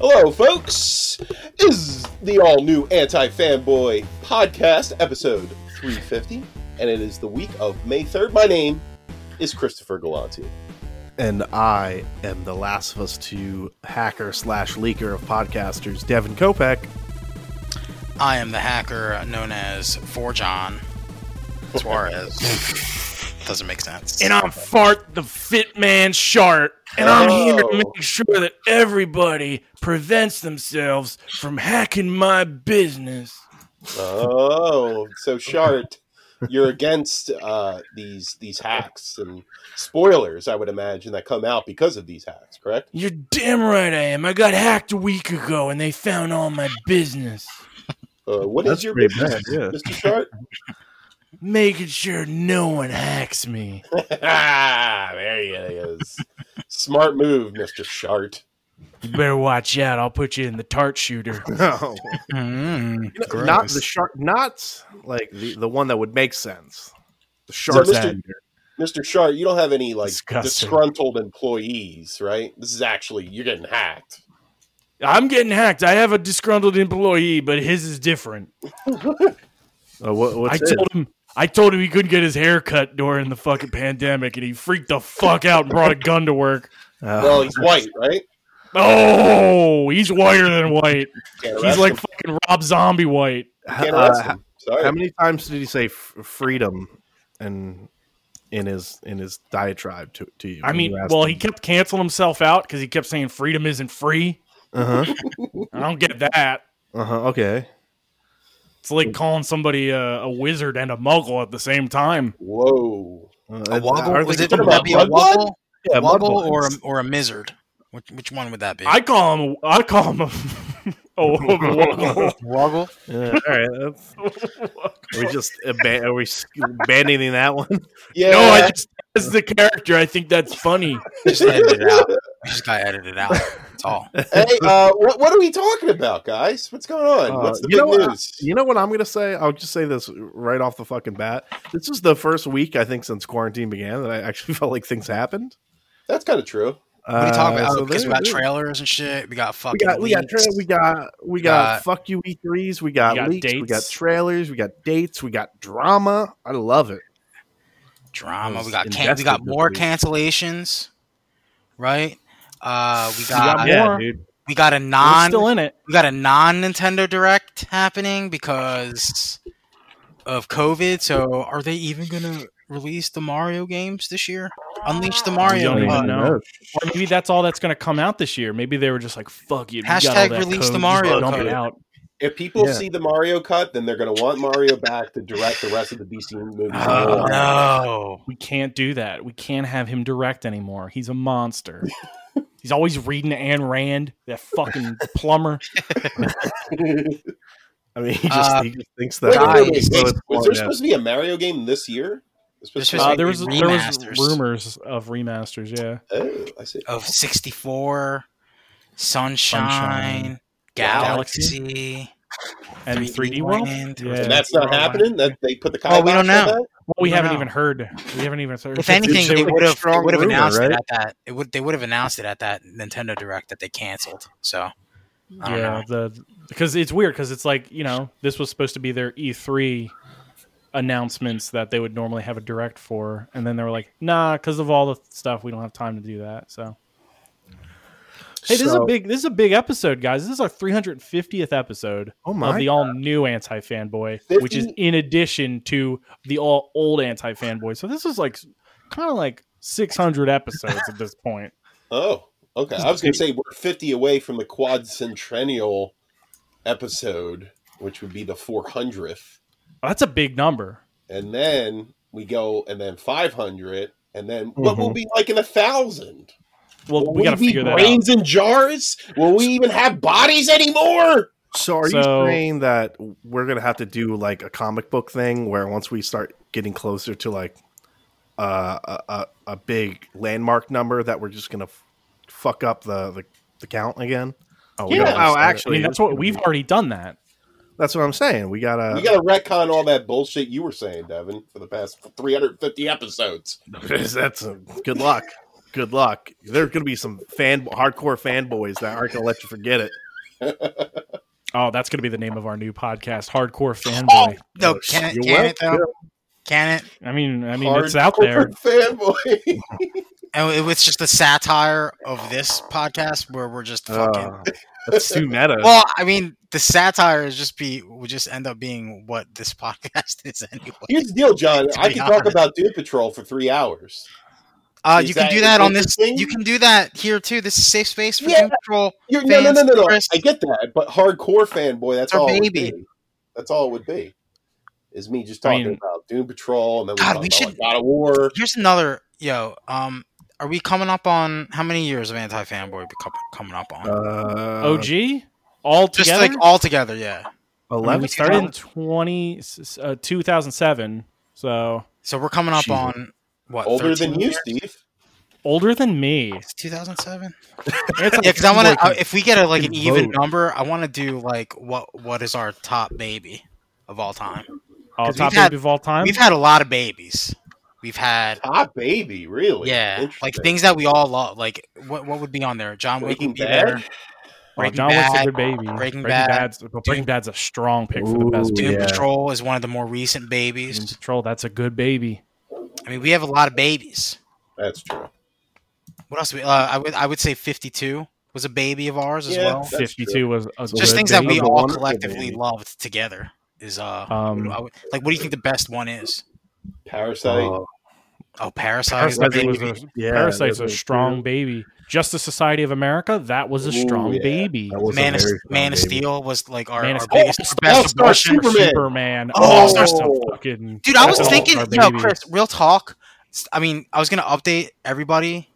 Hello, folks. This is the all new Anti Fanboy podcast, episode 350, and it is the week of May 3rd. My name is Christopher Galanti. And I am the Last of Us 2 hacker slash leaker of podcasters, Devin Kopeck. I am the hacker known as Forjon Suarez. Doesn't make sense. And I'm Fart the Fit Man Shart. And I'm here to Oh. make sure that everybody prevents themselves from hacking my business. Oh, so Shart, you're against uh, these these hacks and spoilers, I would imagine, that come out because of these hacks, correct? You're damn right I am. I got hacked a week ago and they found all my business. Uh, what is That's your pretty business, bad, yeah. Mr. Shart? Making sure no one hacks me. ah, there he is. Smart move, Mr. Shart. You better watch out. I'll put you in the tart shooter. No, Mm, gross. not the shark, not like the, the one that would make sense. The So, shark. Mr. Mr. Shart, you don't have any like Disgusting. disgruntled employees, right? This is actually you're getting hacked. I'm getting hacked. I have a disgruntled employee, but his is different. Oh, what, what's I it? told him I told him he couldn't get his hair cut during the fucking pandemic, and he freaked the fuck out and brought a gun to work. Uh, Well, he's white, right? Oh, he's whiter than white. He's like him. fucking Rob Zombie white. Uh. Sorry. how many times did he say f- freedom and in his in his diatribe to, to you? I mean, well, he kept canceling himself out because he kept saying freedom isn't free. Uh huh. I don't get that. Uh huh. Okay. It's like calling somebody a, a wizard and a muggle at the same time. Whoa. Uh, a woggle? are Was it, talking would that be a Mudblood? woggle? Yeah, woggle Mudblood. or a, or a mizzard? Which, which one would that be? I call him. a- I call him a. oh, a muggle. woggle? Yeah, all right. That's, are we just aban- are we abandoning that one? Yeah. No, I just as the character. I think that's funny. Just edit it out. We just gotta edit it out. That's all. hey, uh, what, what are we talking about, guys? What's going on? Uh, What's the you big know what? news? You know what I'm going to say? I'll just say this right off the fucking bat. This is the first week I think since quarantine began that I actually felt like things happened. That's kind of true. What are you talking about? Uh, so Oh, because we got there- trailers and shit. We got We fucking. got we got tra- we got we got got- fuck you E3s. We got, We got leaks. We got trailers. We got dates. We got drama. I love it. drama. We got can- we got more week. cancellations, right? Uh, we We got got more. Yeah, dude. we got a non We're non still in it. we got a non Nintendo Direct happening because of COVID. So are they even gonna release the Mario games this year? Unleash the We Mario. don't even know. Or maybe that's all that's going to come out this year. Maybe they were just like, "Fuck you." we got all Hashtag that release the Mario just dump it code. out. If people Yeah. see the Mario cut, then they're going to want Mario back to direct the rest of the DC movies. Oh no! We can't do that. We can't have him direct anymore. He's a monster. He's always reading Ayn Rand, that fucking plumber. I mean, he just Uh, he just thinks that. wait, wait, wait, So wait. Was there down. supposed to be a Mario game this year? It's supposed There's to Uh, there was there was rumors of remasters. Yeah, Oh, I see. Of sixty four, Sunshine, Sunshine. Galaxy, and 3D 3D World. Land. Yeah. And that's not happening. That they put the Oh, we don't kibosh know. that? Well, we I don't haven't know. even heard. We haven't even heard. If anything, They they would would have would have announced right? it at that. It would they would have announced it at that Nintendo Direct that they canceled. So I don't yeah, know. the because it's weird because it's like you know this was supposed to be their E3 announcements that they would normally have a direct for, and then they were like, nah, because of all the stuff, we don't have time to do that. So. Hey, this is a big this is a big episode, guys. This is our 350th episode Oh of the all new anti fanboy, which is in addition to the all old anti fanboy. So this is like kind of like 600 episodes at this point. Oh, okay. I was going to say we're 50 away from the quad centennial episode, which would be the 400th. That's a big number. And then we go, and then 500, and then what Mm-hmm. will be like in a thousand? Well, Will we got to be figure that out. brains in jars? Will we even have bodies anymore? So are So- you saying that we're gonna have to do like a comic book thing where once we start getting closer to like uh, a, a a big landmark number that we're just gonna f- fuck up the, the the count again? Oh, Yeah. no, oh, I actually, mean, that's what we've already done that. That's what I'm saying. We gotta. we got to retcon all that bullshit you were saying, Devin, for the past 350 episodes. that's a, good luck. Good luck. There's going to be some fan hardcore fanboys that aren't going to let you forget it. Oh, that's going to be the name of our new podcast, Hardcore Oh, Fanboy. no, Oh, can it? Can it though? Can it? I mean, I mean, it's out there. Hardcore Fanboy. And it was just a satire of this podcast where we're just fucking. Uh, that's too meta. well, I mean, the satire is just be would just end up being what this podcast is anyway. Here's the deal, John. I be can talk about Doom Patrol for three hours. Uh, you can do that on this. interesting? You can do that here too. This is safe space for Yeah. Doom Patrol. You're, no, no, no, no, no. I get that, but hardcore fanboy. That's Our all. It would baby. be. That's all it would be. Is me just I talking mean- about Doom Patrol, and then we God, talk we about should- like, God of War. Here's another. Yo, um, are we coming up on how many years of anti fanboy we coming up on? uh, OG all just together. like all together, yeah. I mean, 11 we started in 20, uh, 2007, so So we're coming up Jesus. on what? older than you, years? Steve. older than me. It's 2007. Yeah, because I want Fanboy to. If we get a, like an can even number, I want to do like what what is our top baby of all time? all 'cause top we've had- baby of all time. We've had a lot of babies. We've had Top baby, really? yeah, like things that we all love. Like what what would be on there? John Wick Breaking would be Bad? there. Oh, Breaking John Wick's a Bad, good baby. Breaking Bad. Bad, Bad's, but Breaking Bad's a strong pick for the best. Ooh, Doom yeah. Patrol is one of the more recent babies. Doom babies. Patrol, that's a good baby. I mean, we have a lot of babies. That's true. What else? We, uh, I would I would say 52 was a baby of ours as Yeah. well. Fifty-two true. was Just good things that we all collectively baby. loved together is uh Um, I would- like what do you think the best one is? Parasite. Oh, Oh, Parasite. Parasite baby. was a, yeah, Parasite's a that's strong baby. Justice Society of America, that was a Ooh, strong yeah. baby. Was Man of, strong Man of baby. Steel was like our, Man our biggest, Oh, our best All-Star abortion. Superman. Superman. Oh. Oh, fucking Dude, I was thinking, all-star yo, baby. Chris, real talk. I mean, I was gonna update everybody,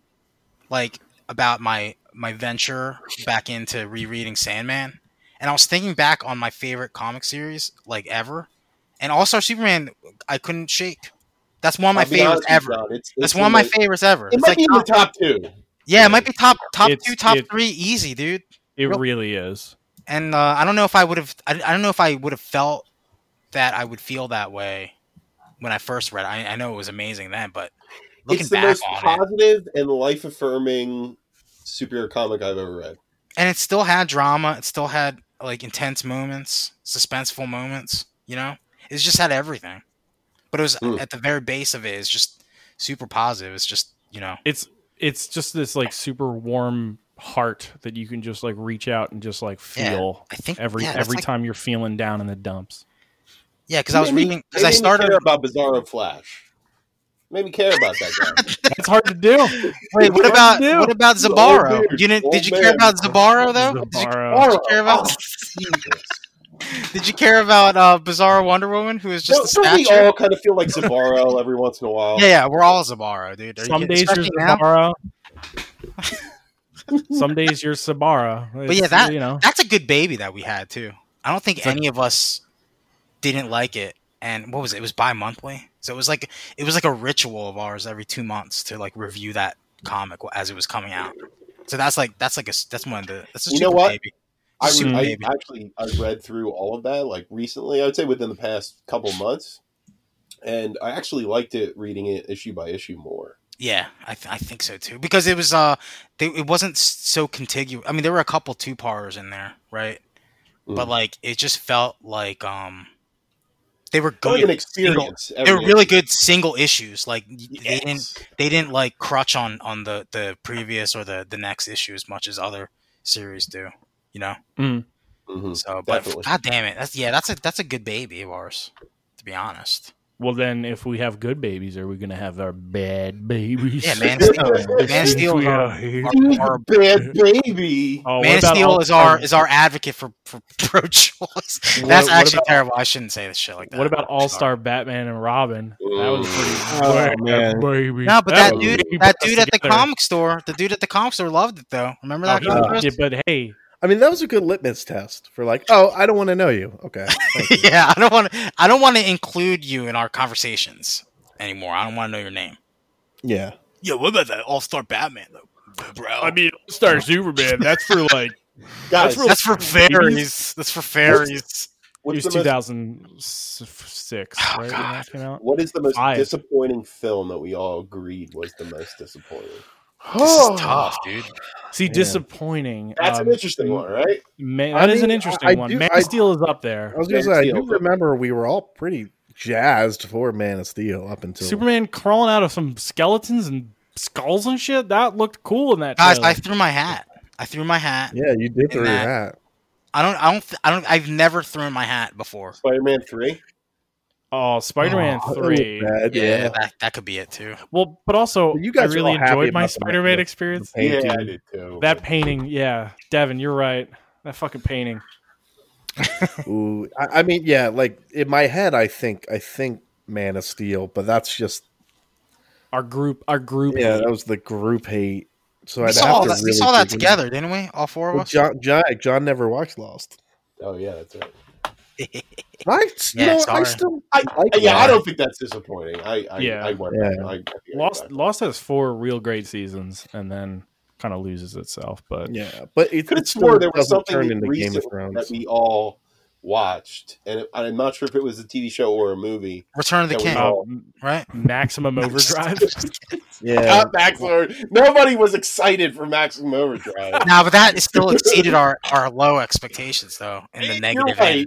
like about my my venture back into rereading Sandman, and I was thinking back on my favorite comic series like ever, and All Star Superman, I couldn't shake. That's one of my favorites honest with you, ever. John, It's, That's one of my the- favorites ever. It It's might like be in the top, top two. Yeah, it might be top top It's- two, top it- three, easy, dude. It real- really is. and uh, I don't know if I would have. I, I don't know if I would have felt that I would feel that way when I first read. it. I, I know it was amazing then, but looking It's the back most on it, positive and life affirming superhero comic I've ever read. and it still had drama. It still had like intense moments, suspenseful moments. You know, it just had everything. But it was Mm. at the very base of it. It's just super positive. It's just you know, It's it's just this like super warm heart that you can just like reach out and just like Yeah, feel I think every yeah, every like- time you're feeling down in the dumps. Yeah, because I was Made reading because I started. care about Bizarro Flash. Made me care about that guy. That's hard to do. Wait, what about to do. what about He's an old Zibarro? You didn't? Old Did you care about Zibarro though? Did you, Zibarro. did you care about? Oh, Jesus. Did you care about uh, Bizarro Wonder Woman, who is just Don't, a don't we all kind of feel like Zibarro every once in a while? Yeah, yeah, we're all Zibarro, dude. Are Some kidding? days you're Especially Some days you're Zibarro. But yeah, that you know. that's a good baby that we had too. I don't think It's like- any of us didn't like it. And what was it? It was bi-monthly, so it was like it was like a ritual of ours every two months to like review that comic as it was coming out. So that's like that's like a that's one of the that's a You super know what? baby. I, Super I baby. actually I read through all of that like recently. I would say within the past couple months, and I actually liked it reading it issue by issue more. Yeah, I, th- I think so too because it was uh they, it wasn't so contiguous. I mean, there were a couple two parters in there, right? But Mm. like it just felt like um they were Like good. an experience. They were really good single issues. Like y- they didn't they didn't like crutch on on the the previous or the the next issue as much as other series do. You know. Mm. Mhm. So, but Definitely. god damn it, that's yeah, that's a that's a good baby of ours. To be honest. Well, then, if we have good babies, are we going to have our bad babies? Yeah, Man of Steel. Man of Steel is We our, are our, bad baby. Oh, Man of Steel all- is our is our advocate for, for pro-choice. That's what actually about- terrible. I shouldn't say this shit like that. What about All Star Batman and Robin? That was pretty. Oh, bad, man. baby. No, but that was dude, that dude at the together. comic store, the dude at the comic store loved it though. Remember Oh, that? he Chris? loved but hey, I mean, that was a good litmus test for like, oh, I don't want to know you. Okay. you. yeah, I don't want to. I don't want to include you in our conversations anymore. I don't want to know your name. yeah. Yeah, what about that All Star Batman though, bro? I mean, All Star Superman. That's for like Guys, for- that's for fairies. That's for fairies. it was what's the most, 2006, Oh, right? When God. that came out. what is the most Five. disappointing film that we all agreed was the most disappointing? This is tough, dude. See, disappointing. That's Um, an interesting one, right? Man, I that is an interesting I one. do- Man I- of Steel is up there. I was gonna Man of say, I do remember we were all pretty jazzed for Man of Steel up until Superman crawling out of some skeletons and skulls and shit. That looked cool in that. Guys, trailer. I threw my hat. I threw my hat. Yeah, you did throw your hat. I don't. I don't. th- I don't. I've never thrown my hat before. Spider-Man Three. Oh, Spider-Man Oh, three. Oh, it bad, Yeah, yeah. that, that could be it too. Well, but also, You guys I really enjoyed my Spider-Man the- experience. Painting. Yeah, I did too. That painting, yeah, Devin, you're right. That fucking painting. Ooh, I, I mean, yeah, like in my head, I think I think Man of Steel, but that's just Our group, our group. yeah, hate. that was the group hate. So We I'd saw, have that, really we saw that dig in. together, didn't we? All four of Well, us. John, John, John never watched Lost. oh yeah, that's right. I, you Yeah, know, I still I, like yeah, I don't think that's disappointing. I, I Yeah. I went. Yeah. I, I, Lost, Lost has four real great seasons, and then kind of loses itself. But Yeah, but it, could it have swore there was something turn into Game of Thrones. that we all watched, and it, I'm not sure if it was a TV show or a movie. Return of the King, all- uh, right? Maximum Overdrive. Yeah, Not Maximum. Nobody was excited for Maximum Overdrive. Now, but that still exceeded our, our low expectations, though, in the You're negative right.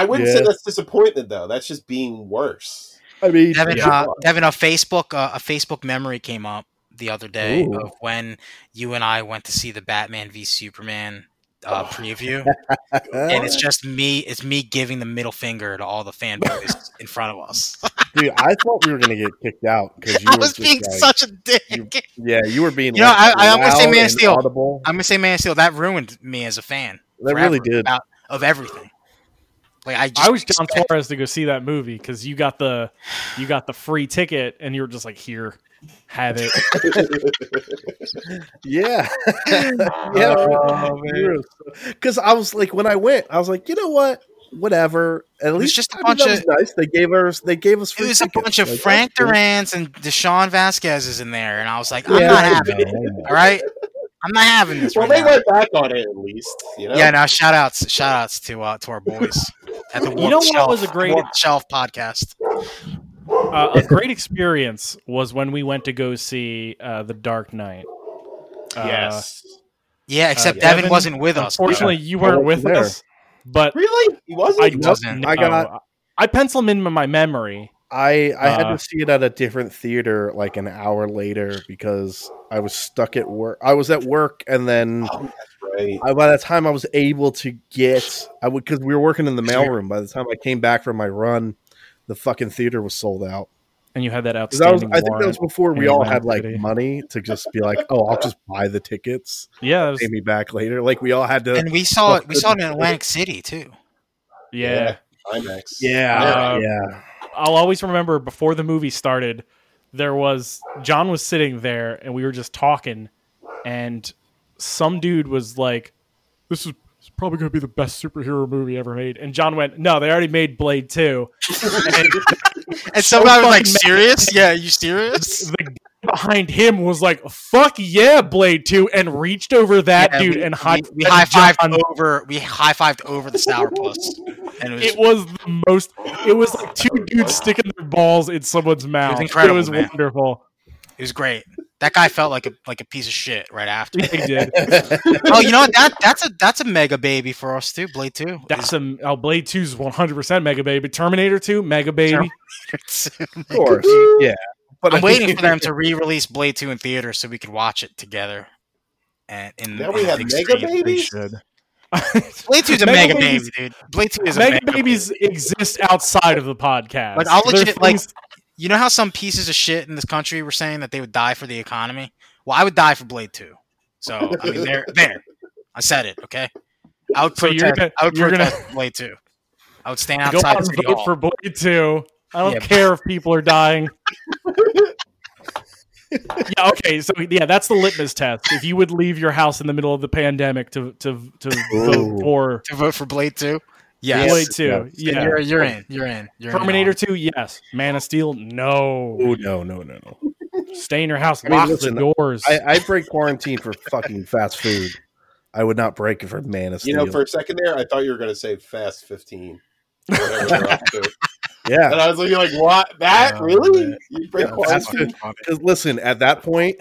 End. I wouldn't Yeah. say that's disappointment though. That's just being worse. I mean, Devin, yeah. uh, Devin, a Facebook uh, a Facebook memory came up the other day Ooh. of when you and I went to see the Batman v Superman uh, Oh. preview, and it's just me. It's me giving the middle finger to all the fanboys in front of us. dude, I thought we were gonna get kicked out because you I were was just being like, such a dick. you- yeah, you were being. You know, like, I- I- I'm gonna say Man of Steel. Audible. I'm gonna say Man of Steel. That ruined me as a fan. That really did. about, of everything. Like I, just I was John expect- Torres to go see that movie because you got the you got the free ticket, and you were just like, "Here, have it." Yeah, yeah. Oh, Because I was like, when I went, I was like, you know what? Whatever. At least just a I bunch that of- nice. They gave us. They gave us. It Free was a bunch of Like, Frank that's cool. Durant's and Deshaun Vasquez is in there, and I was like, I'm Yeah, not I having it. know, I know. All right, I'm not having this. well, right they now. went back on it at least. You know. Yeah, no. Shout outs, shout outs to uh, to our boys at the Warped you know what Shelf, was a great- Warped Shelf podcast. uh, a great experience was when we went to go see uh, the Dark Knight. Uh, Yes. Yeah, except Uh, Devin, Devin, wasn't with us. Unfortunately, you weren't with there. us, but really? He wasn't. I wasn't. no, I got- I pencil him in my memory. I I had Uh, to see it at a different theater like an hour later because I was stuck at work. I was at work, and then Oh, right. I, by the time I was able to get, I would because we were working in the mailroom. By the time I came back from my run, the fucking theater was sold out. And you had that 'Cause that was, outstanding I think that was before we all had like City. money to just be like, oh, I'll just buy the tickets, Yeah, that was- pay me back later. Like we all had to. and we saw it. We saw it in. Atlantic City too. yeah. IMAX. yeah, Uh, yeah. I'll always remember before the movie started, there was John was sitting there and we were just talking, and some dude was like, "This is probably going to be the best superhero movie ever made," and John went, "No, they already made Blade two. and And somebody was like. "Serious? Yeah, you serious?" the behind him was like, "Fuck yeah, Blade 2, and reached over that Yeah, dude we, and high we, we high fived over. We high fived over the sourpuss, and it was, It was the most. It was like two dudes sticking their balls in someone's mouth. incredible, it was man. wonderful. it was great. That guy felt like a like a piece of shit right after. He did. oh, you know what? That that's a that's a mega baby for us too. Blade two. That's a oh, Blade 2's 100% Mega Baby. Terminator 2, Mega Baby. Of course, yeah. But I'm I waiting for them to re-release Blade two in theaters so we could watch it together. And in, Now in we the have big Mega screen. Babies? should. Blade two's a Mega mega, Babies- baby, dude. Blade two is a Mega mega Babies exist outside of the podcast. Like, I'll They're legit, like- You know how some pieces of shit in this country were saying that they would die for the economy? Well, I would die for Blade 2. So, I mean, there, there. I said it, okay? I would So you're protest, gonna- I would you're gonna- protest Blade 2. I would stand go outside out and vote hall. for Blade 2. I don't Yeah. care if people are dying. yeah, okay, so yeah, that's the litmus test. If you would leave your house in the middle of the pandemic to to to vote for to vote for Blade 2? Yes. Blade 2, yes. yeah. You're, you're in. You're in. You're in. Terminator 2, yes. Man of Steel, no. Oh no, no, no, no. Stay in your house, I mean, lock listen, the doors. I, I break quarantine for fucking fast food. I would not break it for Man of Steel. You know, for a second there, I thought you were going to say Fast 15. Whatever they're up to. Yeah, And I was looking like, what? That? Oh, really? man. You break Yeah, quarantine? Because listen, at that point,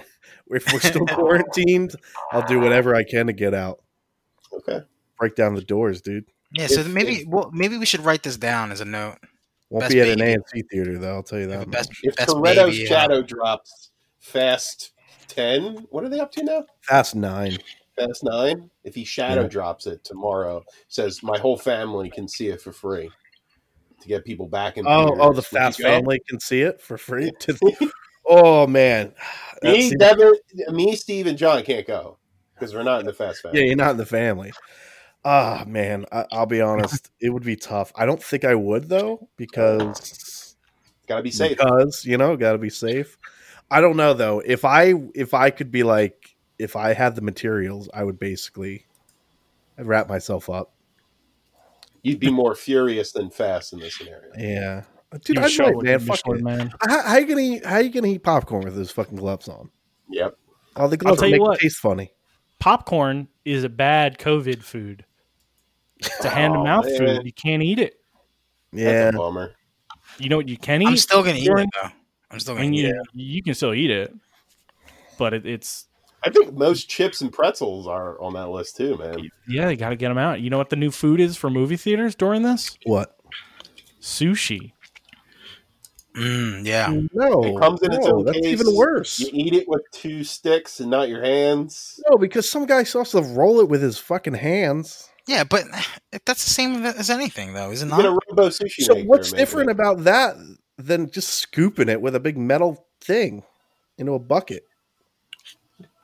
if we're still quarantined, I'll do whatever I can to get out. Okay. Break down the doors, dude. Yeah, so If- maybe if- well maybe we should write this down as a note. Won't Best be at an. AMC theater though. I'll tell you that. best. If best Toretto's baby, uh, Shadow drops Fast 10, what are they up to now? Fast Nine. Fast 9? If he Shadow Yeah. drops it tomorrow, says my whole family can see it for free to get people back in Oh, theaters. oh, the Fast family can see it for free. oh man, Me, Devin, me, Steve, and John can't go because we're not in the Fast family. yeah, you're not in the family. Ah man, I, I'll be honest. it would be tough. I don't think I would though because Gotta be safe. because you know got to be safe. I don't know though. If I if I could be like if I had the materials, I would basically wrap myself up. You'd be more furious than fast in this scenario. Yeah, dude, You I'd show like, what man, fuck Michelin it. man. How, how you gonna eat, how you gonna eat popcorn with those fucking gloves on? Yep. Oh, the gloves tell make you it what. taste funny. Popcorn is a bad COVID food. It's a hand to oh, mouth Oh, food. You can't eat it. That's Yeah, a bummer. You know what you can eat? I'm still gonna eat it though. I'm still gonna mean, eat you, it. you can still eat it, but it, it's I think most chips and pretzels are on that list too, man. yeah, you got to get them out. You know what the new food is for movie theaters during this? what? Sushi. Mm, yeah. No, It comes in its own that's case. even worse. You eat it with two sticks and not your hands. No, because some guy still has to roll it with his fucking hands. Yeah, but that's the same as anything though, is it You get a not? Robo sushi. So maker, what's maybe. different about that than just scooping it with a big metal thing into a bucket?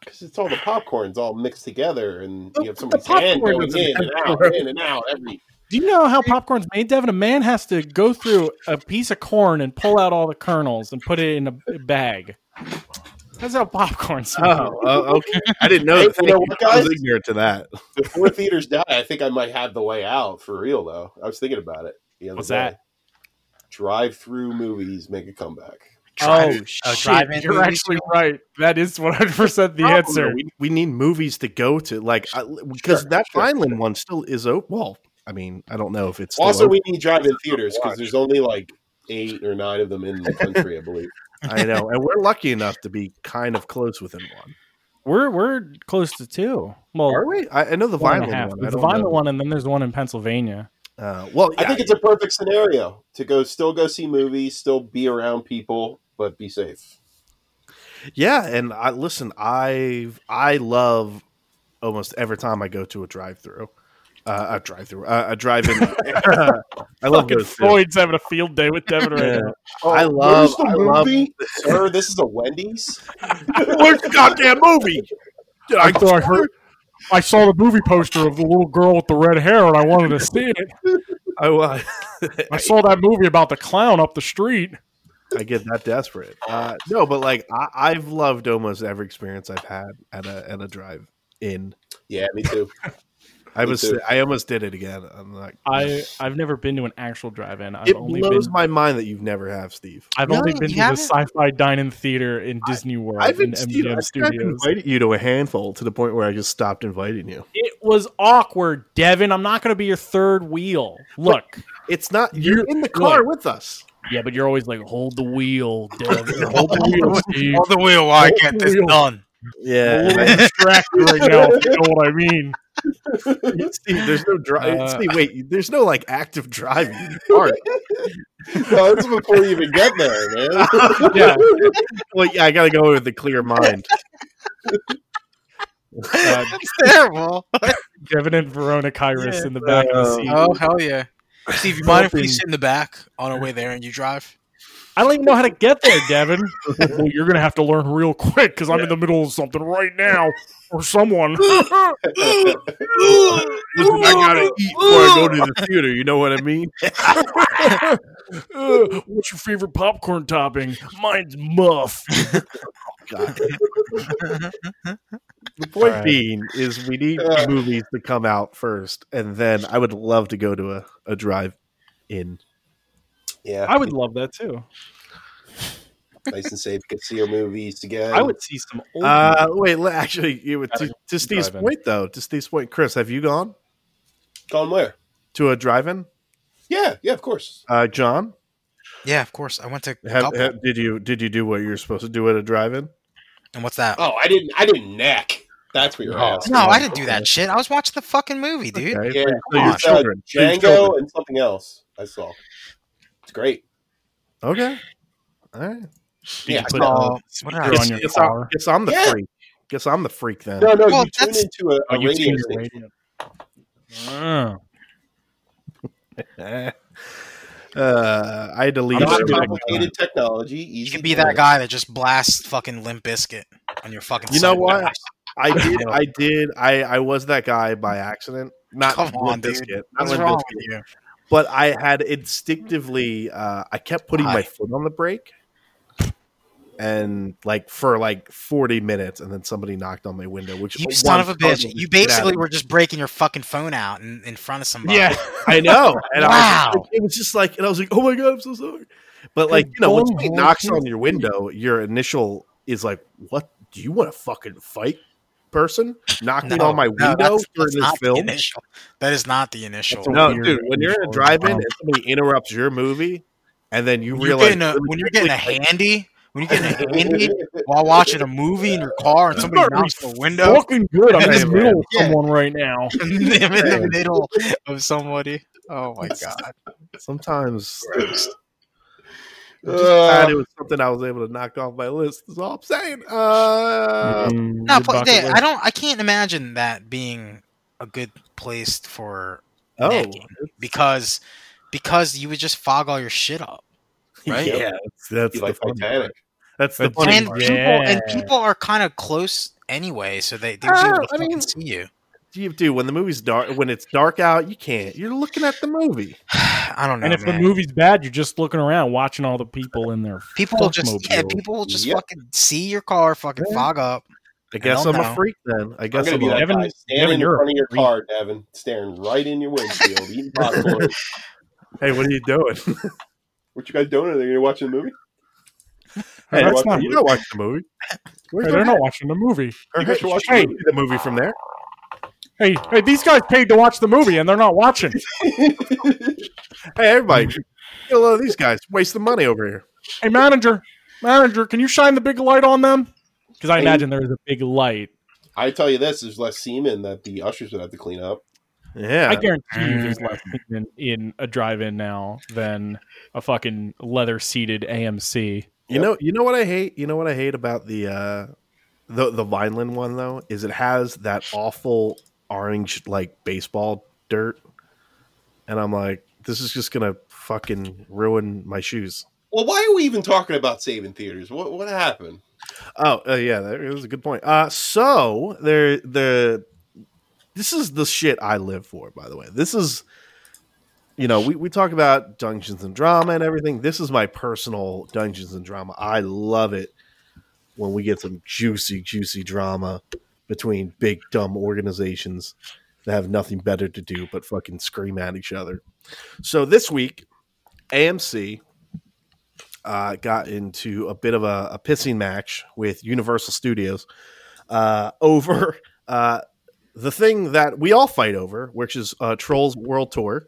Because it's all the popcorn's all mixed together, and you have the somebody's hand going doesn't in and out, in and out every. Do you know how popcorn's made, Devin? A man has to go through a piece of corn and pull out all the kernels and put it in a bag. That's how popcorn's oh, made. Oh, okay. I didn't know. Hey, you know what, I was ignorant to that. Before theaters die, I think I might have the way out for real. Though I was thinking about it. The other What's day. that? Drive-through movies make a comeback. Oh, Drive- oh, shit. drive-in You're movies? actually right. That is 100% the answer. We, we need movies to go to, like I- because Sure, that sure, Vineland one still is open. Well, I mean, I don't know if it's still Also, open. we need drive-in theaters because there's only like eight or nine of them in the country, I believe. I know, and we're lucky enough to be kind of close within one. We're we're close to two. Well, Are we? I, I know the one and Vineland one. There's the don't. Vineland one, and then there's one in Pennsylvania. Uh, well, I think it's a perfect scenario to go, still go see movies, still be around people, but be safe. Yeah, and I listen. I I love almost every time I go to a drive-through, uh, a drive-through, uh, a drive-in. I love Fucking those. Floyd's having a field day with Devin right Yeah. now. I Oh, love- the I love- movie, sir. This is a Wendy's. Where's the goddamn movie? Did I, I thought I heard. I saw the movie poster of the little girl with the red hair, and I wanted to see it. I, uh, I saw that movie about the clown up the street. I get that desperate. Uh, no, but like I, I've loved almost every experience I've had at a at a drive-in. Yeah, me too. I Me was too. I almost did it again. I'm like, I I've never been to an actual drive-in. I've it only blows been my mind that you've never have, Steve. I've Really? only been to the haven't? Sci-Fi Dine-In Theater in Disney World I've in been, Steve, MGM I think I've invited you to a handful to the point where I just stopped inviting you. It was awkward, Devin. I'm not going to be your third wheel. Look, It's not you're You- in the car look. with us. Yeah, but you're always like, hold the wheel, Devin. hold the wheel, Steve. Hold the wheel while I Hold get this wheel. done. I'm Yeah, distracted right now. If you know what I mean. Steve. There's no drive. Uh, Steve, wait. There's no like active driving. in the car. no, this is before you even get there, man. Yeah, well, yeah, I got to go with a clear mind. uh, That's terrible. Devin and Verona Kairos in the back of the Uh, seat. Oh hell yeah. Steve, you mind if we sit in the back on our way there and you drive? I don't even know how to get there, Devin. well, you're gonna have to learn real quick because I'm in the middle of something right now, or someone. Listen, I gotta eat before I go to the theater. You know what I mean? Uh, what's your favorite popcorn topping? Mine's muff. God. The point Alright. being is we need Uh. movies to come out first, and then I would love to go to a, a drive in. Yeah, I would love that too. nice and safe. Get to see your movies again. I would see some old. Uh, wait, actually, you would, to, Gotta Steve's drive-in. point though. To Steve's point, Chris, have you gone Gone where? to a drive-in? Yeah, yeah, of course. Uh, John, Yeah, of course. I went to have, have- did you did you do what you're supposed to do at a drive-in? And what's that? Oh, I didn't. I didn't neck. That's what you're Oh, asking. no, I didn't do that shit. I was watching the fucking movie, dude. Okay, Yeah, for- for your it's, uh, children. Django children. and something else. I saw. It's great. Okay. All right. Yeah. Saw- a what did speaker I on Guess, your guess, car. I'm, the Yeah. freak. Guess I'm the freak then. No, no, Well, you tune into a, Oh, a you've radio station. radio. Oh. Uh, I deleted I'm Not sure everything. I complicated technology. Easy. You can be that learn. guy that just blasts fucking Limp Bizkit on your fucking. You know what? sunrise. I did. I did. I, I was that guy by accident. Not Come on, Limp dude. Bizkit, not What's Limp wrong Bizkit. with you? But I had instinctively. Uh, I kept putting my foot on the brake, and like for like forty minutes, and then somebody knocked on my window. Which You son of a bitch! You shit out of basically were just breaking your fucking phone out in, in front of somebody. Yeah. I know. And I Wow. was like, it was just like, and I was like, oh my God, I'm so sorry. But like, you know, when somebody knocks on your window, your initial is like, what? Do you want to fucking fight, person? Knocking No, on my no, window that's- during that's this not the film? initial. That is not the initial. No, weird dude, when you're in a drive-in um, and somebody interrupts your movie, and then you When realize a, when you're getting a handy, when you're getting a handy while watching a movie in your car and somebody knocks the window, Fucking good. I'm in the middle of Yeah. someone right now. I'm in the middle of somebody. Oh my god! sometimes Uh, glad it was something I was able to knock off my list. Is all I'm saying. Uh, Mm, No, your but they- I don't. I can't imagine that being a good place for oh, because because you would just fog all your shit up. Right? yeah, that's, that's the like funny Titanic. part. That's the But funny and part. people and people are kind of close anyway, so they they would be Ah, able to I mean- see you. You do when the movie's dark when it's dark out you can't you're looking at the movie I don't know, And if man. the movie's bad, you're just looking around watching all the people in their people will just yeah, people will just Yep. fucking see your car fucking Yeah. fog up. i guess i'm know. a freak then i I'm guess gonna i'm be a, Devin- guy standing Devin, in front of your freak. car, Devin, staring right in your windshield, eating popcorn. hey what are you doing what you guys doing? Are you watching the movie? hey that's that's not- you're not watching the movie Hey, they're not watching the movie. You guys should watch Hey, the the movie from there hey, hey, these guys paid to watch the movie and they're not watching. hey everybody get a load of these guys Waste the money over here Hey, manager, manager, can you shine the big light on them? Because I Hey. imagine there is a big light. I tell you this: there's less semen that the ushers would have to clean up. yeah I guarantee you there's less in, in a drive-in now than a fucking leather-seated AMC. you know you know what i hate you know what i hate about the uh the the vineland one though is it has that awful orange like baseball dirt and i'm like this is just gonna fucking ruin my shoes Well, why are we even talking about saving theaters? What what happened? Oh, uh, yeah, that was a good point. Uh, so there, the this is the shit I live for. By the way, this is, you know, we we talk about Dungeons and Drama and everything. This is my personal Dungeons and Drama. I love it when we get some juicy, juicy drama between big dumb organizations that have nothing better to do but fucking scream at each other. So this week, AMC uh, got into a bit of a, a pissing match with Universal Studios uh, over uh, the thing that we all fight over, which is uh, Trolls World Tour.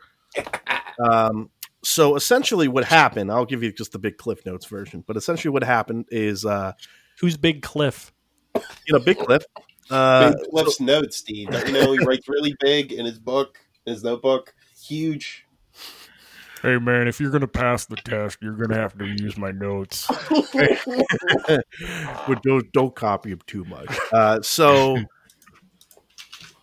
Um, so essentially, what happened? I'll give you just the big Cliff Notes version, but essentially, what happened is, uh, Who's Big Cliff? you know, Big Cliff. Uh, Big Cliff's notes, Steve. Don't you know he writes really big in his book, in his notebook? Huge. Hey man, if you're gonna pass the test, you're gonna have to use my notes. but don't, don't copy him too much. Uh, so,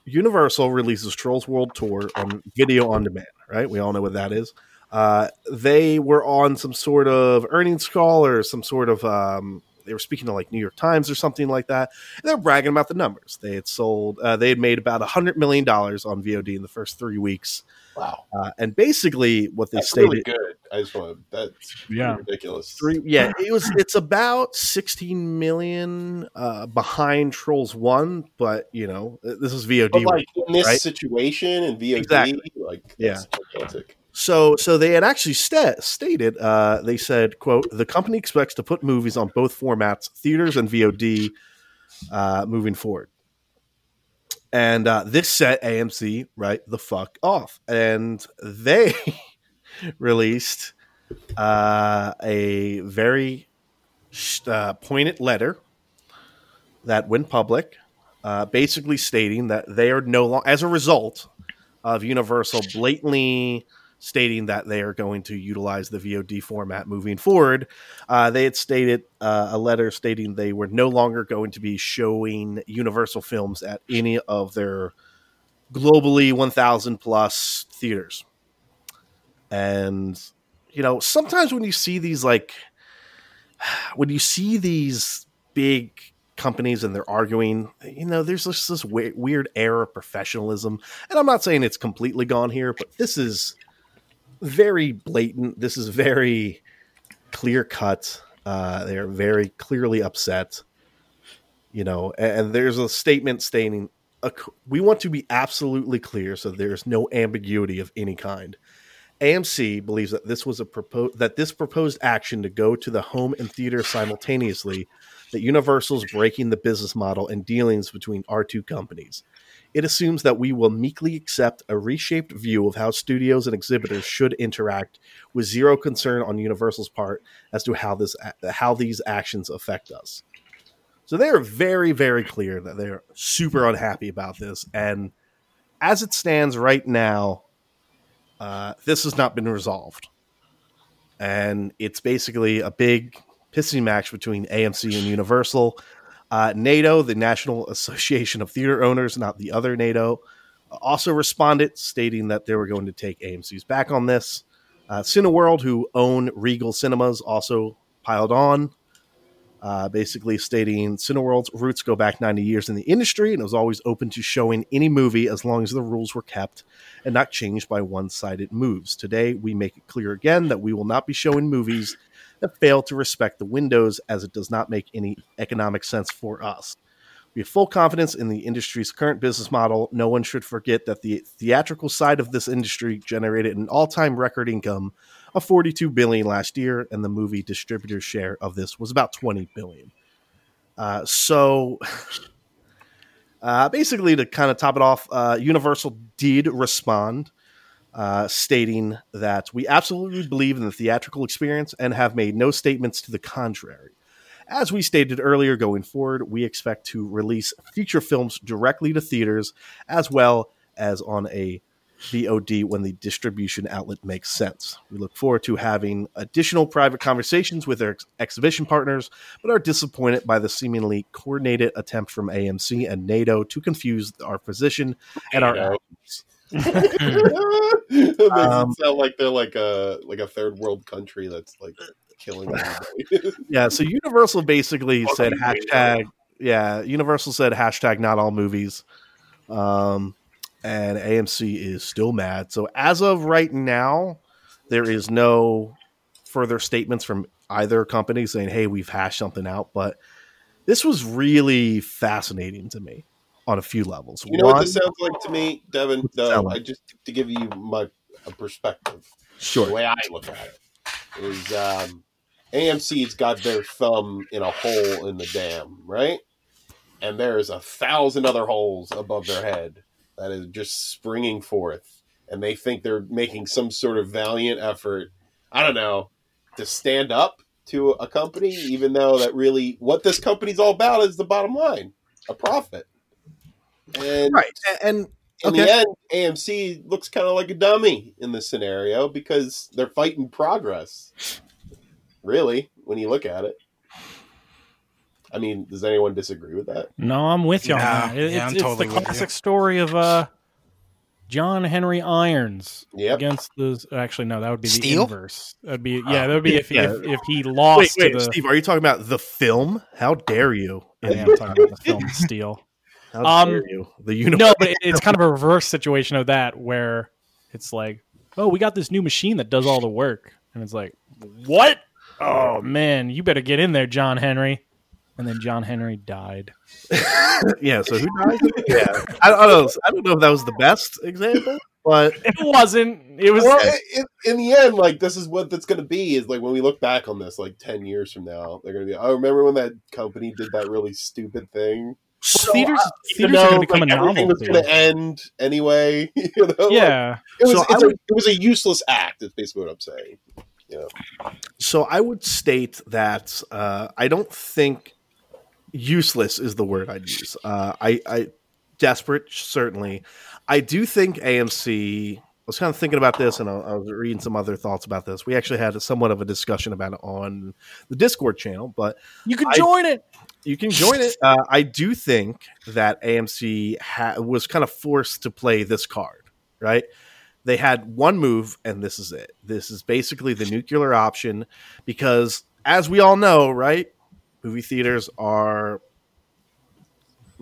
Universal releases Trolls World Tour on video on demand, right? We all know what that is. Uh, they were on some sort of earnings call or some sort of, um, they were speaking to like New York Times or something like that. And they're bragging about the numbers. They had sold, uh, they had made about a $100 million on VOD in the first three weeks. Wow, Uh, and basically, what they that's stated. really good. I just want to. That's Yeah. ridiculous. Three, yeah, it was. It's about sixteen million uh, behind Trolls One, but you know this is VOD. But like in this right? situation and VOD, Exactly. like Yeah. gigantic. So, so they had actually sta- stated. Uh, they said, "quote The company expects to put movies on both formats, theaters and VOD, uh, moving forward." And uh, this set AMC right the fuck off, and they released uh, a very uh, pointed letter that went public, uh, basically stating that they are no longer, as a result of Universal blatantly stating that they are going to utilize the VOD format moving forward. Uh, they had stated uh, a letter stating they were no longer going to be showing Universal films at any of their globally 1,000 plus theaters. And, you know, sometimes when you see these, like, when you see these big companies and they're arguing, you know, there's just this we- weird air of professionalism. And I'm not saying it's completely gone here, but this is very blatant. This is very clear cut. Uh, they're very clearly upset. You know, and, and there's a statement stating, "We want to be absolutely clear, so there's no ambiguity of any kind." AMC believes that this was a proposed that this proposed action to go to the home and theater simultaneously, that Universal's breaking the business model and dealings between our two companies. It assumes that we will meekly accept a reshaped view of how studios and exhibitors should interact, with zero concern on Universal's part as to how this how these actions affect us. So they are very, very clear that they're super unhappy about this, and as it stands right now, uh, this has not been resolved, and it's basically a big pissing match between AMC and Universal. Uh, NATO, the National Association of Theater Owners, not the other NATO, also responded, stating that they were going to take AMC's back on this. Uh, Cineworld, who own Regal Cinemas, also piled on, uh, basically stating Cineworld's roots go back 90 years in the industry and it was always open to showing any movie as long as the rules were kept and not changed by one sided moves. Today, we make it clear again that we will not be showing movies that fail to respect the windows as it does not make any economic sense for us. We have full confidence in the industry's current business model. No one should forget that the theatrical side of this industry generated an all-time record income of 42 billion last year, and the movie distributor's share of this was about 20 billion. Uh, so, uh, basically, to kind of top it off, uh, Universal did respond uh, stating that we absolutely believe in the theatrical experience and have made no statements to the contrary. As we stated earlier, going forward, we expect to release feature films directly to theaters as well as on a VOD when the distribution outlet makes sense. We look forward to having additional private conversations with our ex- exhibition partners, but are disappointed by the seemingly coordinated attempt from AMC and NATO to confuse our position and our actions. It makes Um, it sound like they're like a like a third world country that's like killing everybody. Yeah, so Universal basically Fuck said you, NATO. hashtag. Yeah, Universal said hashtag not all movies, um, and AMC is still mad. So as of right now, there is no further statements from either company saying, "Hey, we've hashed something out." But this was really fascinating to me on a few levels. you know what this sounds like to me, Devin? What's it No, sound I just to give you my a perspective. Sure. The way I look at it is um, AMC's got their thumb in a hole in the dam, right? And there's a thousand other holes above their head that is just springing forth. And they think they're making some sort of valiant effort, I don't know, to stand up to a company, even though that really what this company's all about is the bottom line a profit. And Right, a- and in Okay. the end, AMC looks kind of like a dummy in this scenario because they're fighting progress. Really, when you look at it. I mean, does anyone disagree with that? No, I'm with you Yeah, on that. It- yeah, it's, I'm it's totally the with classic you. story of uh, John Henry Irons Yep. against the. Actually, no, that would be the Steel? inverse. That'd be yeah, that would be if Yeah. if, if he wait, lost wait, to the. Steve, are you talking about the film? How dare you? Yeah, I'm talking about the film Steel. How Um, dare you? The universe. No, but it- it's kind of a reverse situation of that where it's like, oh, we got this new machine that does all the work, and it's like, what? Oh man, you better get in there, John Henry. And then John Henry died. yeah. So who died? yeah, I, I don't know. I don't know if that was the best example, but It wasn't. It was. Well, in, in the end, like this is what that's going to be. Is like when we look back on this, like ten years from now, they're going to be. I remember when that company did that really stupid thing. So theaters, I- theaters You are going to become like, a everything was going to end anyway. You know, Like, Yeah, it was. So a, would- it was a useless act. Is basically what I'm saying. So I would state that uh, I don't think useless is the word I'd use. Uh, I, I desperate certainly. I do think AMC. Was kind of thinking about this, and I, I was reading some other thoughts about this. We actually had somewhat of a discussion about it on the Discord channel, but You can I- join it. you can join it. Uh, I do think that AMC ha- was kind of forced to play this card, right? They had one move, and this is it. This is basically the nuclear option because, as we all know, right, movie theaters are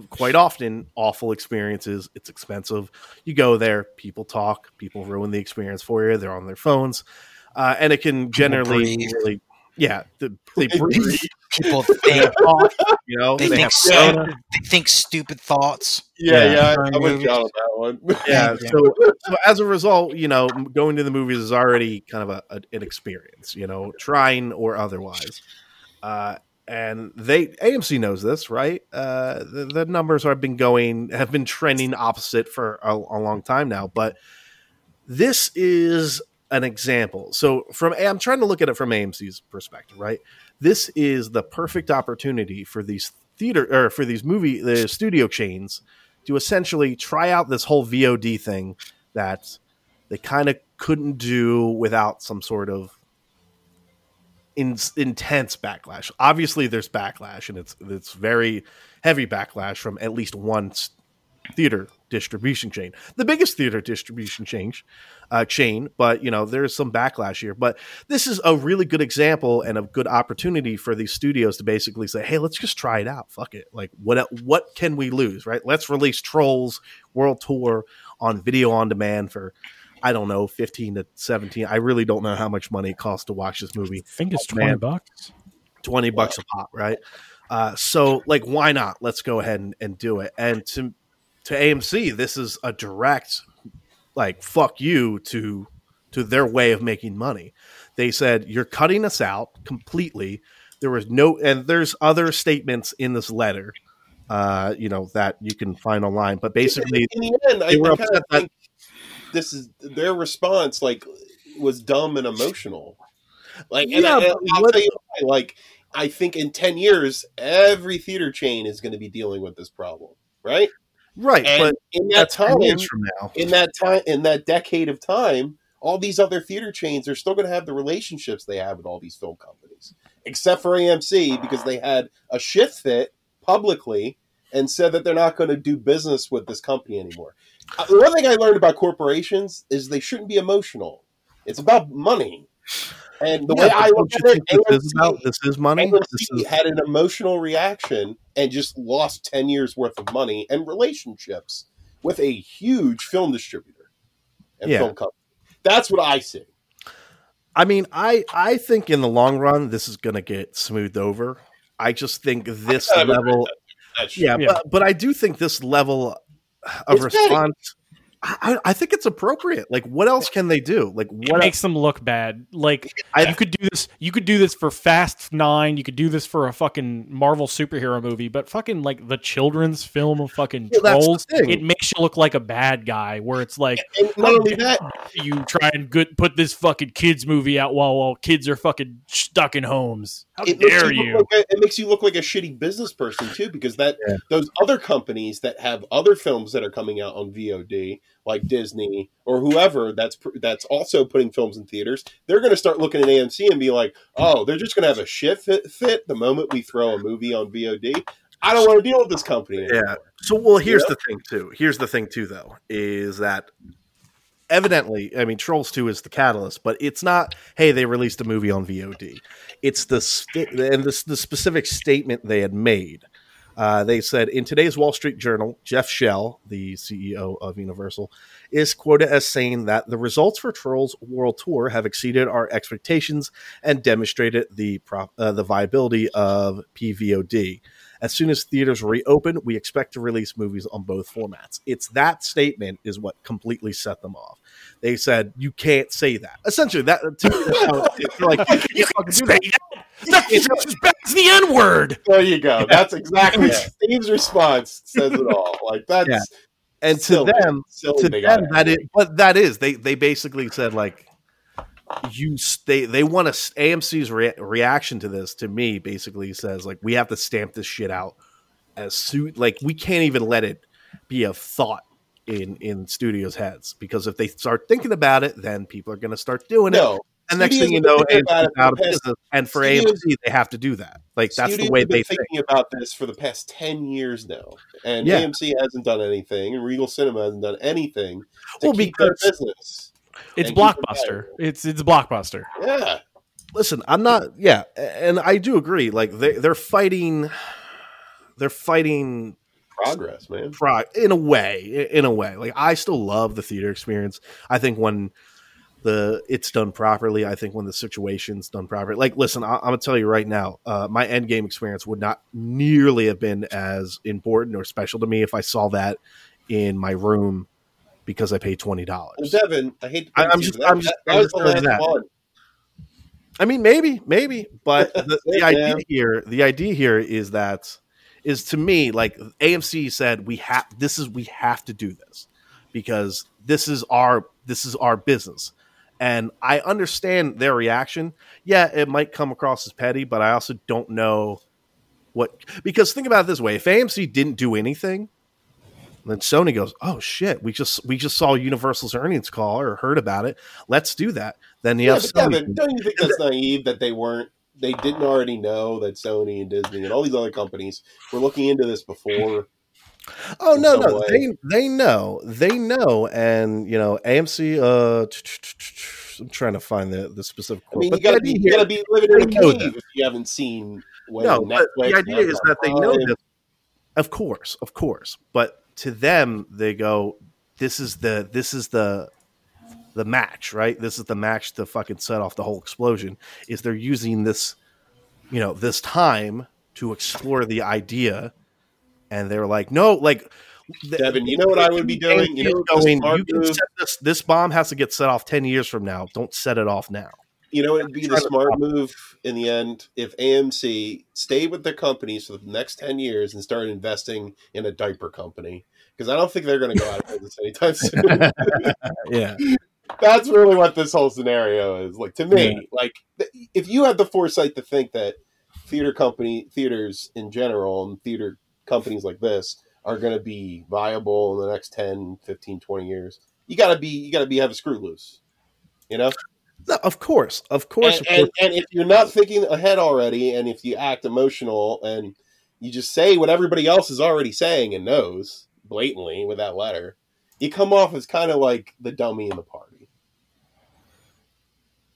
quite often awful experiences. It's expensive. You go there, people talk, people ruin the experience for you. They're on their phones, uh, and it can generally really, yeah, the, they They breathe. breathe. People think You know, they, they think have stupid, they think stupid thoughts. Yeah, Yeah. yeah, During I'm with movies. On that one. yeah Yeah. so, so as a result you know going to the movies is already kind of a, a- an experience you know trying or otherwise uh and they amc knows this right? Uh the, the numbers have been going have been trending opposite for a, a long time now but this is an example. So from i'm trying to look at it from amc's perspective right? This is the perfect opportunity for these theater or for these movie the studio chains to essentially try out this whole VOD thing that they kind of couldn't do without some sort of in, intense backlash. Obviously, there's backlash, and it's it's very heavy backlash from at least one theater distribution chain, the biggest theater distribution chain, uh, chain. But you know, there's some backlash here. But this is a really good example and a good opportunity for these studios to basically say, "Hey, let's just try it out. Fuck it. Like, what what can we lose? Right? Let's release Trolls World Tour on video on demand for." I don't know, fifteen to seventeen. I really don't know how much money it costs to watch this movie. I think it's Oh, twenty man. bucks. 20 bucks a pop, right? Uh, so like why not? Let's go ahead and, and do it. And to to AMC, this is a direct like fuck you to to their way of making money. They said you're cutting us out completely. There was no and there's other statements in this letter uh, you know, that you can find online. But basically in the end, I, were I kind upset of that- think this is their response. Like, was dumb and emotional. Like, and Yeah, I, but I'll what- tell you why. Like, I think in ten years, every theater chain is going to be dealing with this problem, right? right, And but in that time, from now. in that time, in that decade of time, all these other theater chains are still going to have the relationships they have with all these film companies, except for AMC because they had a shit fit publicly and said that they're not going to do business with this company anymore. Uh, the one thing I learned about corporations is they shouldn't be emotional. It's about money. And the Yeah, way I don't look at think it, this is about this is money. This is had an emotional reaction and just lost 10 years worth of money and relationships with a huge film distributor and Yeah. film company. That's what I see. I mean, I I think in the long run this is going to get smoothed over. I just think this I would agree level, with That's yeah, Yeah. But, but I do think this level of It's response. I, I think it's appropriate. Like, what else can they do? Like, It what? makes them look bad. Like I- you could do this. You could do this for Fast Nine. You could do this for a fucking Marvel superhero movie. But fucking like the children's film of fucking Well, trolls, it makes you look like a bad guy. Where it's like And not only that, you try and good put this fucking kids movie out while while kids are fucking stuck in homes. How it makes, dare you you? look like a, it makes you look like a shitty business person too, because that Yeah. those other companies that have other films that are coming out on VOD, like Disney or whoever that's that's also putting films in theaters, they're going to start looking at AMC and be like, "Oh, they're just going to have a shit fit, fit the moment we throw a movie on VOD." I don't want to deal with this company. Anymore. Yeah. So, well, here's the thing too. Here's the thing too, though, is that evidently, I mean, Trolls Two is the catalyst, but it's not. Hey, they released a movie on VOD. It's the sta- and the, the specific statement they had made. Uh, they said in today's Wall Street Journal, Jeff Shell, the CEO of Universal, is quoted as saying that the results for Trolls World Tour have exceeded our expectations and demonstrated the pro- uh, the viability of PVOD. As soon as theaters reopen, we expect to release movies on both formats. It's that statement is what completely set them off. They said you can't say that. Essentially, that to me, that's how it- it's like You fucking can do say that. that. That's just as bad as the N word. There you go. That's exactly Yeah. Steve's response says it all. Like that's Yeah. and to silly. them, silly to they them that is but that is they they basically said like you s- they they want to AMC's rea- reaction to this to me basically says like we have to stamp this shit out as soon like we can't even let it be a thought in in studios heads because if they start thinking about it then people are going to start doing it No, and next thing you know have about AMC's it out of past- business and for studios- AMC they have to do that like that's the studios way have been they think thinking about this for the past ten years now, and Yeah. AMC hasn't done anything, and Regal Cinema hasn't done anything to Well, keep their because- business. It's And it blockbuster. It's it's blockbuster. Yeah, listen i'm not yeah and i do agree like they, they're fighting they're fighting progress, man. pro in a way in a way like i still love the theater experience i think when the it's done properly i think when the situation's done properly like listen I, i'm gonna tell you right now uh, my end game experience would not nearly have been as important or special to me if i saw that in my room because i paid $20 Well, Devin, I hate to I, I'm, you, just- that, I'm just- that, I'm was just the last that. one. I mean, maybe, maybe, but the, the idea here, the idea here is that is to me like AMC said we have this is we have to do this because this is our this is our business, and I understand their reaction. Yeah, it might come across as petty, but I also don't know what because think about it this way: if AMC didn't do anything, then Sony goes, "Oh shit, we just we just saw Universal's earnings call or heard about it. Let's do that." Then you Yeah, Sony Devin, don't you think that's naive that they weren't? They didn't already know that Sony and Disney and all these other companies were looking into this before. Oh no, no, way. they they know, they know, and you know, AMC. Uh, I'm trying to find the the specific. I mean, you gotta be you gotta be living in a cave if you haven't seen. When no, but the idea is that they know this. Of course, of course, but to them, they go, "This is the this is the the match, right? This is the match to fucking set off the whole explosion." Is they're using this, you know, this time to explore the idea, and they're like, "No, like." Devin, you know what I would be doing? You know, AMC what is going, you can move- set this, this bomb has to get set off 10 years from now. Don't set it off now. You know, it'd be the smart move in the end if AMC stayed with their companies for the next 10 years and started investing in a diaper company. Because I don't think they're going to go out of business anytime soon. Yeah. That's really what this whole scenario is. Like, to me, like, if you had the foresight to think that theater company, theaters in general, and theater companies like this are going to be viable in the next 10, 15, 20 years, you got to be, you got to be, have a screw loose. You know? No, of course. Of course. and, of course. and, and if you're not thinking ahead already, and if you act emotional and you just say what everybody else is already saying and knows blatantly with that letter, you come off as kind of like the dummy in the party.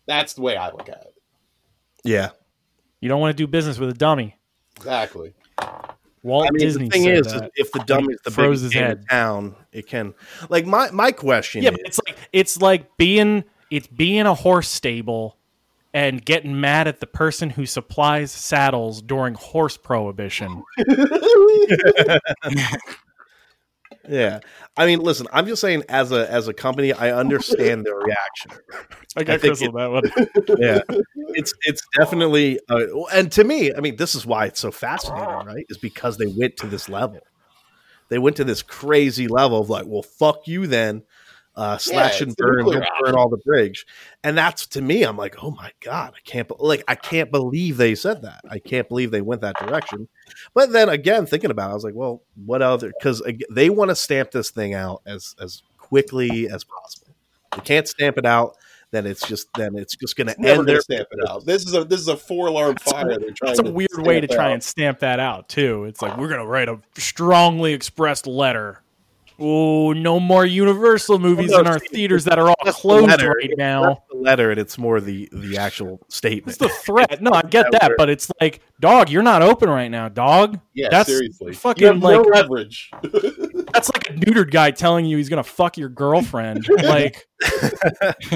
That's the way I look at it. yeah. You don't want to do business with a dummy. Exactly. Walt I mean, Disney the thing said is, is that. if the dumb is the froze biggest his head. in town, it can. Like my my question Yeah, is, but it's like it's like being it's being a horse stable and getting mad at the person who supplies saddles during horse prohibition. yeah. I mean, listen, I'm just saying, as a as a company, I understand their reaction. I I got Chris on that one. Yeah, it's it's definitely, uh, and to me, I mean, this is why it's so fascinating, right? Is because they went to this level. They went to this crazy level of like, well, fuck you, then uh, slash Yeah, and burn, nuclear don't burn all the bridge, and that's to me, I'm like, oh my god, I can't, be- like, I can't believe they said that. I can't believe they went that direction. But then again, thinking about, it, I was like, well, what other? Because they want to stamp this thing out as as quickly as possible. They can't stamp it out. Then it's just then it's just going to end gonna their stamp it out. This is a this is a four alarm That's a- fire. They're trying That's a weird way to stamp try out. and stamp that out too. It's like we're gonna write a strongly expressed letter. Oh, no more Universal movies no, in our theaters that are all closed letter. right It's now. not the letter, and it's more the the actual statement. It's the threat. No, I get that but it's like, dog, you're not open right now, dog. Yeah, That's seriously. fucking you have no like- leverage. That's like a neutered guy telling you he's gonna fuck your girlfriend. like,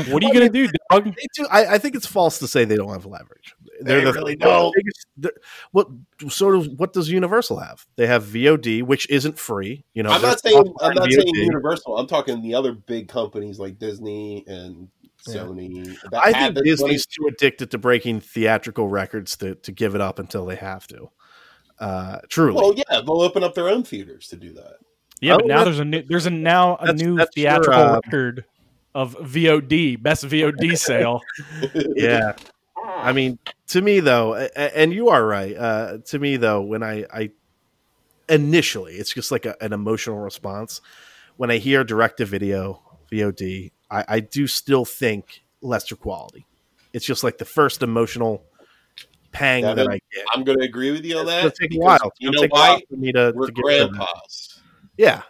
what are you gonna do, dog? Do, I, I think it's false to say they don't have leverage. They the- really they're the don't. biggest- they're- what sort of what does Universal have? They have VOD, which isn't free. You know, I'm not saying I'm not VOD. saying Universal. I'm talking the other big companies like Disney and Yeah. Sony. that I think this Disney's too addicted to breaking theatrical records to, to give it up until they have to. Uh, truly, money. Well, yeah, they'll open up their own theaters to do that. Yeah, but Oh, now there's a new there's a now a that's- new that's your, theatrical uh, record of VOD best VOD sale. yeah. I mean, to me though, and you are right. Uh, to me though, when I, I initially, it's just like a, an emotional response. When I hear direct to video VOD, I, I do still think lesser quality. It's just like the first emotional pang that I get. I'm going to agree with you on It's that. gonna take a while. You know take a while why? for me to, We're to get rid of that. grandpas. Yeah,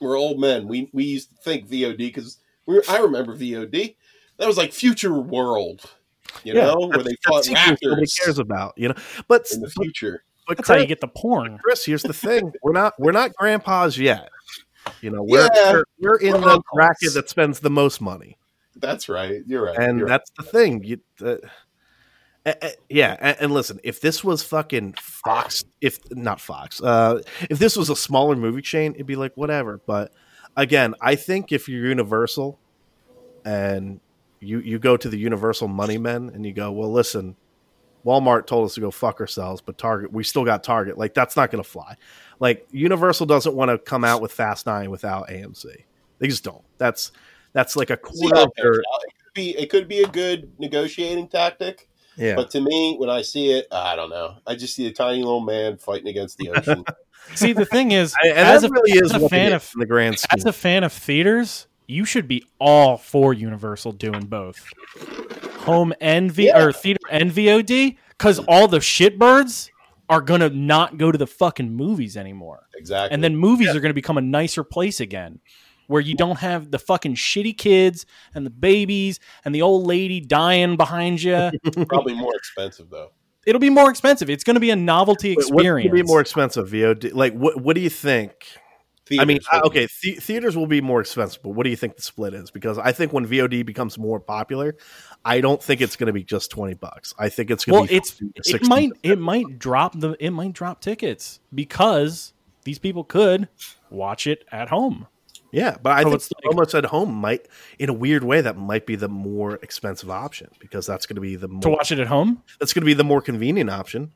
We're old men. We we used to think VOD because we I remember VOD. That was like Future World, you Yeah, know, where they that's fought sequels nobody cares about, you know. But in the future. but That's how you get the porn. Chris, here's the thing: we're not we're not grandpas yet. You know, we're Yeah, we're, we're in we're the uncles. bracket that spends the most money. That's right. You're right. and You're right. that's the thing. You, uh, uh, uh, yeah, and, and listen, if this was fucking Fox, if not Fox, uh, if this was a smaller movie chain, it'd be like whatever. But again, I think if you're Universal and you you go to the Universal Money Men and you go, well, listen, Walmart told us to go fuck ourselves, but Target, we still got Target. Like that's not going to fly. Like Universal doesn't want to come out with Fast Nine without AMC. They just don't. That's that's like a quarter how it their pans out. It could be it could be a good negotiating tactic, yeah. but to me, when I see it, I don't know. I just see a tiny little man fighting against the ocean. See, the thing is, I- as a, really is as a fan fan of the grand scheme. as a fan of theaters, you should be all for Universal doing both home and V Yeah. or theater and VOD because all the shitbirds are gonna not go to the fucking movies anymore, exactly. and then movies are gonna become a nicer place again. Where you don't have the fucking shitty kids and the babies and the old lady dying behind you. probably more expensive though. It'll be more expensive. It's going to be a novelty experience. going to be more expensive? VOD? Like, what? What do you think? I mean, Theaters I- would- okay, the- theaters will be more expensive, but what do you think the split is? Because I think when VOD becomes more popular, I don't think it's going to be just twenty bucks. I think it's going well to be it's it might it might drop the it might drop tickets because these people could watch it at home yeah, but I So think like- almost at home might, in a weird way, that might be the more expensive option because that's going to be the more, to watch it at home that's going to be the more convenient option.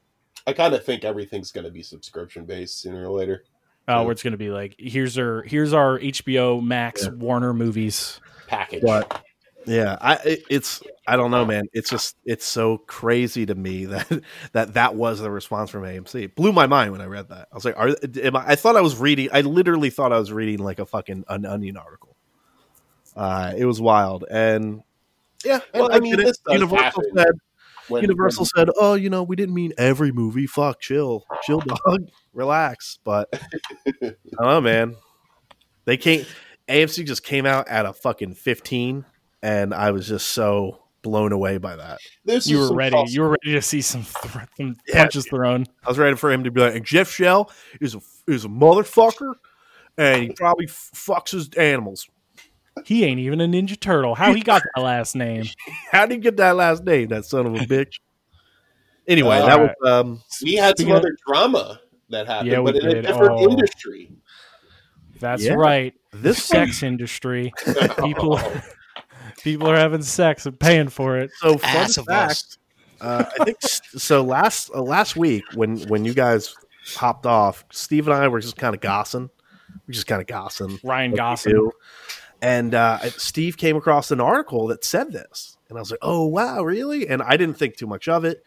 I kind of think everything's going to be subscription based sooner or later. Uh, Yeah. where it's going to be like here's our here's our HBO Max Yeah. Warner movies Package. But yeah, I it, it's I don't know, man. It's just it's so crazy to me that that that was the response from AMC. It blew my mind when I read that. I was like, are, am I, I thought I was reading. I literally thought I was reading like a fucking an Onion article. Uh, it was wild, and yeah, Well, I, I mean, this Universal happen. said When- Universal said, "Oh, you know, we didn't mean every movie. Fuck, chill, chill, dog, relax." But I don't know, man. They can't. AMC just came out at a fucking fifteen, and I was just so blown away by that. this you were ready cost- you were ready to see some, th- some Yeah. punches thrown I was ready for him to be like, "Jeff Shell is a is a motherfucker, and he probably f- fucks his animals." He ain't even a Ninja Turtle how he got that last name How did he get that last name? That son of a bitch. Anyway, Uh, that was um, We had some Speaking of- other drama that happened, Yeah, we but in a did. different Oh. industry. that's Yeah. right this sex industry people people are having sex and paying for it So fun Ass of fact, us. uh, I think so. Last uh, last week when when you guys hopped off, Steve and I were just kind of gossing. We just kind of gossing. Ryan like we Gosling do. And uh, Steve came across an article that said this, and I was like, "Oh wow, really?" And I didn't think too much of it.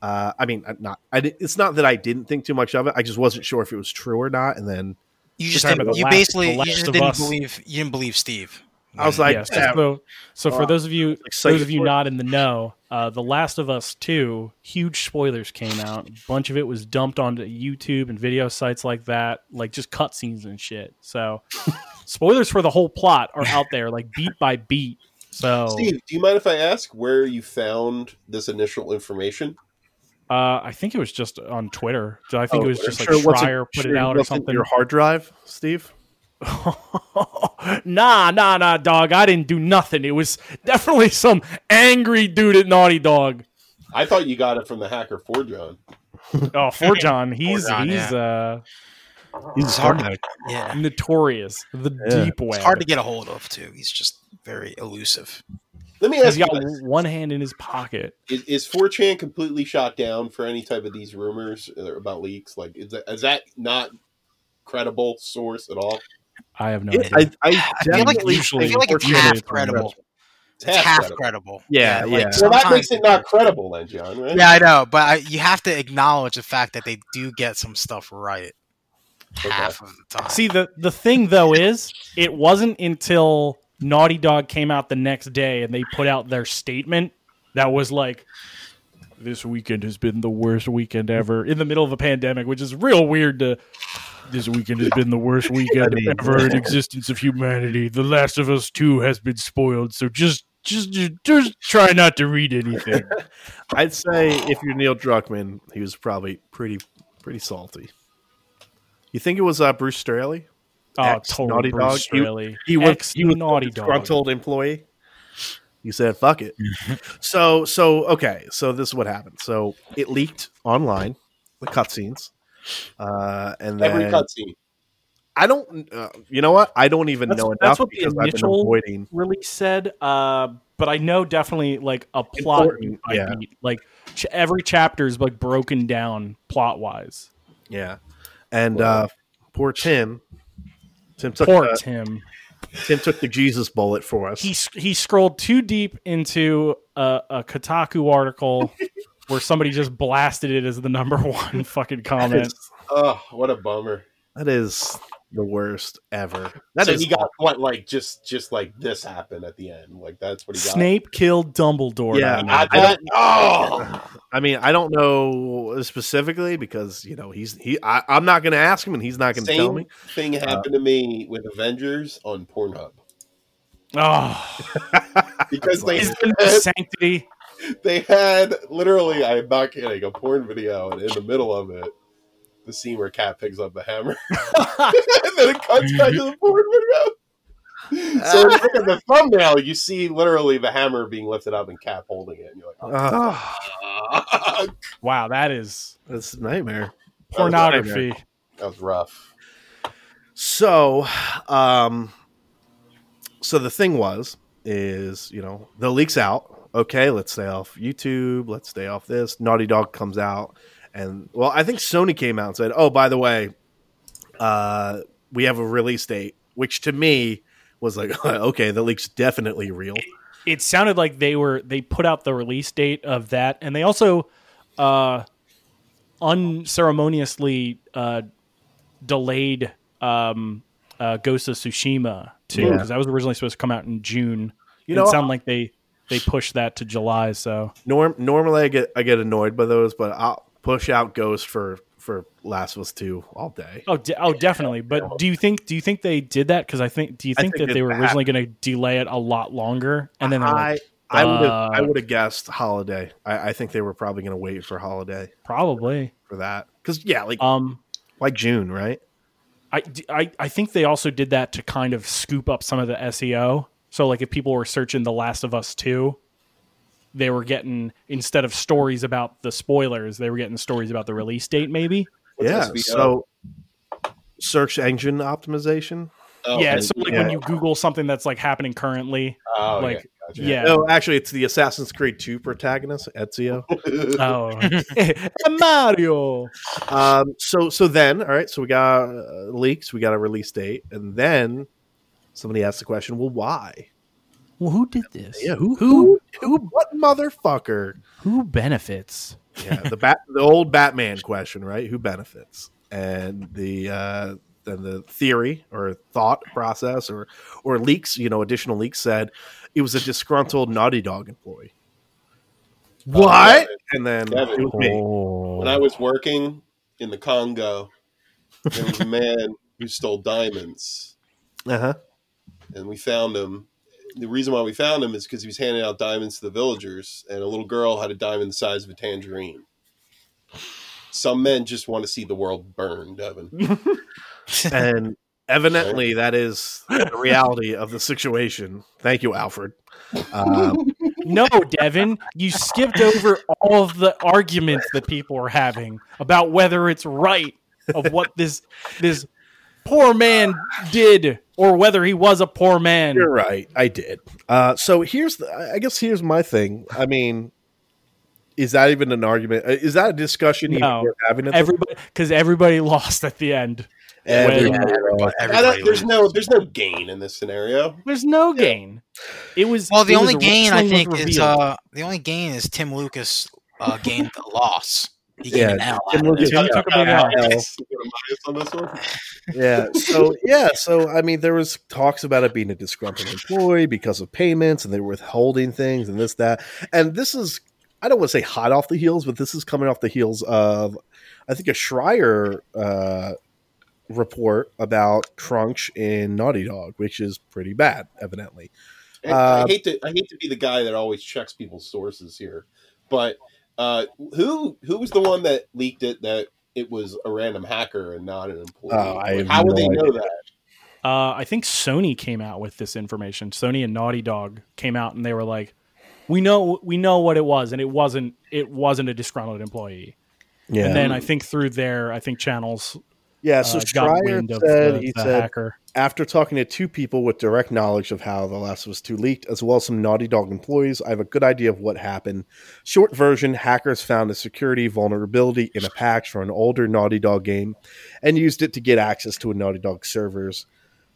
Uh, I mean, not. I. It's not that I didn't think too much of it. I just wasn't sure if it was true or not. And then You just didn't, you basically you just didn't Us. believe you didn't believe Steve. I was like, Yes, yeah, so, so for Uh, those of you, excited those of you not in the know, uh, The Last of Us Two, huge spoilers came out. A bunch of it was dumped onto YouTube and video sites like that, like just cutscenes and shit. So, spoilers for the whole plot are out there, like beat by beat. So, Steve, do you mind if I ask where you found this initial information? uh, I think it was just on Twitter. So I think Oh, it was just like Sure, what's Schreier put sure it out or something. Your hard drive, Steve. nah, nah, nah, dog. I didn't do nothing. It was definitely some angry dude at Naughty Dog. I thought you got it from the hacker for John. Oh, for John, he's John, he's uh He's hard. scumbag. Yeah, notorious. The Yeah. deep web. it's hard to get a hold of too. He's just very elusive. Let me He's ask you, got guys, one hand in his pocket. is, is 4chan completely shot down for any type of these rumors about leaks? Like, is that, is that not credible source at all? I have no It- idea. I, I I feel like, definitely I feel like it's think half credible. It's It's half credible. credible. Yeah, like, yeah. Well, that makes it not credible, then, John. Right? Yeah, I know, but I, you have to acknowledge the fact that they do get some stuff right half of the time. See the the thing though is it wasn't until Naughty Dog came out the next day and they put out their statement that was like this weekend has been the worst weekend ever in the middle of a pandemic, which is real weird to this weekend has been the worst weekend ever in existence of humanity. The Last of Us 2 has been spoiled, so just just just, just try not to read anything. I'd say if you're Neil Druckmann, he was probably pretty pretty salty. You think it was uh, Bruce Straley? Oh, Ex totally Naughty Bruce Dog. He- Straley. He was Ex he was Naughty Dog. employee. You said fuck it. so so okay. So this is what happened. So it leaked online, the cutscenes, uh, and then Every cutscene. I don't. Uh, you know what? I don't even That's- know that's enough what the because I've been initial- avoiding. release said, uh, but I know definitely like a plot Important, yeah. beat. Like ch- every chapter is like broken down plot wise. Yeah, and uh, poor Tim. Tim took Poor the, Tim. Tim took the Jesus bullet for us. He he scrolled too deep into a, a Kotaku article where somebody just blasted it as the number one fucking comment. is, Oh, what a bummer. that is the worst ever. That so is he got what, like just just like this happened at the end. Like that's what he got. Snape killed Dumbledore. Yeah, Got I that? Oh, I mean, I don't know specifically because you know he's he. I, I'm not going to ask him, and he's not going to tell same me. thing uh, happened to me with Avengers on Pornhub Oh, because they is there no sanctity? they had literally. I'm not kidding. A porn video, and in the middle of it, the scene where Cap picks up the hammer, and then it cuts back to the porn video. So if you look at the thumbnail, you see literally the hammer being lifted up and Cap holding it, and you're like, oh, Ah, Wow, that is that's a nightmare. pornography. that was rough. So, um, so the thing was, is you know the leaks out. Okay, let's stay off YouTube. Let's stay off this. Naughty Dog comes out, and well, I think Sony came out and said, "Oh, by the way, uh, we have a release date," which to me was like, okay, the leak's definitely real. it sounded like they were they put out the release date of that and they also uh unceremoniously uh delayed um uh ghost of tsushima too Yeah. because that was originally supposed to come out in june You it know, sounded like they they pushed that to july so. Norm, normally I get I get annoyed by those, but I'll push out Ghost for for Last of Us Two all day. oh de- oh definitely. But do you think do you think they did that? Because i think do you think, think that they were originally going to delay it a lot longer and then I like, I would have I would have guessed holiday. I, I think they were probably going to wait for holiday. Probably. For that. Because yeah, like um like June, right? I, I, I think they also did that to kind of scoop up some of the SEO. So, like, if people were searching The Last of Us 2, they were getting, instead of stories about the spoilers, they were getting stories about the release date, maybe. What's yeah. SEO? So search engine optimization. Oh, yeah. okay. So, like, yeah. when you Google something that's, like, happening currently, Oh, like, okay, gotcha. yeah. No, actually, it's the Assassin's Creed Two protagonist Ezio. Oh. Mario. um. So so then, all right. So we got uh, leaks. We got a release date, and then somebody asked the question, "Well, why? Well, who did this? Yeah, who Who, who what motherfucker?" who benefits? yeah, the bat, the old Batman question, right? Who benefits? And the uh, then the theory or thought process or or leaks, you know, additional leaks said it was a disgruntled Naughty Dog employee. What? And then Kevin. it was me. Oh. when I was working in the Congo, there was a man who stole diamonds, Uh huh. And we found him. The reason why we found him is because he was handing out diamonds to the villagers, and a little girl had a diamond the size of a tangerine. Some men just want to see the world burn, Devin. And evidently, that is the reality of the situation. Thank you, Alfred. Um, No, Devin, you skipped over all of the arguments that people were having about whether it's right of what this this poor man did or whether he was a poor man. You're right. I did. Uh, so here's the. I guess here's my thing. I mean, is that even an argument? Uh, Is that a discussion even No. worth having? at Everybody because everybody lost at the end. Everybody, I everybody there's no there's no gain in this scenario. There's no gain. It was Well, the only gain I think is uh the only gain is Tim Lucas uh, gained a loss. He Yeah, an L. Tim out of Lucas- it. Tim took a Yeah. L. L. Nice. You got a minus on this one? yeah. So yeah. So I mean, there was talks about it being a disgruntled employee because of payments, and they were withholding things and this that. And this is I don't want to say hot off the heels, but this is coming off the heels of I think a Schreier uh, report about Crunch in Naughty Dog, which is pretty bad, evidently. And I Uh, hate to I hate to be the guy that always checks people's sources here, but uh, who who was the one that leaked it that it was a random hacker and not an employee? Oh, I have How would no they know that? Uh, I think Sony came out with this information. Sony and Naughty Dog came out and they were like, "We know, we know what it was, and it wasn't, it wasn't a disgruntled employee." Yeah. And then I think through their, I think channels yeah. So uh, Schreier said the, he the said hacker. after talking to two people with direct knowledge of how The Last of Us 2 leaked, as well as some Naughty Dog employees, I have a good idea of what happened. Short version hackers found a security vulnerability in a patch for an older Naughty Dog game and used it to get access to a Naughty Dog servers.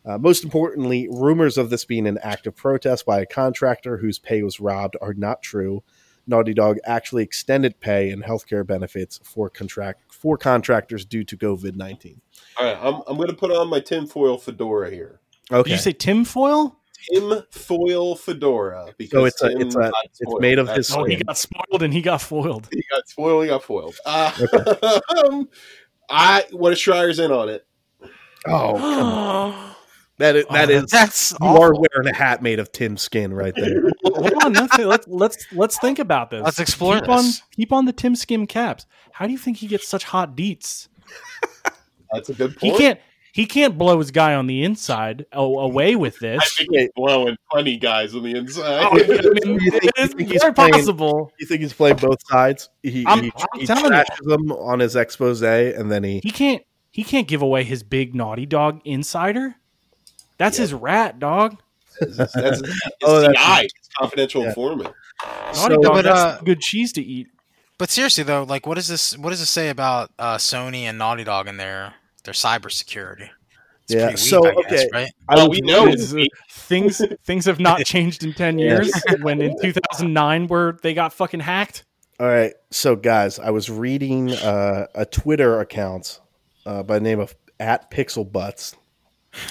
Uh, most importantly, rumors of this being an act of protest by a contractor whose pay was robbed are not true. Naughty Dog actually extended pay and healthcare benefits for contract for contractors due to COVID nineteen. All right, I'm I'm going to put on my tinfoil fedora here. Okay, Did you say tinfoil? Tim foil fedora because So it's a- Tim it's a- it's made of That's- his- Oh, he got spoiled and he got foiled. He got spoiled. He got foiled. Uh, um, I what a Schreier's in on it. oh, come on. That is, that Oh, is That's you are wearing a hat made of Tim's skin right there. Hold on, let's, let's let's let's think about this. Let's explore keep on keep on the Tim Skim caps. How do you think he gets such hot deets? That's a good point. He can't he can't blow his guy on the inside a- away with this. I think he's blowing funny guys on the inside. Oh, I mean, You think- it's you think he's very playing- possible. You think he's played both sides? He, I'm- he, I'm he telling you. them on his expose, and then he. He can't he can't give away his big naughty dog insider. That's his rat dog. that's, that's, it's Oh, that's- CI, it's confidential Yeah. informant. Naughty So- dog But, that's uh, good cheese to eat. But seriously though, like what does this what does this say about uh, Sony and Naughty Dog and their their cybersecurity? It's Yeah, pretty so, weak, I guess, okay. right? Well, we know It's, uh, things things have not changed in 10 years when in 2009 where they got fucking hacked. All right, so guys, I was reading uh, a Twitter account uh, by the name of at Pixel Butts.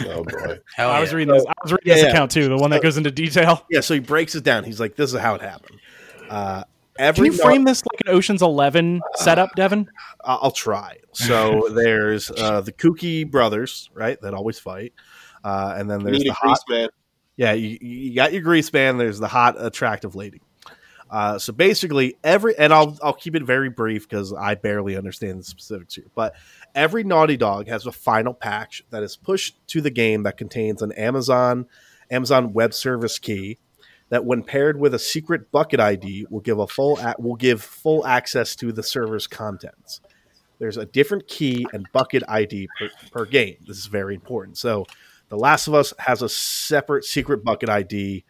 Oh boy. Hell I was yeah. reading this. I was reading Yeah, this yeah. account too, the one that goes into detail. Yeah, so he breaks it down. He's like, "This is how it happened." Uh, Can you frame this like an Ocean's 11 setup, Devin? I- I'll try. So there's uh, the Kooky brothers, right? That always fight, uh, and then there's the hot. grease man. Yeah, you, you got your grease man. There's the hot, attractive lady. Uh, so basically, every and I'll I'll keep it very brief because I barely understand the specifics here. But every Naughty Dog has a final patch that is pushed to the game that contains an Amazon Amazon Web Service key that, when paired with a secret bucket ID, will give a full a- will give full access to the server's contents. There's a different key and bucket ID per, per game. This is very important. So, The Last of Us has a separate secret bucket ID.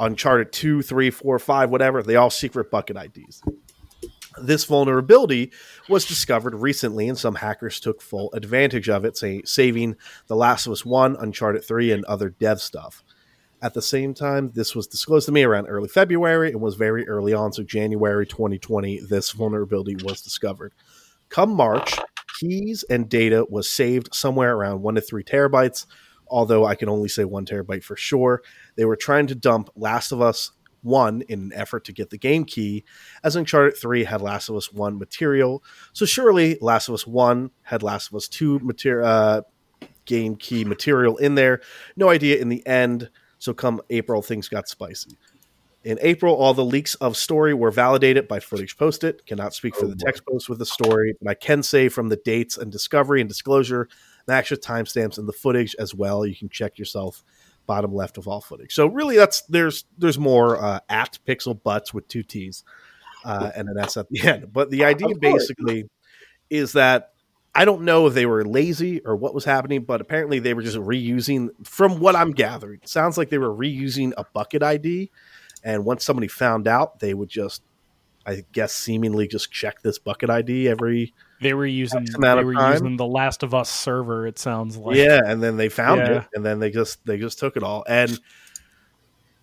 Uncharted 2, 3, 4, 5, whatever, they all secret bucket IDs. This vulnerability was discovered recently, and some hackers took full advantage of it, say, saving The Last of Us 1, Uncharted 3, and other dev stuff. At the same time, this was disclosed to me around early February and was very early on. So, January 2020, this vulnerability was discovered. Come March, keys and data was saved somewhere around one to three terabytes, although I can only say one terabyte for sure. They were trying to dump Last of Us 1 in an effort to get the game key, as Uncharted 3 had Last of Us 1 material. So, surely Last of Us 1 had Last of Us 2 material. Uh, game key material in there. No idea in the end. So come April, things got spicy. In April, all the leaks of story were validated by footage posted. Cannot speak for Oh, the text post with the story, but I can say from the dates and discovery and disclosure, the actual timestamps in the footage as well. You can check yourself bottom left of all footage. So really, that's there's there's more uh, at pixel butts with two T's uh, and an S at the end. But the idea basically is that I don't know if they were lazy or what was happening, but apparently they were just reusing, from what I'm gathering, sounds like they were reusing a bucket ID. And once somebody found out, they would just, I guess, seemingly just check this bucket ID every They were using they were time. using the Last of Us server. It sounds like yeah, and then they found Yeah. it, and then they just they just took it all, and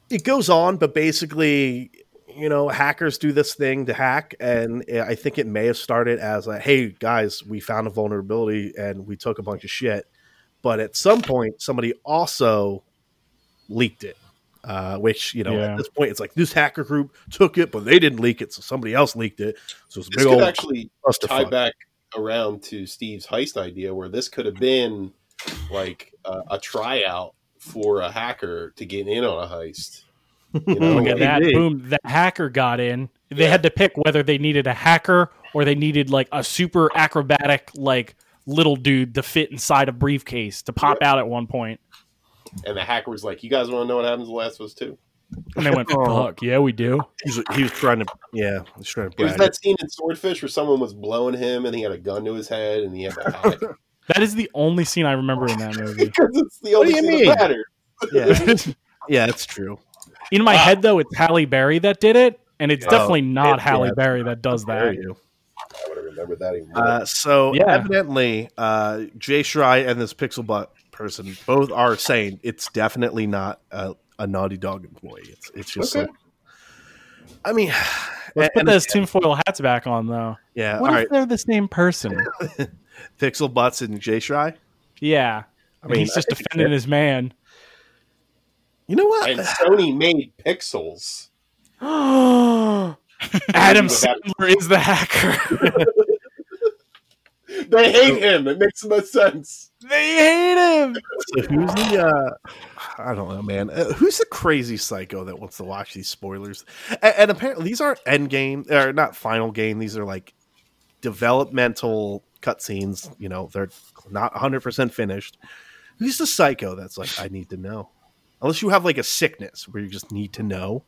it goes on. But basically, you know, hackers do this thing to hack, and I think it may have started as a hey guys, we found a vulnerability and we took a bunch of shit, but at some point, somebody also leaked it. Uh, which you know, Yeah. at this point, it's like this hacker group took it, but they didn't leak it, so somebody else leaked it. So it's a This big could old actually tie clusterfuck. back around to Steve's heist idea, where this could have been like a, a tryout for a hacker to get in on a heist. You know, Look at that! Maybe. Boom! The hacker got in. They Yeah. had to pick whether they needed a hacker or they needed like a super acrobatic like little dude to fit inside a briefcase to pop out at one point. and the hacker was like, "You guys want to know what happens in The Last of Us 2? And they went, "Fuck yeah, we do." He's, he was trying to, yeah, he was trying to It was brag. that scene in Swordfish where someone was blowing him and he had a gun to his head and he had to hide That is the only scene I remember in that movie. because it's the What only do you scene mean? that matters. Yeah, yeah, that's true. in my head, though, it's Halle Berry that did it, and it's Oh, definitely not it- Halle yeah. Berry that does that. you. I would have remembered that even. Uh, so Yeah. evidently, uh, Jay Schreier and this Pixel Butt person both are saying it's definitely not a, a Naughty Dog employee. It's it's just Okay. like, I mean, Let's put those tinfoil hats back on, though. yeah. What if right, they're the same person? Pixel Butts and Jay Schreier. Yeah. I mean, mean, he's just I think defending his man. You know what? and Sony made Pixels. Adam Sandler is the hacker. They hate him. It makes the most sense. they hate him. So who's the? Uh, I don't know, man. Uh, who's the crazy psycho that wants to watch these spoilers? And, and apparently, these aren't end game or not final game. These are like developmental cutscenes. You know, they're not 100 percent finished. Who's the psycho that's like, I need to know? Unless you have like a sickness where you just need to know.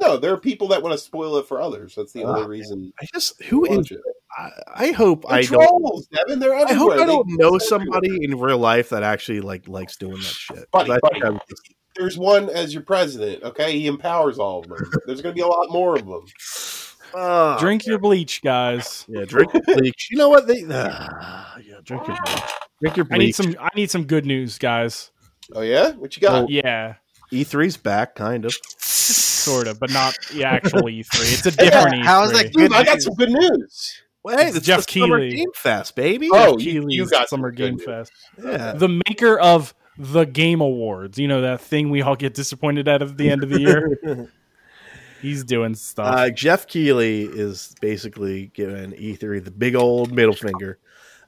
No, there are people that want to spoil it for others. That's the Ah, only reason. I just who to is? watch it. I, I hope They're I don't. trolls, Devin. They're I hope. I don't They- know somebody everywhere. in real life that actually like likes doing that shit. Buddy, 'Cause I think buddy. Just- There's one as your president. Okay, he empowers all of them. There's going to be a lot more of them. Ah. Drink your bleach, guys. Yeah, drink your bleach. You know what? They ah, yeah, drink your bleach. Drink your bleach. I need some. I need some good news, guys. Oh yeah, what you got? Yeah, E3's back, kind of. sort of, but not the actual E3. It's a different E E3. How is that Dude, I got some good news. Well, hey, It's it's Jeff the Summer Keighley. Game Fest, baby. Oh, Jeff you- you got Summer some Game good Fest. yeah. The maker of the Game Awards. You know that thing we all get disappointed at at the end of the year. He's doing stuff. Uh, Jeff Keighley is basically giving E3 the big old middle finger.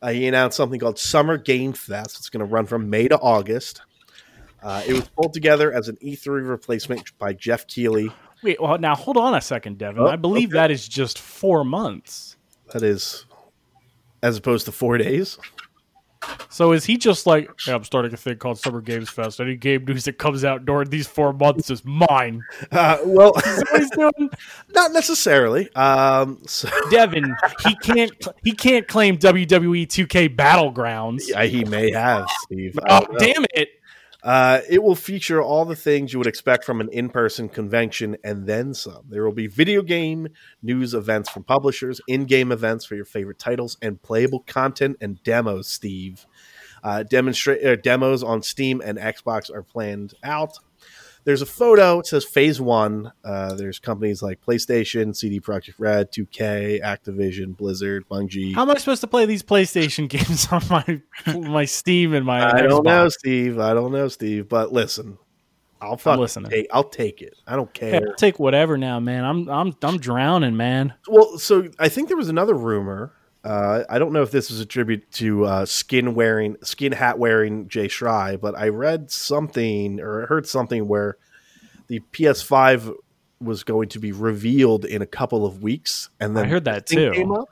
Uh, he announced something called Summer Game Fest. It's going to run from May to August. Uh, it was pulled together as an E3 replacement by Jeff Keighley. Wait, well, now hold on a second, Devin. Oh, I believe okay. that is just four months. That is, as opposed to four days. So is he just like, hey, I'm starting a thing called Summer Games Fest. Any game news that comes out during these four months is mine. Uh, well, doing? not necessarily. Um, so, Devin, he can't he can't claim WWE 2K Battlegrounds. yeah, he may have, Steve. Oh, damn it. Uh, it will feature all the things you would expect from an in-person convention and then some. There will be video game news events from publishers, in-game events for your favorite titles, and playable content and demos. Steve, uh, demonstrate uh, demos on Steam and Xbox are planned out. There's a photo. It says Phase One. Uh, there's companies like PlayStation, CD Projekt Red, 2K, Activision, Blizzard, Bungie. How am I supposed to play these PlayStation games on my my Steam and my I don't know, Steve. I don't know, Steve. But listen, I'll fucking listening. take. I'll take it. I don't Hey, care. I'll take whatever now, man. I'm I'm I'm drowning, man. Well, so I think there was another rumor. Uh, I don't know if this is a tribute to uh, skin wearing, skin hat wearing Jay Schrei, but I read something or heard something where the PS5 was going to be revealed in a couple of weeks, and then I heard that too. came up.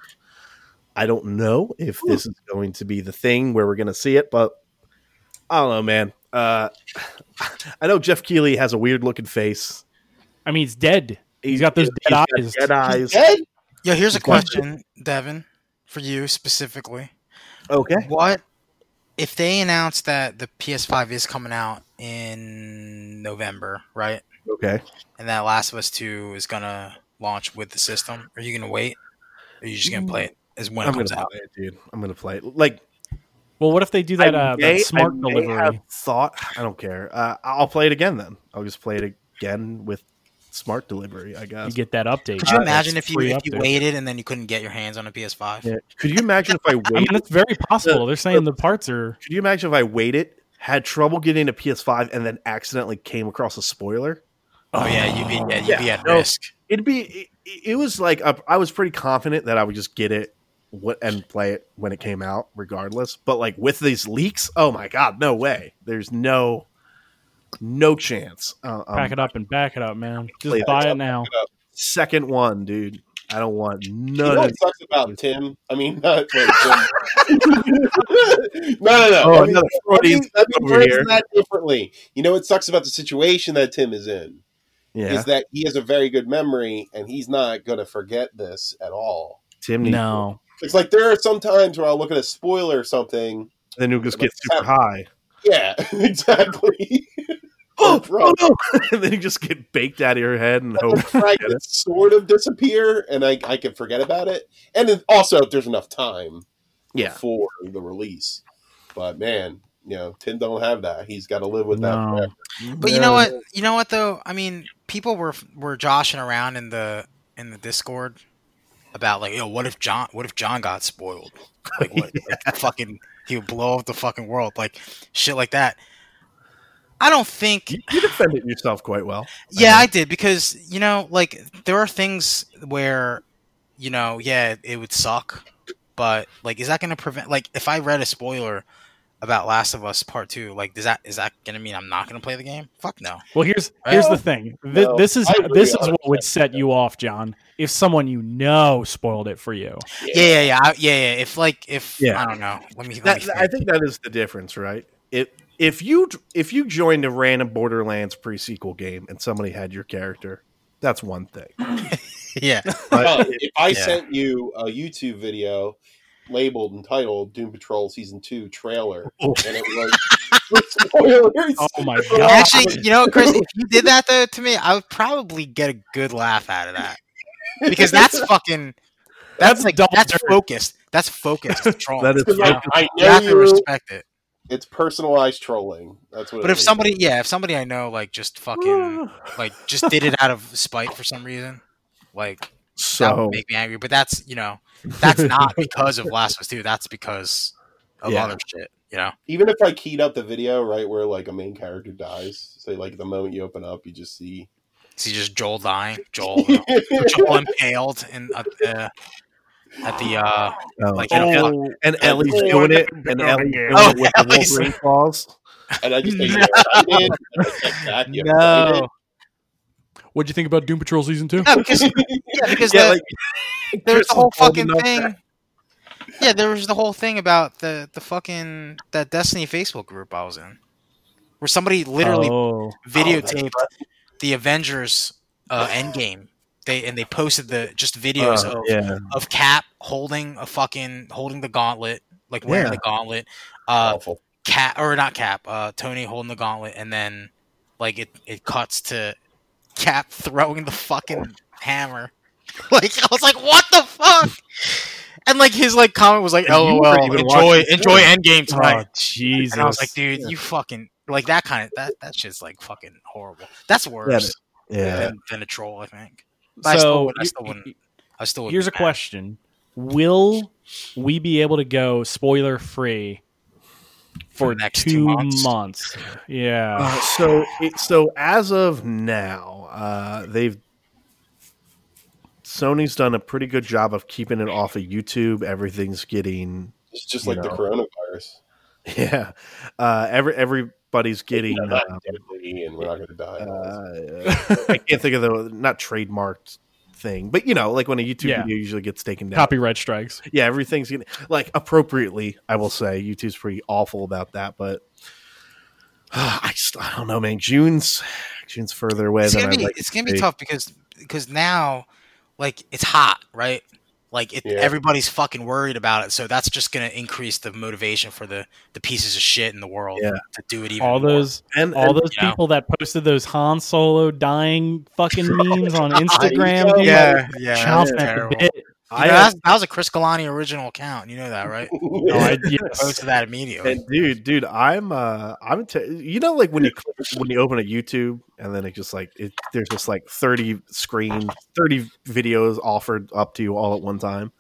I don't know if this is going to be the thing where we're going to see it, but I don't know, man. Uh, I know Jeff Keighley has a weird looking face. I mean, he's dead. He's got those dead got eyes. Dead eyes. Dead? Yo, here's a He's got- question, Devin, for you specifically. Okay. What if they announce that the PS5 is coming out in November, right? Okay. And that Last of Us 2 is gonna launch with the system? Are you gonna wait? Or are you just gonna play it? is when I'm it gonna comes out. play it, dude. I'm gonna play it. Like Well, what if they do that, uh, may- that smart I delivery? have thought I don't care. Uh, I'll play it again then. I'll just play it again with smart delivery. I guess. You get that update. Could you Uh, imagine That's if you if you update. waited and then you couldn't get your hands on a PS5? Yeah. Could you imagine if I waited? I waited? mean, it's very possible. They're saying the parts are. could you imagine if I waited, had trouble getting a PS5, and then accidentally came across a spoiler? Oh yeah, you'd be yeah, you'd Yeah, be at no. risk. It'd be. It, it was like a, I was pretty confident that I would just get it wh- and play it when it came out, regardless. But like with these leaks, oh my god, no way. There's no, no chance. Uh, um, Pack it up and back it up, man. Just Play buy that. it now. second one, dude. I don't want You none know what sucks about Tim? I mean, not wait, Tim. no, no, no. Oh, I mean, another let Freudian me, let me over phrase here. that differently. You know what sucks about the situation that Tim is in Yeah, is that he has a very good memory and he's not going to forget this at all. Tim. No. It's like there are some times where I'll look at a spoiler or something. then you'll just get super high. Yeah, exactly. Oh, Bro. oh no! and then you just get baked out of your head and the hope. fragments sort of disappear, and I, I can forget about it. And then also, if there's enough time Yeah, for the release. But man, you know, Tim don't have that. He's got to live with that. No. forever. But you know what? You know what though? I mean, people were were joshing around in the in the Discord about like, yo, what if John? What if John got spoiled? Like, what? like, fucking, he would blow up the fucking world, like shit like that. I don't think. You, you defended yourself quite well. Yeah, I did because you know, like there are things where, you know, yeah, it would suck, but like, is that going to prevent? Like, if I read a spoiler about Last of Us Part Two, like, does that is that going to mean I'm not going to play the game? Fuck no. Well, here's here's the thing. This, no, this is this is what would set you off, John. If someone you know spoiled it for you. Yeah, yeah, yeah, I- yeah, yeah. If like, if Yeah. I don't know, let me. Let That, me that- I think. think that is the difference, right? If if you if you joined a random Borderlands pre sequel game and somebody had your character, that's one thing. yeah, But Well, if- if I yeah. sent you a YouTube video labeled entitled Doom Patrol Season 2 trailer, Oh. and it was spoilers. Oh my god! actually, you know, Chris, if you did that though to me, I would probably get a good laugh out of that because that's fucking. That's, That's like that's dirt. focused. That's focused trolling. that is Because, like, I you have to respect it. it's personalized trolling. That's what But it if is. somebody, yeah, if somebody I know like just fucking like just did it out of spite for some reason, like that would make me angry. But that's you know that's not because of Last of Us Two. That's because of Yeah. other shit. You know. even if I keyed up the video right where like a main character dies, say like the moment you open up, you just see See just Joel dying, Joel, Joel impaled in uh, uh, at the uh oh, like and, in a- and Ellie's doing it, and Ellie's doing Oh, it with the Wolverine claws. and I just say you're excited. and I text back, you're no, What'd you think about Doom Patrol season two? yeah, because yeah, because Yeah, the, like, there's the whole fucking thing. to- Yeah, there was the whole thing about the the fucking that Destiny Facebook group I was in, where somebody literally Oh, videotaped the Avengers uh, Endgame. They and they posted the just videos Uh, of, yeah, of Cap holding a fucking holding the gauntlet, like wearing Yeah. the gauntlet. Uh, awful. Cap or not Cap, uh, Tony holding the gauntlet, and then like it it cuts to Cap throwing the fucking hammer. Like I was like, what the fuck? And like his like comment was like, And you oh, "LOL, enjoy enjoy it. Endgame tonight." oh Jesus! and I was like, dude, you fucking like that kind of that that shit's like fucking horrible. That's worse yeah. than, than a troll, I think. But I still so would- I y- still y- wouldn't- I still would here's a question: Will we be able to go spoiler free For for the next two, two months? months? Yeah. Uh, so, it, so as of now, uh, they've Sony's done a pretty good job of keeping it off of YouTube. Everything's getting, It's just you like the coronavirus. yeah. Uh, every everybody's getting. We're not um, deadly and we're not going to die. uh, I can't think of the not trademarked thing, but you know, like when a YouTube Yeah. video usually gets taken down. Copyright strikes. Yeah, everything's getting like appropriately. I will say YouTube's pretty awful about that, but I just I don't know, man. June's June's further away It's than gonna I'd be like. it's it gonna to be tough because because now like it's hot, right? Like it, Yeah. everybody's fucking worried about it, so that's just gonna increase the motivation for the the pieces of shit in the world Yeah. to do it even All more. those And, all and those you know. people that posted those Han Solo dying fucking memes on Instagram. know. dude, yeah, yeah, chomping that's at the terrible. bit. You I know, uh, that's- that was a Chris Kalani original account. You know that, right? No, I, Post yes. to that immediately. and dude, dude, I'm uh, I'm t- you know like when you when you open a YouTube and then it just like it, there's just like 30 screens, 30 videos offered up to you all at one time.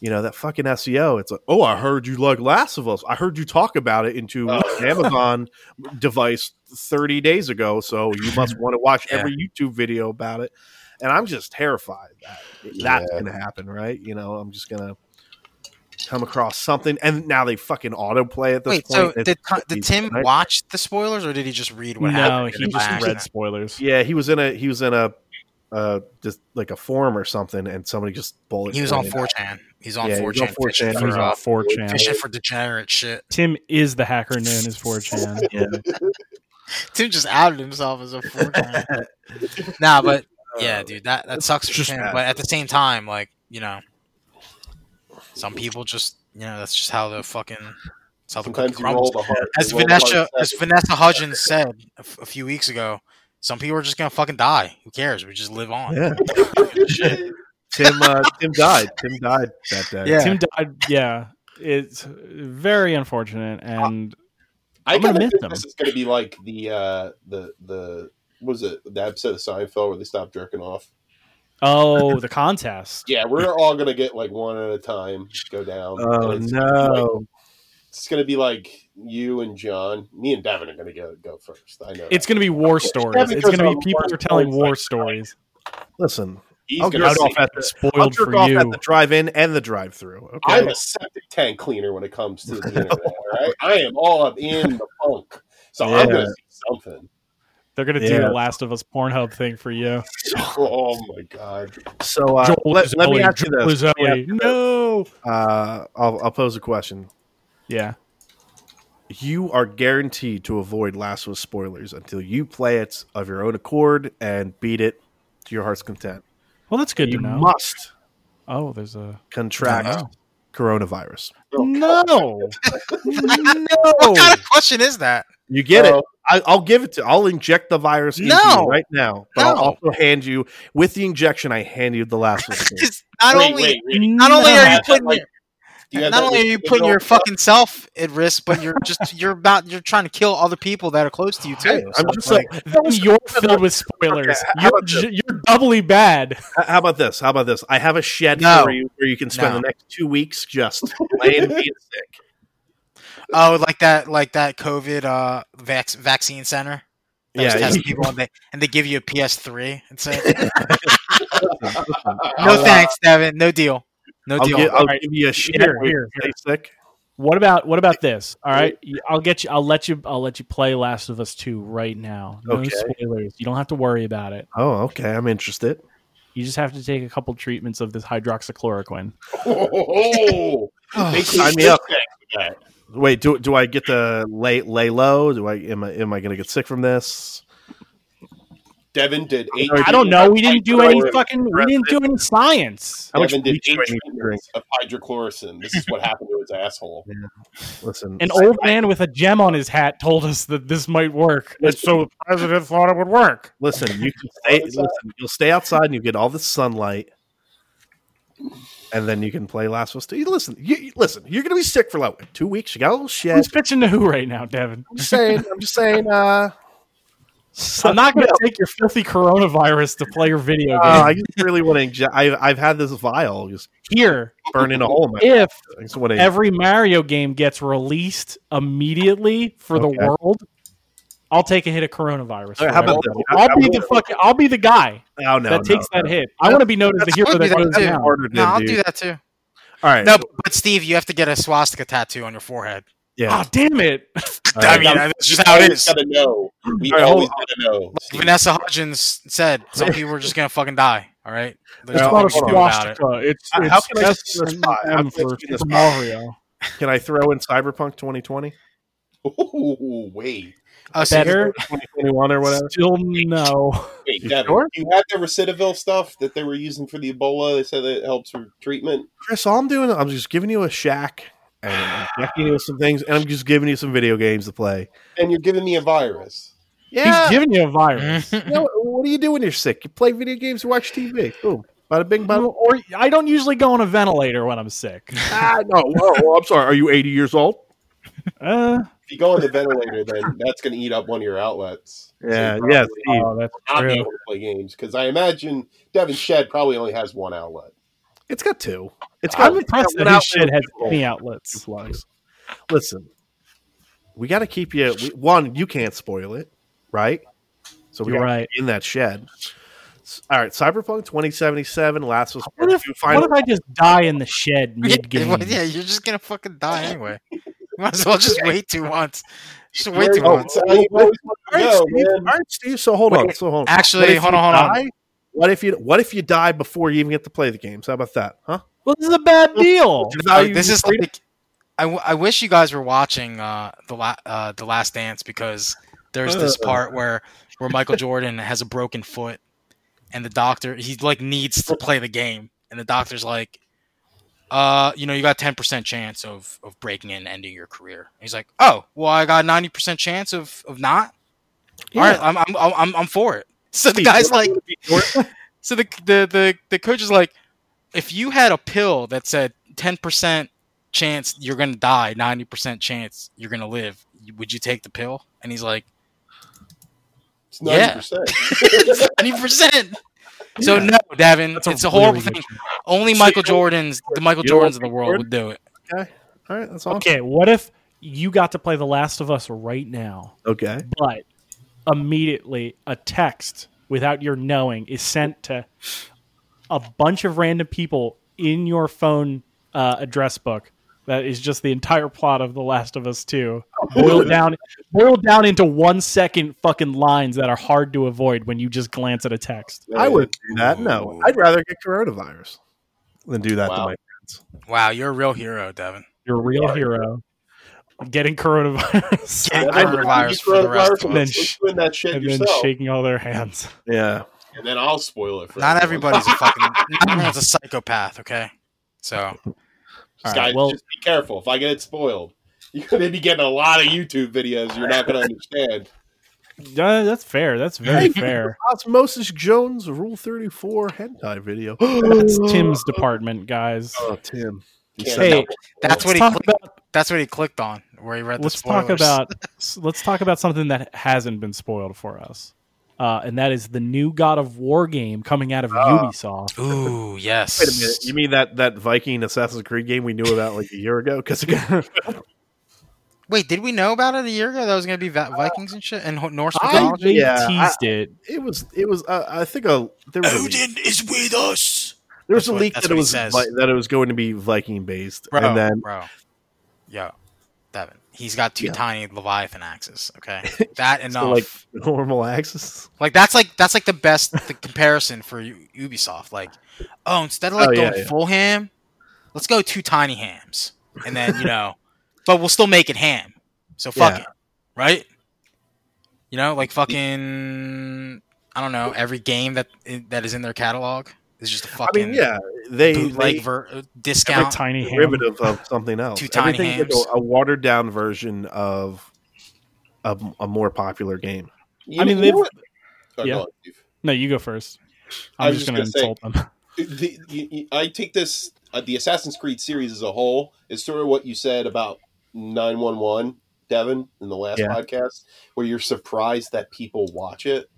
You know that fucking SEO. It's like, oh, I heard you like Last of Us. I heard you talk about it into Oh. an Amazon device 30 days ago, so you must want to watch Yeah. every YouTube video about it. And I'm just terrified that that's Yeah. going to happen, right? You know, I'm just going to come across something, and now they fucking autoplay at this Wait, point. so It's- did, did Tim I- watch the spoilers, or did he just read what happened? No, happened? he just read accident? spoilers. Yeah, he was in a he was in a uh just like a forum or something, and somebody just bullet. He was on 4chan. He's on Yeah, 4chan. was on 4chan fishing He's for, for, uh, on 4chan. fishing for degenerate shit. Tim is the hacker known as 4chan. Yeah. Tim just outed himself as a 4chan. nah, but yeah, dude, that that sucks for just Tim. bad. But at the same time, like you know, some people just you know that's just how the fucking that's how the Sometimes you roll crumbles. the heart. As you roll the Vanessa heart as. Vanessa Hudgens said a, f- a few weeks ago, some people are just gonna fucking die. Who cares? We just live on. Yeah, Tim. Uh, Tim died. Tim died that day. Yeah. Tim died. Yeah, it's very unfortunate, and I I'm gonna kind of miss think them. this is going to be like the uh, the the what was it the episode of Seinfeld where they stopped jerking off. oh, the contest. Yeah, we're all going to get like one at a time go down. Oh And it's gonna like- no! it's going to be like you and John. Me and Devin are going to go go first. I know. It's that. going to be war stories. because It's going to be people are telling war like- stories. Listen, He's I'll gonna jerk off at the I'll jerk for off you. at the drive-in and the drive-through. Okay, I'm a septic tank cleaner when it comes to the internet. All right, I am all up in the funk, so I'm going to see something. They're going to do the Last of Us Pornhub thing for you. Oh my god! so uh, Joel let, let me Zoe, ask you this. Zoe. Yeah. No. Uh, I'll, I'll pose a question. Yeah. You are guaranteed to avoid Last of Us spoilers until you play it of your own accord and beat it to your heart's content. Well, that's good you to know. must oh, there's a contract Oh. coronavirus. no. What no. kind of question is that? You get Oh. it. I, I'll give it to. I'll inject the virus into No. you right now. But I'll also hand you with the injection. I hand you the last one. Not Wait, only wait, wait. not only are you putting like, your, do you have not only are you the putting your girl- fucking self at risk, but you're just you're about you're trying to kill other people that are close to you too. Hey, I'm So just like, like, you're filled with spoilers. Okay, you're, ju- you're doubly bad. How about this? How about this? I have a shed No. for you where you can spend No. the next two weeks just laying being sick. oh, like that, like that COVID uh vac- vaccine center. That Yeah, testing you- people and they and they give you a PS3 and say, "No thanks, Devin, no deal, no I'll, deal." gi- I'll Alright. give you a shed Here, where you here, sick. What about what about this? All right, I'll get you. I'll let you. I'll let you play Last of Us Two right now. No Okay. spoilers. You don't have to worry about it. Oh, okay. I'm interested. You just have to take a couple treatments of this hydroxychloroquine. Oh, they Sign me up. Wait, do do I get to lay lay low? Do I am I am I going to get sick from this? Devin did eight. I don't know. We didn't do any fucking. We didn't do any science. How much Devin did eight I need to drink? treatments of hydrochloroquine. This is what happened to his asshole. Listen, An old man with a gem on his hat told us that this might work. And so the president thought it would work. listen. You can stay. Listen, you'll stay outside and you get all the sunlight, and then you can play Last of Us. Two. You Listen, you, you- listen. You're going to be sick for like two weeks. You got a little shit. Who's pitching to who right now, Devin? I'm just saying. I'm just saying. Uh, I'm not going to take your filthy coronavirus to play your video Uh, game. I just really want to inject. I, I've had this vial just Here, burning a hole in my. if I just want every Mario game gets released immediately for Okay. the world, I'll take a hit of coronavirus. All right, for how about this? I'll be the fucking. I'll be the guy Oh no, that no, takes that no. hit. I want to be known as the hero that we goes do. down. No, I'll dude. do that too. All right. No, but, but Steve, you have to get a swastika tattoo on your forehead. Yeah. Oh damn it! I right. mean, that's just how it is. always is. Gotta know. We All right, always gotta know. Steve. Vanessa Hudgens said some people are just gonna fucking die. All right, there's It's not a we can about it. swastika. It's, How- it's how can I S spin this and pie? How M I for this Super? Mario. Can I throw in Cyberpunk 2020, Ooh, wait, Oh, so Better, 2021, or whatever? still no. wait, You Devin. sure? You had the Recidivil stuff that they were using for the Ebola. They said that it helps with treatment. Chris, all I'm doing, I'm just giving you a shack and I'm injecting you with some things, and I'm just giving you some video games to play. And you're giving me a virus. Yeah. He's giving you a virus. You know, what do you do when you're sick? You play video games, you watch TV. Boom. Bada bing, bada. Or I don't usually go on a ventilator when I'm sick. ah, no. Oh, oh, I'm sorry. Are you 80 years old? Uh, If you go on the ventilator, then that's going to eat up one of your outlets. So Yeah, you yeah, probably Steve. oh, that's Not be true. able to play games because I imagine Devin Shed probably only has one outlet. It's got two. It's got I'm impressed one that his outlet shit has and any outlets. plugs. Listen, we got to keep you. We, one, you can't spoil it, right? So we You're gotta right. in that shed. All right, Cyberpunk 2077, Last of Us What Part if, Two, final. what if I just die in the shed mid game? Yeah, yeah, you're just gonna fucking die anyway. You might as well just wait two months. Just wait two Oh, months. that's how you always want All to right, go, Steve, man. all right, Steve. So hold on. So hold on. Actually, hold on, hold on. Die- What if you What if you die before you even get to play the games? How about that? Huh? Well, this is a bad deal. Value this is freedom? like, I, w- I wish you guys were watching uh, the la- uh, the Last Dance because there's this Uh. part where where Michael Jordan has a broken foot, and the doctor he like needs to play the game, and the doctor's like, uh, you know, you got ten percent chance of of breaking and ending your career. And he's like, oh, well, I got ninety percent chance of of not. All right, I'm I'm I'm I'm for it. So the guy's like, would be your- so the the the, the coach is like, if you had a pill that said ten percent chance you're gonna die, ninety percent chance you're gonna live, would you take the pill? And he's like, It's Yeah. 90%. ninety percent. So Yeah. no, Davin, That's it's a horrible really thing. shit. Only So Michael Jordan's, the Michael Jordans of the world would do it. Okay. All right. That's awesome. Okay, what if you got to play The Last of Us right now, Okay. but immediately a text without your knowing is sent to a bunch of random people in your phone uh, address book that is just the entire plot of The Last of Us 2 boiled down boiled down into one second fucking lines that are hard to avoid when you just glance at a text. I would do that. No, I'd rather get coronavirus than do that to my friends. Wow, you're a real hero, Devin. You're a real hero. Getting coronavirus Yeah, coronavirus for the rest of coronavirus, us. let's- let's that shit and then shaking all their hands. Yeah. and then I'll spoil it for Not everyone. everybody's a fucking, not everyone's a psychopath. Okay, so All Guys, well, just be careful. If I get it spoiled, you're going to be getting a lot of YouTube videos you're not going to understand. uh, that's fair. That's very fair. Osmosis Jones Rule 34 hentai video. That's Tim's department, guys. Oh, Tim. You Can't said Hey, that's what he talk clicked, about that's what he clicked on where he read the let's talk spoilers. about let's talk about something that hasn't been spoiled for us, uh, and that is the new God of War game coming out of Ubisoft. Ooh, yes. Wait a minute. You mean that, that Viking Assassin's Creed game we knew about like a year ago? Because Wait, did we know about it a year ago? That was going to be Vikings and shit and Ho- Norse I- mythology. They Yeah, teased it. it was it was uh, I think a there was a leak. is with us, there was That's a leak that's that it was that it was going to be Viking based, bro. and then bro, yo, Devin, he's got two Yeah. tiny Leviathan axes. Okay, that enough. so like, normal axes. Like that's like that's like the best the comparison for U- Ubisoft. Like, oh, instead of like Oh, yeah, going yeah. full ham, let's go two tiny hams, and then you know, but we'll still make it ham. So fuck it, right? You know, like fucking. I don't know. Every game that that is in their catalog is just a I fucking mean, yeah, they, bootleg they ver- uh, Every discount. tiny ham. derivative of something else. Two tiny Everything is hams. a, a watered down version of a, a more popular game. You I mean, they've- Oh, yeah. go. No, you go first. I I'm was just just going to gonna say- insult them. the, you, you- I take this uh, the Assassin's Creed series as a whole is sort of what you said about 911 Devin in the last Yeah. podcast where you're surprised that people watch it.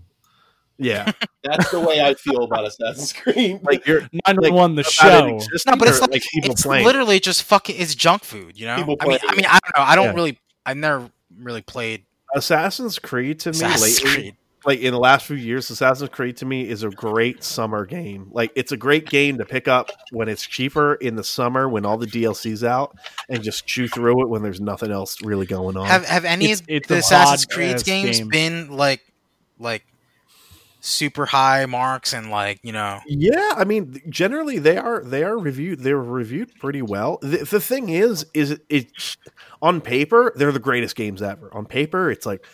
Yeah, That's the way I feel about Assassin's Creed. like you're 911 the about it show. existing No, but it's or, like, people it's playing. literally just fucking it's junk food, you know. I mean, I mean, I don't know. I don't Yeah. really. I've never really played Assassin's Creed to me Assassin's lately, Creed. like in the last few years, Assassin's Creed to me is a great summer game. Like it's a great game to pick up when it's cheaper in the summer when all the DLC's out, and just chew through it when there's nothing else really going on. Have have any It's- of it's the Assassin's VOD Creed games game. been like like super high marks and like you know? Yeah, I mean, generally they are they are reviewed. They're reviewed pretty well. The, the thing is, is it, it on paper they're the greatest games ever. On paper, it's like like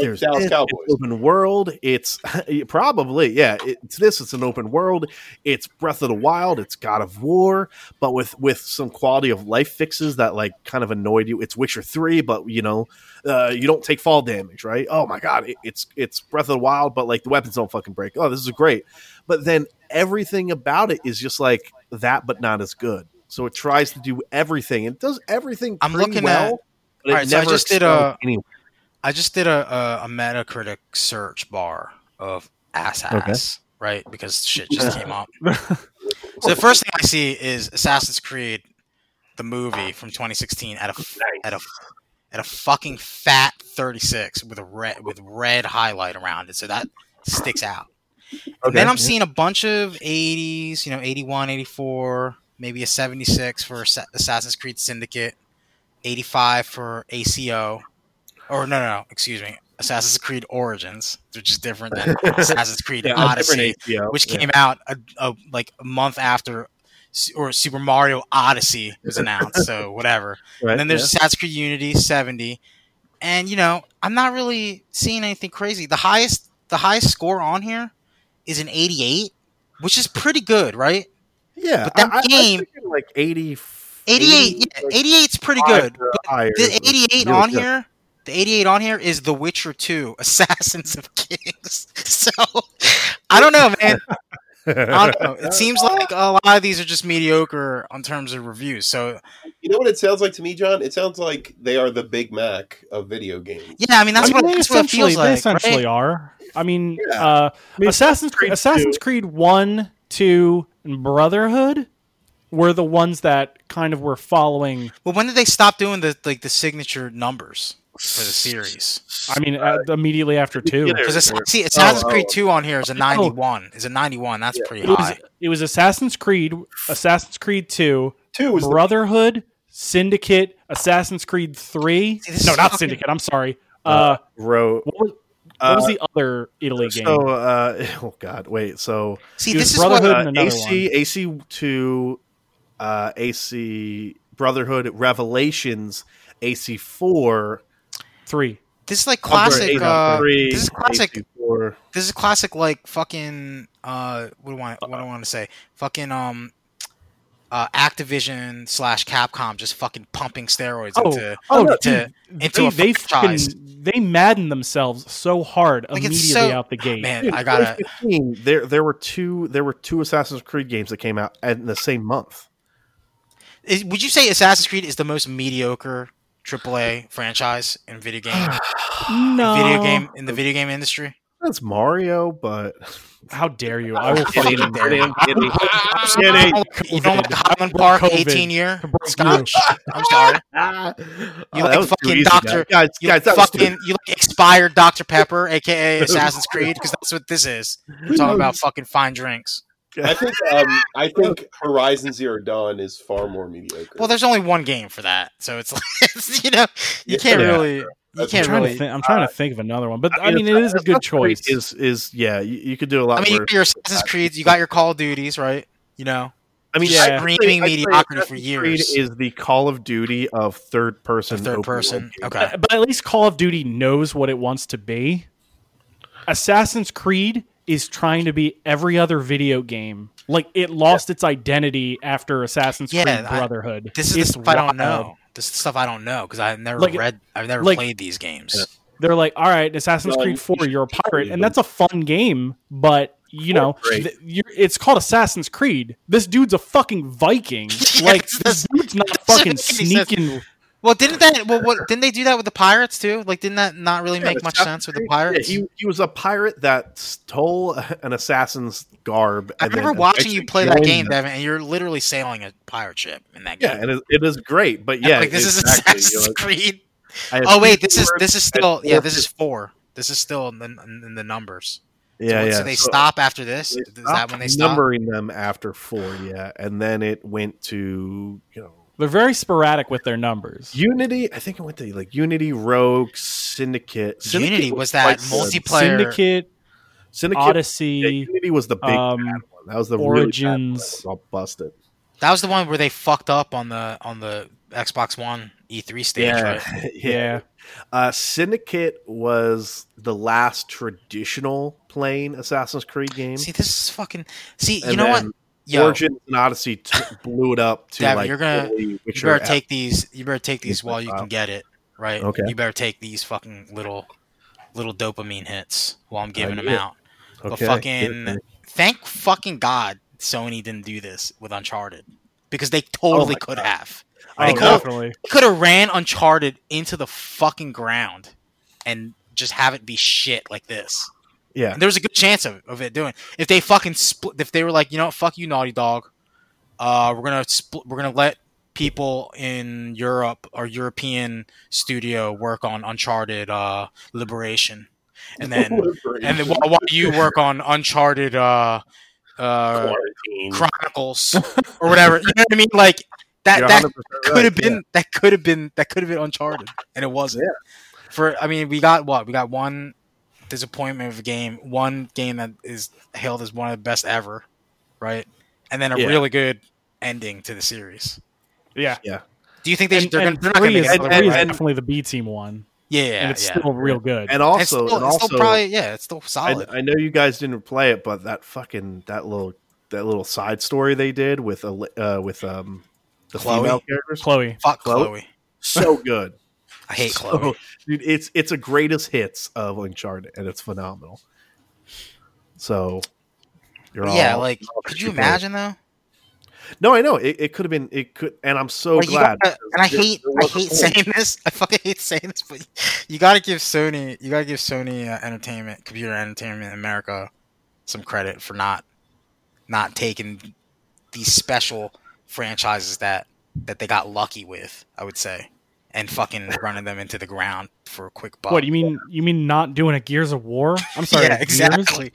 there's Dallas this, Cowboys. it's open world. It's probably yeah. It's this. It's an open world. It's Breath of the Wild. It's God of War, but with with some quality of life fixes that like kind of annoyed you. It's Witcher Three, but you know uh, you don't take fall damage, right? Oh my god, it, it's it's Breath of the Wild, but like the weapons don't fucking break. Oh, this is great. But then everything about it is just like that, but not as good. So it tries to do everything. It does everything. I'm looking well, at- but it Alright, so I just did a- anywhere. I just did a, a, a Metacritic search bar of ass ass, right? Because shit just came up. So the first thing I see is Assassin's Creed, the movie from 2016, at a at a at a fucking fat 36 with a red with red highlight around it, so that sticks out. And then I'm seeing a bunch of 80s, you know, 81, 84, maybe a 76 for Assassin's Creed Syndicate, 85 for ACO, or no, no, no, excuse me, Assassin's Creed Origins, which is different than Assassin's Creed Yeah, Odyssey which yeah. came out a, a, like a month after or Super Mario Odyssey was announced. so whatever. Right, And then there's yeah. Assassin's Creed Unity 70, and you know I'm not really seeing anything crazy. The highest the highest score on here is an 88, which is pretty good, right? yeah. but that I- I- I game- like 80, 88, yeah, 88's pretty good. The 88 really on good. here, the 88 on here is The Witcher 2: Assassins of Kings. So I don't know, man. I don't know. It seems like a lot of these are just mediocre on terms of reviews. So You know what it sounds like to me, John? It sounds like they are the Big Mac of video games. yeah, I mean that's I mean, what they that's what it essentially, feels they like. essentially right? are. I mean, Yeah. uh, I mean, Assassin's Creed, Creed Assassin's 2. Creed One, Two, and Brotherhood were the ones that kind of were following. Well, when did they stop doing the like the signature numbers for the series? I mean, uh, immediately after two, beginner- Because see, Assassin's oh, Creed oh. Two on here is a ninety-one. Is a ninety-one. That's pretty it was high. it was Assassin's Creed, Assassin's Creed Two, Two is the Brotherhood, Syndicate, Assassin's Creed Three. See, No, not fucking- Syndicate. I'm sorry. Uh, wrote. what was, what was the other Italy game? So, uh, oh god, wait. So See, it was this is what Brotherhood uh, and another AC, AC two, uh, AC Brotherhood Revelations, AC four, Three. this is like classic. AC Uh, three, this is classic. AC four. this is classic like fucking uh what do I what do I want to say? Fucking um uh Activision slash Capcom just fucking pumping steroids Oh, into oh, into, dude, into they, a they franchise. fucking they madden themselves so hard Like, immediately so- out the gate. man, Dude, I gotta there there were two there were two Assassin's Creed games that came out in the same month. is, would you say Assassin's Creed is the most mediocre AAA franchise in video game no, video game in the video game industry? That's Mario, but How dare you? I will Kidding, fucking kidding, kidding. I'm Kidding. sorry, You don't like Highland Park COVID. 18 year Scotch? I'm sorry. Ah. You Oh, like that was too fucking Dr. guys. You Guys, like that too- fucking you like expired Dr Pepper, aka Assassin's Creed, because that's what this is. We're talking about fucking fine drinks. I think um, I think Horizon Zero Dawn is far more mediocre. Well, there's only one game for that, so it's like it's, you know you can't Yeah. really you That's I'm can't trying, really. to think, I'm trying to think of another one, but I mean, it is a good choice. Is is yeah? You, you could do a lot I mean, you worse. got your Assassin's Creed, you got your Call of Duties, right? You know, I mean, Yeah. I'd Screaming mediocrity for years. Creed is the Call of Duty of third person. third person. world games. Okay, but at least Call of Duty knows what it wants to be. Assassin's Creed is trying to be every other video game. Like it lost its identity after Assassin's Yeah, Creed I- Brotherhood. this is the It's stuff I don't know. This is the stuff I don't know because I've never Like- read, I've never like- played these games. They're like, all right, Assassin's Well, Creed 4, should you're a pirate, and that's a fun game, but you know, th- you're, it's called Assassin's Creed. This dude's a fucking Viking. Yeah, like this this dude's not fucking sneaking. sense. Well, didn't that? Well, what didn't they do that with the pirates too? Like, didn't that not really Yeah, make much sense with the pirates? Yeah, he, he was a pirate that stole an assassin's garb. I remember watching you play that game, them. Devin, and you're literally sailing a pirate ship in that game. Yeah, and it, it is great, but yeah, like this exactly. is Assassin's Creed. Oh wait, this is this is still yeah, this is four. This is still in the, in the numbers. yeah, so, yeah. so they So stop after this. Is that when they stop? numbering them after four? Yeah, and then it went to you know They're very sporadic with their numbers. Unity. I think it went to like Unity, Rogue, Syndicate. Syndicate Unity was that multiplayer. Syndicate, Syndicate. Odyssey, yeah, Unity was the big um, bad one. That was the really bad one Origins. was all busted. That was the one where they fucked up on the on the Xbox One E3 stage, right? yeah. Uh, Syndicate was the last traditional plain Assassin's Creed game. See, this is fucking. See, you And know what? Yo, Origins and Odyssey t- blew it up to like you're gonna- you better take these. You better take these while you can get it, right? Okay. You better take these fucking little little dopamine hits while I'm giving them out. But fucking, thank fucking God, Sony didn't do this with Uncharted because they totally my could God. have. Oh, They definitely. could have ran Uncharted into the fucking ground and just have it be shit like this. Yeah. And there was a good chance of, of it doing. If they fucking split, if they were like, you know, what, fuck you, Naughty Dog. Uh, we're gonna split. We're gonna let people in Europe or European studio work on Uncharted uh, Liberation, and then and then while, while you work on Uncharted uh, uh. Chronicles or whatever. You know what I mean? Like that. You're that 100% could right, have been that could have been that could have been Uncharted, and it wasn't. For I mean, we got what we got one disappointment of a game, one game that is hailed as one of the best ever, right? And then a Yeah. really good ending to the series. Yeah. Yeah. Do you think they, And, they're, and gonna, they're not going to is, make and- another is right? definitely the B team one, Yeah, and it's yeah. still real good. And And also, it's still, and it's also, still probably yeah, it's still I, solid. I know you guys didn't play it, but that fucking that little that little side story they did with a uh, with um the Chloe? female characters, Chloe. Fuck Chloe? Chloe. so good. I hate So- Chloe. dude. It's it's a greatest hits of Uncharted, and it's phenomenal. So, you're all yeah, like all could you imagine though? No, I know it, it could have been. It could, and I'm so Like, glad. gotta- and I there- hate, there I hate saying this. I fucking hate saying this, but you gotta give Sony, you gotta give Sony uh, Entertainment, Computer Entertainment America, some credit for not, not taking these special franchises that that they got lucky with. I would say, and fucking running them into the ground for a quick buck. What do you mean? You mean not doing a Gears of War? I'm sorry. yeah, Gears? exactly,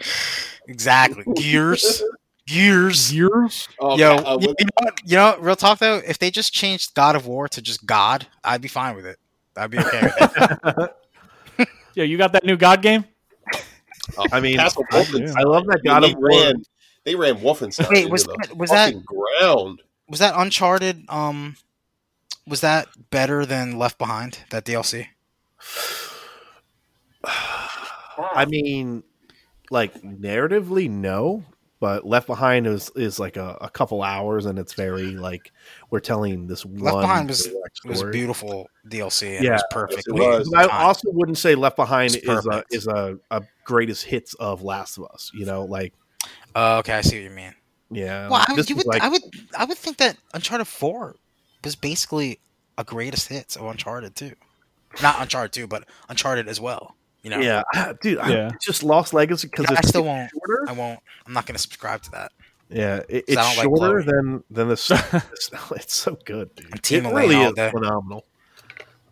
exactly. Gears, Gears. Gears? Oh, Yo, uh, you, you know what? You know, real talk though. If they just changed God of War to just God, I'd be fine with it. I'd be okay with it. Yeah, you got that new God game? oh, I mean, Castle I Wolfenstein. I love that God mean, of War. ran, they ran Wolfenstein Wait, into was the that- was that- fucking ground. Was that Uncharted? Um, was that better than Left Behind? That DLC? I mean, like narratively, no. But Left Behind is is like a, a couple hours, and it's very like we're telling this Left one Behind was- was a beautiful DLC. And Yeah, it was perfect. it was. I also wouldn't say Left Behind is a is a, a greatest hits of Last of Us. You know, like Oh, okay, I see what you mean. yeah, well, I, you would, like I would, I would think that Uncharted Four was basically a greatest hits of Uncharted too. Not Uncharted Two, but Uncharted as well. You know, yeah, dude. I Yeah. just Lost Legacy because I still won't. shorter. I won't. I'm not going to subscribe to that. Yeah, it, 'Cause I it's don't like shorter than than this. it's, it's so good, dude. Team it Elaine really is day. phenomenal.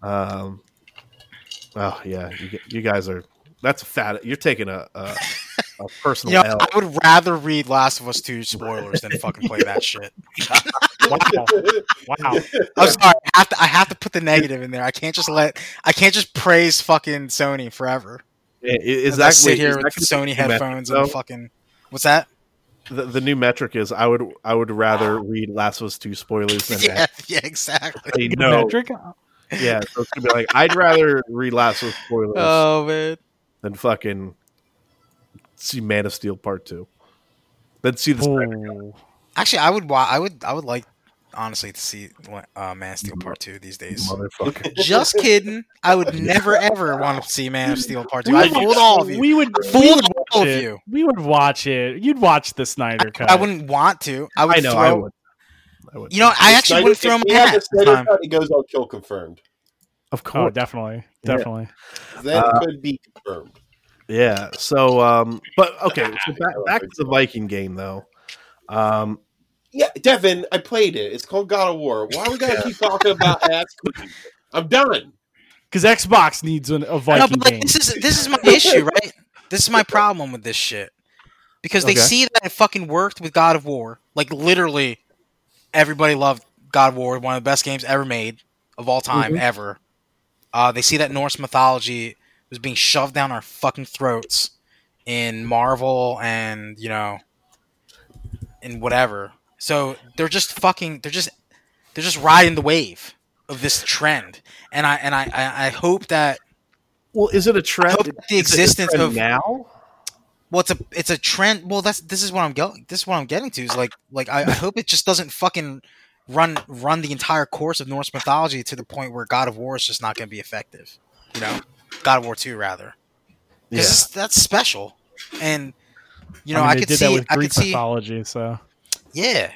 Um, oh yeah, you, you guys are. That's a fat. You're taking a a, a personal You know, L. I would rather read Last of Us Two spoilers than fucking play that shit. Wow. Wow. I'm sorry. I have to. I have to put the negative in there. I can't just let. I can't just praise fucking Sony forever. I- i- Is that I sit is here that with Sony the metric, headphones and fucking. What's that? the, the new metric is I would I would rather read Last of Us two spoilers than Yeah, yeah, exactly. no. Metric? Yeah, so it's gonna be like I'd rather read Last of Us spoilers Oh man. than fucking see Man of Steel Part Two. Than see the. Actually, I would. wa- I would. I would like honestly to see uh, Man of Steel Part Two these days. motherfucker. Just kidding. I would never ever want to see Man of Steel Part Two. We I would- fooled all of you. We would, Fooled we would all watch of it. you. We would watch it. You'd watch the Snyder cut. I wouldn't want to. I would I know throw. I would. I would. You know, I actually Snyder- wouldn't throw if my we hat. the Snyder time. cut, it goes on kill confirmed. of Oh, course. definitely, Yeah. definitely. Then Uh, could be confirmed. Yeah. So, um, but okay. So back, back to the Viking game though. Um, Yeah, Devin, I played it. It's called God of War. Why we gotta keep talking about ass? I'm done. Because Xbox needs an, a No, Viking but like game. this is this is my issue, right? This is my problem with this shit. Because they Okay. see that it fucking worked with God of War. Like literally everybody loved God of War, one of the best games ever made of all time Mhm. ever. Uh, they see that Norse mythology was being shoved down our fucking throats in Marvel and, you know, in whatever. So they're just fucking. They're just they're just riding the wave of this trend, and I and I I, I hope that Well, is it a trend? the is it a existence trend of- now. well, it's a it's a trend. Well, that's this is what I'm going. This is what I'm getting to. Is like like I, I hope it just doesn't fucking run run the entire course of Norse mythology to the point where God of War is just not going to be effective. You know, God of War two rather, Yeah. because that's special, and you know I, I, mean, they could see I could see mythology, so yeah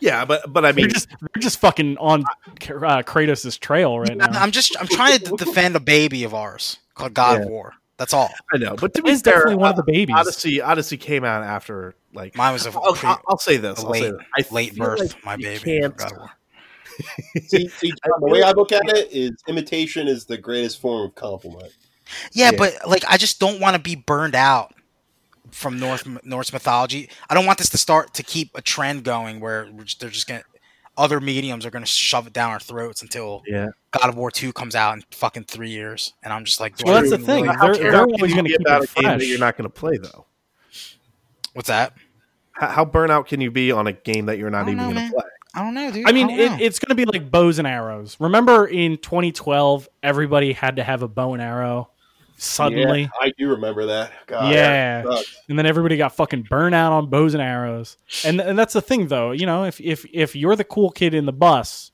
Yeah, but but I they're mean, just they're just fucking on uh, Kratos' trail right now. I'm just I'm trying to defend a baby of ours called God of War. That's all. I know. But to be It's fair, definitely one of the babies. Odyssey Odyssey came out after like. Mine was a, I'll, pre- I'll, I'll say this. a I'll say late this. I late birth, like my baby. God of War. See, see, John, the way I look at it is imitation is the greatest form of compliment. Yeah, Yeah. but like I just don't want to be burned out from North Norse mythology. I don't want this to start to keep a trend going where they're just gonna other mediums are gonna shove it down our throats until Yeah. God of War two comes out in fucking three years, and I'm just like, do Well, that's the thing. really- How They're- they're always gonna be keep about it a game that fresh. you're not going to play though. What's that? How, how burnout can you be on a game that you're not even know, going man. to play? I don't know, dude. I mean, don't it, it's going to be like bows and arrows. Remember in 2012, everybody had to have a bow and arrow suddenly, Yeah, I do remember that. God, Yeah. that and then everybody got fucking burnt out on bows and arrows. And and that's the thing, though. You know, if if if you're the cool kid in the bus,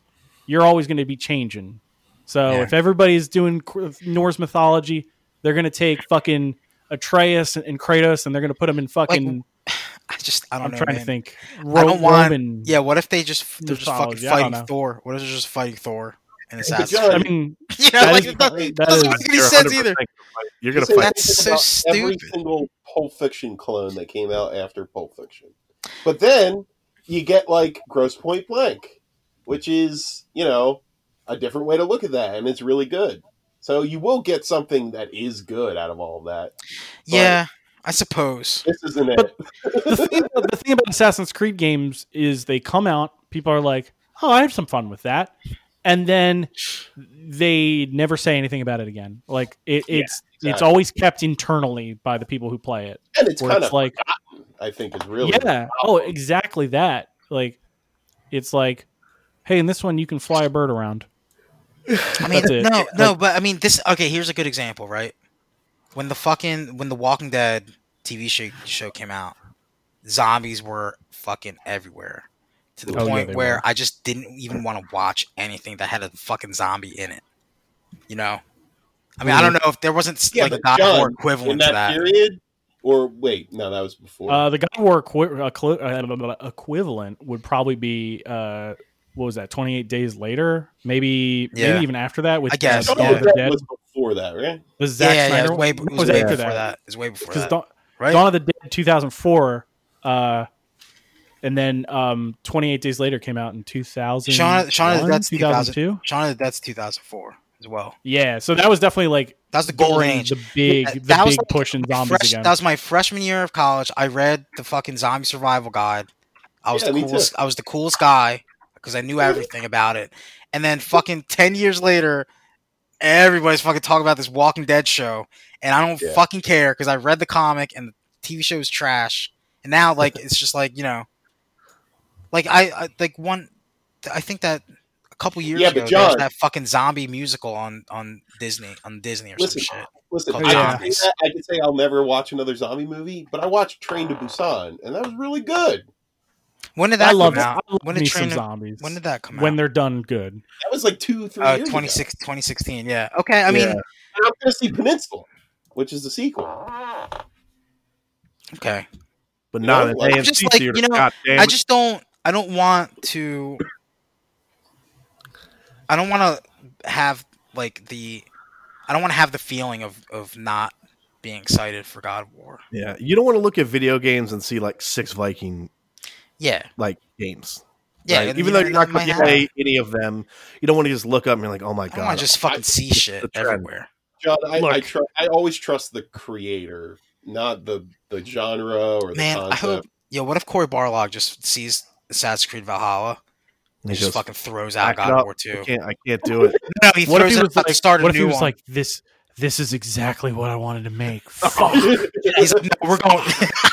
you're always going to be changing. So Yeah. if everybody's doing Norse mythology, they're going to take fucking Atreus and Kratos, and they're going to put them in fucking. I just I don't know. I'm know. trying man. to think. I don't want. Roman. Yeah, what if they just they're just fucking mythology, fighting. Thor? What if they're just fighting Thor and but Assassin's John- I mean, Yeah, that like is- it doesn't, that that doesn't is- make any sense 100% either. You're going to Just fight. That's think so about Every stupid. single Pulp Fiction clone that came out after Pulp Fiction, but then you get like Grosse Pointe Blank, which is you know a different way to look at that, and it's really good. So you will get something that is good out of all of that. Yeah, I suppose. This isn't it. The thing, the thing about Assassin's Creed games is they come out, people are like, "Oh, I have some fun with that," and then they never say anything about it again. Like it, Yeah, it's it's always kept internally by the people who play it. and it's kind it's of like, I think is really yeah, oh, exactly that. Like it's like, hey, in this one you can fly a bird around. I mean, no, Yeah, no, like- but I mean, this. Okay, here's a good example, right? When the fucking when the Walking Dead TV show show came out, zombies were fucking everywhere to the Oh, point they where were. I just didn't even want to watch anything that had a fucking zombie in it. You know, I mean, I don't know if there wasn't Yeah, like a but God of War John, in equivalent that, to that. period. Or wait, no, that was before. Uh, the God of War equi- equi- uh, equivalent would probably be uh, what was that? Twenty eight days later, maybe Yeah. maybe even after that. With I guess, uh, Dawn Dawn of of the the Dead. was before that, right? The Yeah, Zack yeah, yeah, Snyder it was way, one? it Or was way after before that. It was way before that, Dawn, right? Dawn of the Dead 2004, uh, and then um, 28 days later came out in 2000. Shaun, Shaun of the Dead's 2002. 2002. Shaun of the Dead's 2004 as well. Yeah, so that was definitely like That was the golden age. the big, Yeah, the that was big like push in zombies Fresh, again. that was my freshman year of college. I read the fucking zombie survival guide. I was Yeah, the me coolest. I was the coolest guy because I knew everything about it. And then fucking ten years later, everybody's fucking talking about this Walking Dead show, and I don't Yeah. fucking care because I read the comic and the TV show is trash. And now, like, it's just like you know, like I, I like one. I think that a couple years Yeah, ago but there was John- that fucking zombie musical on on Disney on Disney or Listen, some shit. Listen, I, yeah. can say that, I can say I'll never watch another zombie movie, but I watched Train to Busan, and that was really good. When did I that love, come I out? love When did Train to- zombies. When did that come out? when they're done good. That was like two, three Uh, years 26 2016, yeah. Okay, I mean, Yeah. ago. And I'm going to see Peninsula, which is the sequel. okay. but You not know, an like- AMC Just like, theater. you know, God damn I just don't I don't want to I don't want to have like the I don't want to have the feeling of of not being excited for God of War. yeah, you don't want to look at video games and see like six Viking Yeah. like games. Yeah, right? even though you're not going to head, play any of them, you don't want to just look up and be like, "Oh my god!" want to just fucking see it's shit everywhere. John, I, I, tr- I always trust the creator, not the, the genre or the Man, I concept. hope yo, what if Cory Barlog just sees Assassin's Creed Valhalla And and he just goes, fucking throws out "Back God of up. War I 2? can't, I can't do it. No, he What if he it was out like? start a What if he was one. like this? This is exactly what I wanted to make. Fuck. He's like, no, we're going.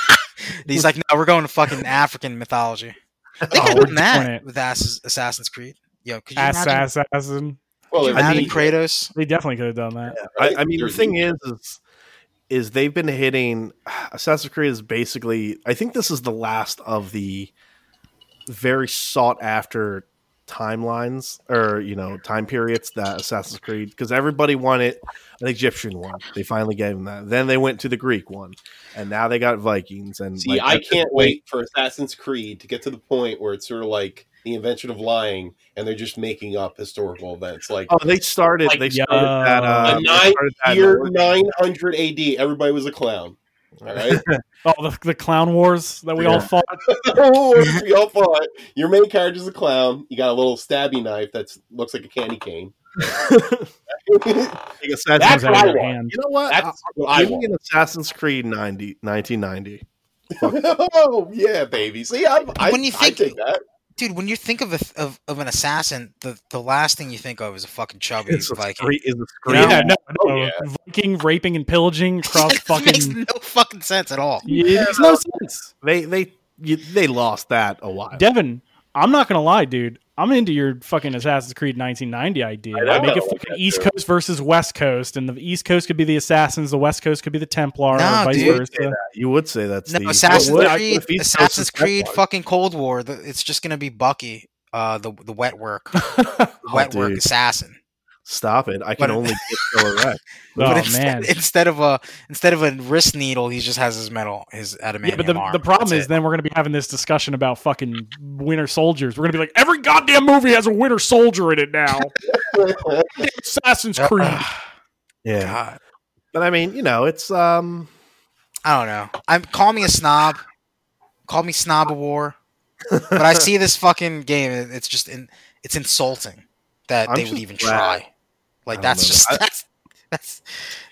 He's like, no, we're going to fucking African mythology. They Oh, could have done that with Ass- Assassin's Creed. Yo, could you Ass imagine, assassin. Well, could you I imagine mean, Kratos? They definitely could have done that. right? I, I mean, the thing is, is, is they've been hitting Assassin's Creed is basically. I think this is the last of the very sought after timelines or you know time periods that Assassin's Creed because everybody wanted an Egyptian one. They finally gave them that. Then they went to the Greek one, and now they got Vikings. And See, like, I can't wait for Assassin's Creed to get to the point where it's sort of like the invention of lying, and they're just making up historical events. Like Oh, they started. Like, they started yeah. that. Uh, they nine started that year 900 AD, everybody was a clown. All right, Oh, the, the clown wars that we Yeah. all fought. we all fought. Your main character's a clown. You got a little stabby knife that looks like a candy cane. Like That's what I want. hand. You know what? That's what I Give me want. an Assassin's Creed 90, 1990. oh yeah, baby. See, I, I, When you I think- take that. Dude, when you think of a, of of an assassin, the the last thing you think of is a fucking chubby It's a Viking. screen, is a You Yeah, no, Oh, no. yeah. Viking raping and pillaging across It makes fucking. no fucking sense at all. It makes no sense. They they you, they lost that a while. Devin, I'm not gonna lie, dude. I'm into your fucking Assassin's Creed 1990 idea. I know, Make I it fucking East too. Coast versus West Coast, and the East Coast could be the Assassins, the West Coast could be the Templar, No, or vice dude. You would say versa. that. You would say that's No, the Assassin's What would- Creed, if Assassin's Creed, Templar? fucking Cold War. The, it's just gonna be Bucky, uh, the the wet work, Oh, wet work assassin. Stop it! I But- can only get so erect. Oh but instead, man. instead of a instead of a wrist needle, he just has his metal, his adamantium Yeah, but the, arm. the problem That's is it. then we're going to be having this discussion about fucking Winter Soldiers. We're going to be like, every goddamn movie has a Winter Soldier in it now. Assassin's Creed. Yeah, God, but I mean, you know, it's um. I don't know. I'm call me a snob, call me snob of war, but I see this fucking game. It's just in, it's insulting that I'm they would even glad- try. Like that's just I- that's that's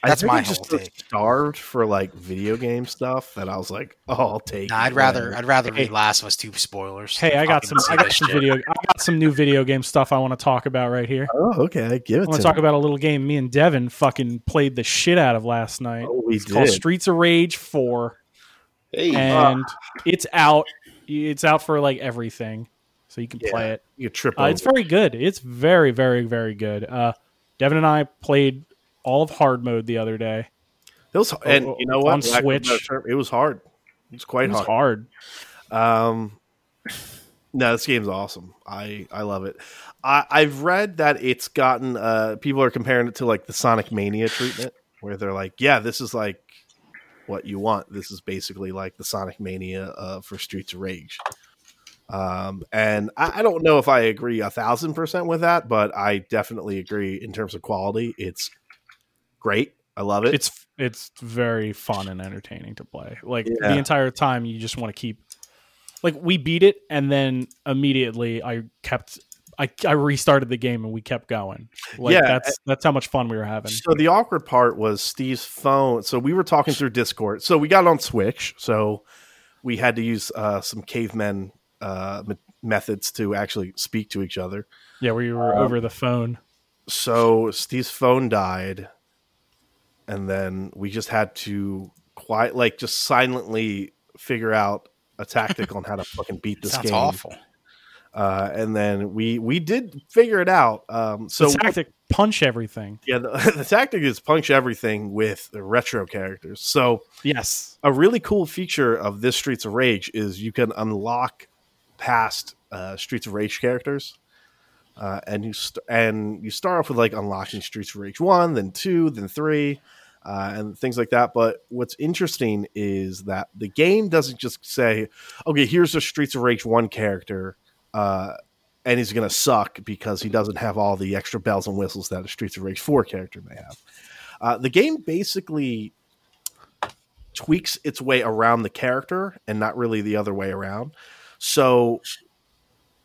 I That's think my I'm just whole so take. starved for like video game stuff that I was like, oh, I'll take. Nah, I'd rather. I'd rather Hey. read Last of Us Two spoilers. Hey, I got some. I got some shit. video. I got some new video game stuff I want to talk about right here. Oh, okay. Give it. I it I want to to talk me. about a little game me and Devin fucking played the shit out of last night. Oh, we It's called did. Streets of Rage Four, Hey, and it's out. It's out for like everything, so you can Yeah. play it. You trip Uh, it's very good. It's very, very, very good. Uh, Devin and I played all of hard mode the other day. It was, and you know what? on Switch. term, it was hard. It's quite It was hard. hard. Um, no, this game's awesome. I I love it. I, I've read that it's gotten. Uh, people are comparing it to like the Sonic Mania treatment, where they're like, "Yeah, this is like what you want. This is basically like the Sonic Mania uh, for Streets of Rage." Um, and I, I don't know if I agree a thousand percent with that, but I definitely agree in terms of quality. It's great. I love it. It's it's very fun and entertaining to play. Like Yeah. the entire time, you just want to keep. Like we beat it, and then immediately I kept. I, I restarted the game and we kept going. Like Yeah. that's that's how much fun we were having. So the awkward part was Steve's phone. So we were talking through Discord. So we got on Switch. So we had to use uh, some cavemen uh, me- methods to actually speak to each other. Yeah, we were Um, over the phone. So Steve's phone died, and then we just had to quiet, like, just silently figure out a tactic on how to fucking beat this Sounds game. awful. Uh, and then we we did figure it out. Um, so the tactic punch everything. yeah, the, the tactic is punch everything with the retro characters. So Yes. a really cool feature of this Streets of Rage is you can unlock past uh, Streets of Rage characters, uh, and you st- and you start off with like unlocking Streets of Rage one, then two, then three, uh, and things like that. But what's interesting is that the game doesn't just say, "Okay, here's a Streets of Rage one character." Uh, and he's going to suck because he doesn't have all the extra bells and whistles that a Streets of Rage 4 character may have. Uh, the game basically tweaks its way around the character and not really the other way around. So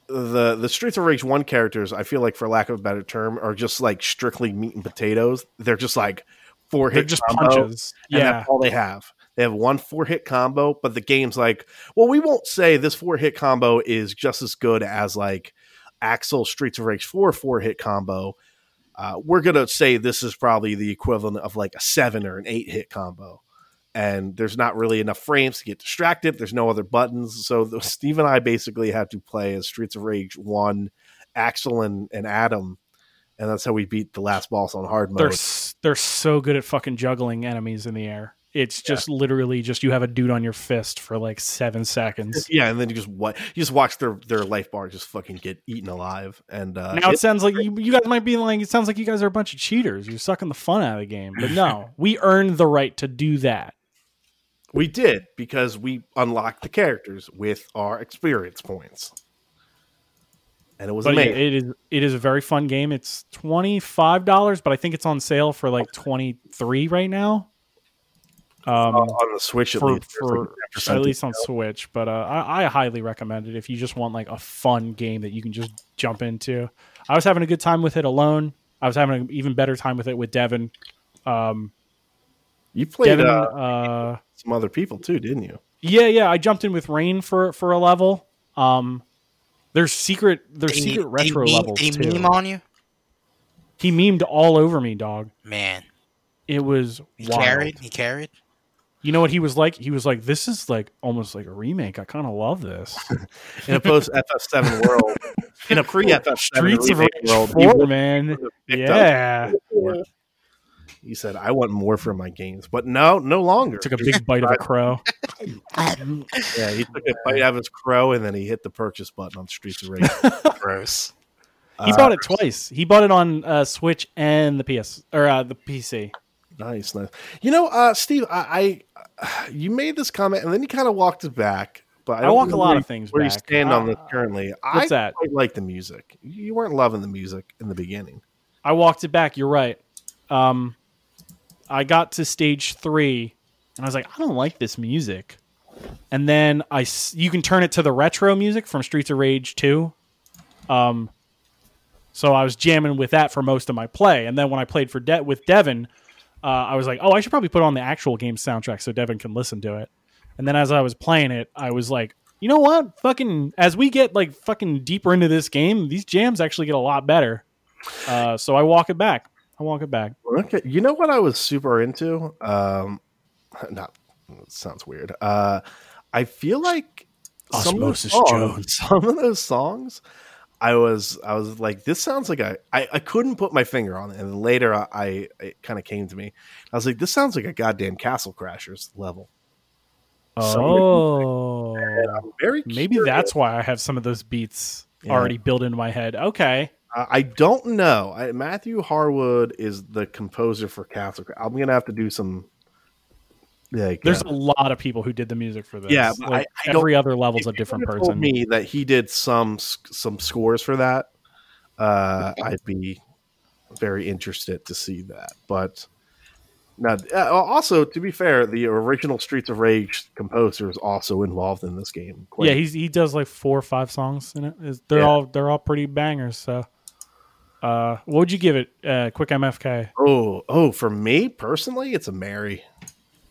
the the Streets of Rage one characters, I feel like for lack of a better term, are just like strictly meat and potatoes. They're just like four hit just combo, punches. and Yeah. that's all they have. They have one four hit combo, but the game's like, well, we won't say this four hit combo is just as good as like Axel Streets of Rage 4 four hit combo. Uh, we're going to say this is probably the equivalent of like a seven or an eight hit combo. And there's not really enough frames to get distracted. There's no other buttons, so the, Steve and I basically had to play as Streets of Rage one, Axel and, and Adam, and that's how we beat the last boss on hard mode. They're s- they're so good at fucking juggling enemies in the air. It's just literally just you have a dude on your fist for like seven seconds. Yeah, and then you just wa- you just watch their their life bar just fucking get eaten alive. And uh, now it- it sounds like you, you guys might be like it sounds like you guys are a bunch of cheaters. You're sucking the fun out of the game. But no, we earned the right to do that. We did because we unlocked the characters with our experience points, and it was But yeah, amazing. it is it is a very fun game. It's twenty five dollars, but I think it's on sale for like twenty three right now. Um, on the Switch at for, least, for at least on Switch. But uh, I, I highly recommend it if you just want like a fun game that you can just jump into. I was having a good time with it alone. I was having an even better time with it with Devin. Um, You played Devin, uh, uh, some other people too, didn't you? yeah, yeah. I jumped in with Rain for for a level. Um, there's secret there's They- secret they retro meme- levels They too. meme on you, He memed all over me, dog. man. It was He wild. carried. He carried. You know what he was like? He was like, "This is like almost like a remake. I kind of love this." In a post FF7 world, in a pre FF7 Streets of Rage world, Four, you, man. picked up Yeah, he said, "I want more for my games," but no, no longer. took a big bite of a crow. yeah, he took a bite out of his crow and then he hit the purchase button on Streets of Rage. Gross. He Uh, bought it twice. He bought it on uh, Switch and the PS or uh, the PC. Nice, nice. You know, uh, Steve, I, I you made this comment and then you kind of walked it back. But I, I don't walk a lot of things Where you back. stand on this Uh, currently? what's I that? quite like the music. You weren't loving the music in the beginning. I walked it back. You're right. Um, I got to stage three, and I was like, I don't like this music. And then I you can turn it to the retro music from Streets of Rage Two. Um, so I was jamming with that for most of my play, and then when I played for De- with Devin, uh, I was like, oh, I should probably put on the actual game soundtrack so Devin can listen to it. And then as I was playing it, I was like, you know what? Fucking as we get like fucking deeper into this game, these jams actually get a lot better. Uh, so I walk it back. I walk it back. Okay, you know what I was super into? Um, not sounds weird. Uh, I feel like some of, those Osmosis songs, Jones. some of those songs, I was I was like, this sounds like a. I, I couldn't put my finger on it, and later I, I it kind of came to me. I was like, this sounds like a goddamn Castle Crashers level. Oh, very maybe curious. that's why I have some of those beats Yeah. already built into my head. Okay, Uh, I don't know. I, Matthew Harwood is the composer for Castle. Cra- I'm gonna have to do some. Like, there's uh, a lot of people who did the music for this. Yeah, but Like, I- I every other level's a different would've told person. Me that he did some some scores for that. Uh, I'd be very interested to see that. But now, uh, also to be fair, the original Streets of Rage composer is also involved in this game. Quite- Yeah, he's he does like four or five songs in it. It's- They're Yeah. all they're all pretty bangers. So, uh, what would you give it? Uh, quick MFK. oh oh for me personally, it's a Mary.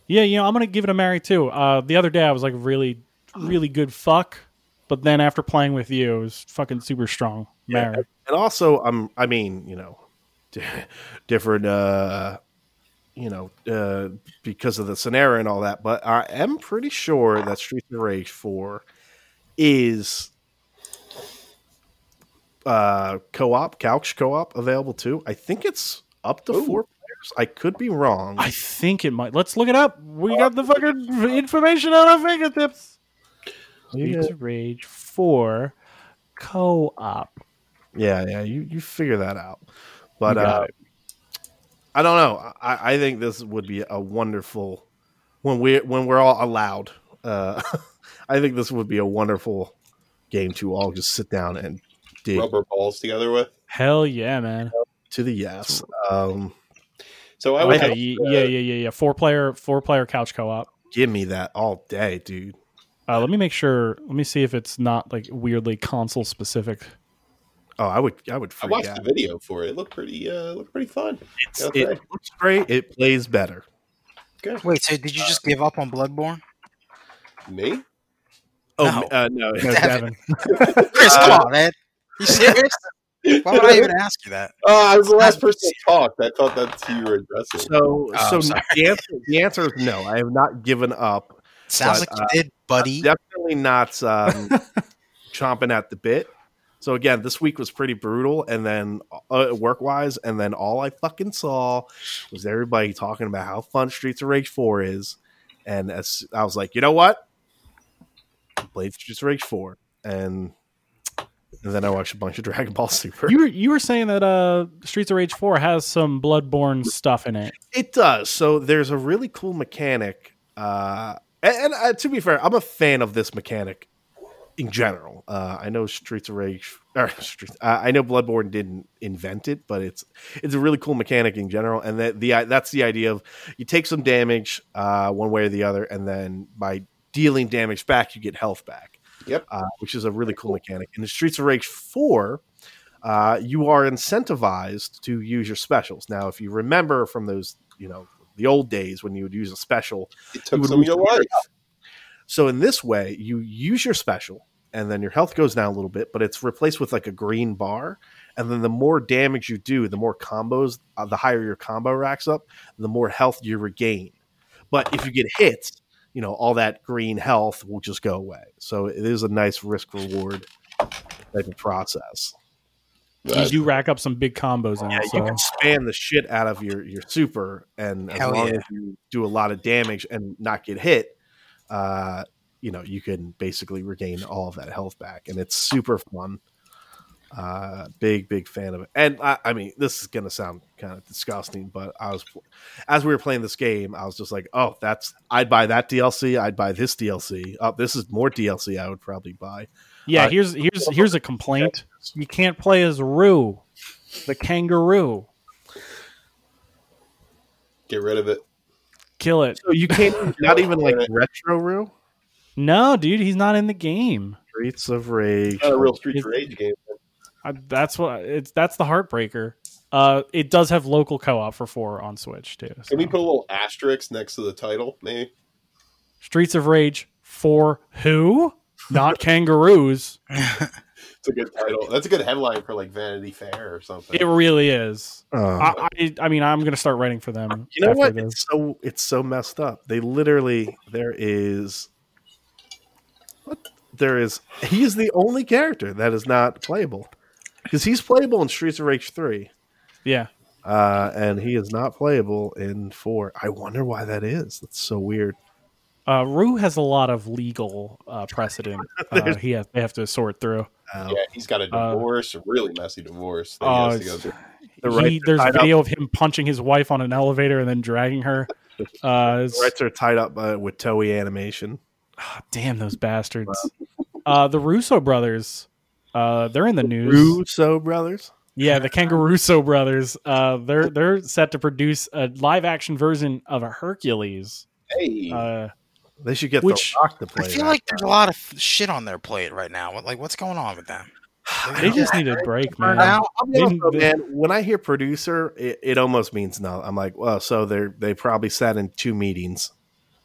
Yeah, you know, I'm gonna give it a Mary too. Uh, the other day I was like really, really good fuck, but then after playing with you, it was fucking super strong. Yeah, Mary. and also I'm I mean you know different uh you know uh because of the scenario and all that but I am pretty sure that Streets of Rage 4 is uh co-op couch co-op available too I think it's up to Ooh. four players I could be wrong I think it might. Let's look it up. We got the fucking information on our fingertips. Yeah. Streets Rage Four co-op. yeah yeah you you figure that out but uh. I don't know. I, I think this would be a wonderful when we when we're all allowed. Uh, I think this would be a wonderful game to all just sit down and dig Rubber balls together with. Hell yeah, man. to the yes. Um, So I would Okay, have, y- yeah, yeah, yeah, yeah. Four player, four player couch co-op. give me that all day, dude. Uh, let me make sure. Let me see if it's not like weirdly console specific. Oh, I would I would I watched out. the video for it. It looked pretty, uh, looked pretty fun. It's, Okay. It looks great. It plays better. Good. Wait, so did you just give up on Bloodborne? Me? Oh No. uh, no, No, Devin. Devin. Chris, come on, man. You serious? Why would I even ask you that? Oh, I was the last person to talk. I thought that's who you were addressing. So, Oh, so the answer, the answer is no. I have not given up. Sounds But, like you did, buddy. Definitely not um, chomping at the bit. So again, this week was pretty brutal, and then uh, work wise, and then all I fucking saw was everybody talking about how fun Streets of Rage Four is, and as I was like, you know what, I played Streets of Rage Four, and and then I watched a bunch of Dragon Ball Super. You were you were saying that uh, Streets of Rage Four has some Bloodborne stuff in it. It does. So there's a really cool mechanic. Uh, and and uh, to be fair, I'm a fan of this mechanic in general. Uh, I know Streets of Rage, or Streets, uh, I know Bloodborne didn't invent it, but it's it's a really cool mechanic in general. And that the that's the idea of you take some damage uh, one way or the other, and then by dealing damage back, you get health back. Yep. Uh, which is a really cool mechanic. In the Streets of Rage Four, uh, you are incentivized to use your specials. Now, if you remember from those, you know, the old days when you would use a special, it took would some of your life. so in this way, you use your special, and then your health goes down a little bit, but it's replaced with like a green bar. And then the more damage you do, the more combos, uh, the higher your combo racks up, the more health you regain. But if you get hit, you know all that green health will just go away. So it is a nice risk reward type of process. You do rack up some big combos in Yeah, it. you can spam the shit out of your your super, and as long yeah. as you do a lot of damage and not get hit, uh, you know you can basically regain all of that health back, and it's super fun. Uh, big big fan of it, and I, I mean this is gonna sound kind of disgusting, but I was as we were playing this game, I was just like, oh, that's I'd buy that DLC, I'd buy this DLC. Oh, this is more DLC I would probably buy. yeah, Uh, here's here's here's a complaint. You can't play as Roo, the kangaroo. Get rid of it. Kill it. So you can't not even like retro Roo No, dude, he's not in the game. Streets of Rage. Not a real Street of Rage game. I, that's what it's. That's the heartbreaker. Uh, it does have local co-op for four on Switch too. Can we put a little asterisk next to the title, maybe? Streets of Rage for who? Not kangaroos. It's a good title. That's a good headline for like Vanity Fair or something. It really is. Oh. I, I, I mean, I'm gonna start writing for them. You know what? This. It's so it's so messed up. They literally there is what there is he is the only character that is not playable because he's playable in Streets of Rage three, Yeah. uh, and he is not playable in four. I wonder why that is. That's so weird. Uh, Roo has a lot of legal uh, precedent. Uh, he has, they have to sort through. Uh, yeah, he's got a Uh, divorce, a really messy divorce. That he Oh, has to go through. The He- there's a tied up. video of him punching his wife on an elevator and then dragging her. Uh, The rights are tied up uh, with Toei Animation. Oh, damn those bastards. Uh, the Russo brothers, uh, they're in the news. Russo brothers. Yeah, the Kangaruso brothers. Uh, they're they're set to produce a live action version of a Hercules. Hey, Uh, They should get Which- the Rock to play. I feel that. like there's a lot of shit on their plate right now. Like, what's going on with them? they just need a break, man. Now, I'll be honest, They- man. When I hear producer, it, it almost means no. I'm like, well, so they're they probably sat in two meetings.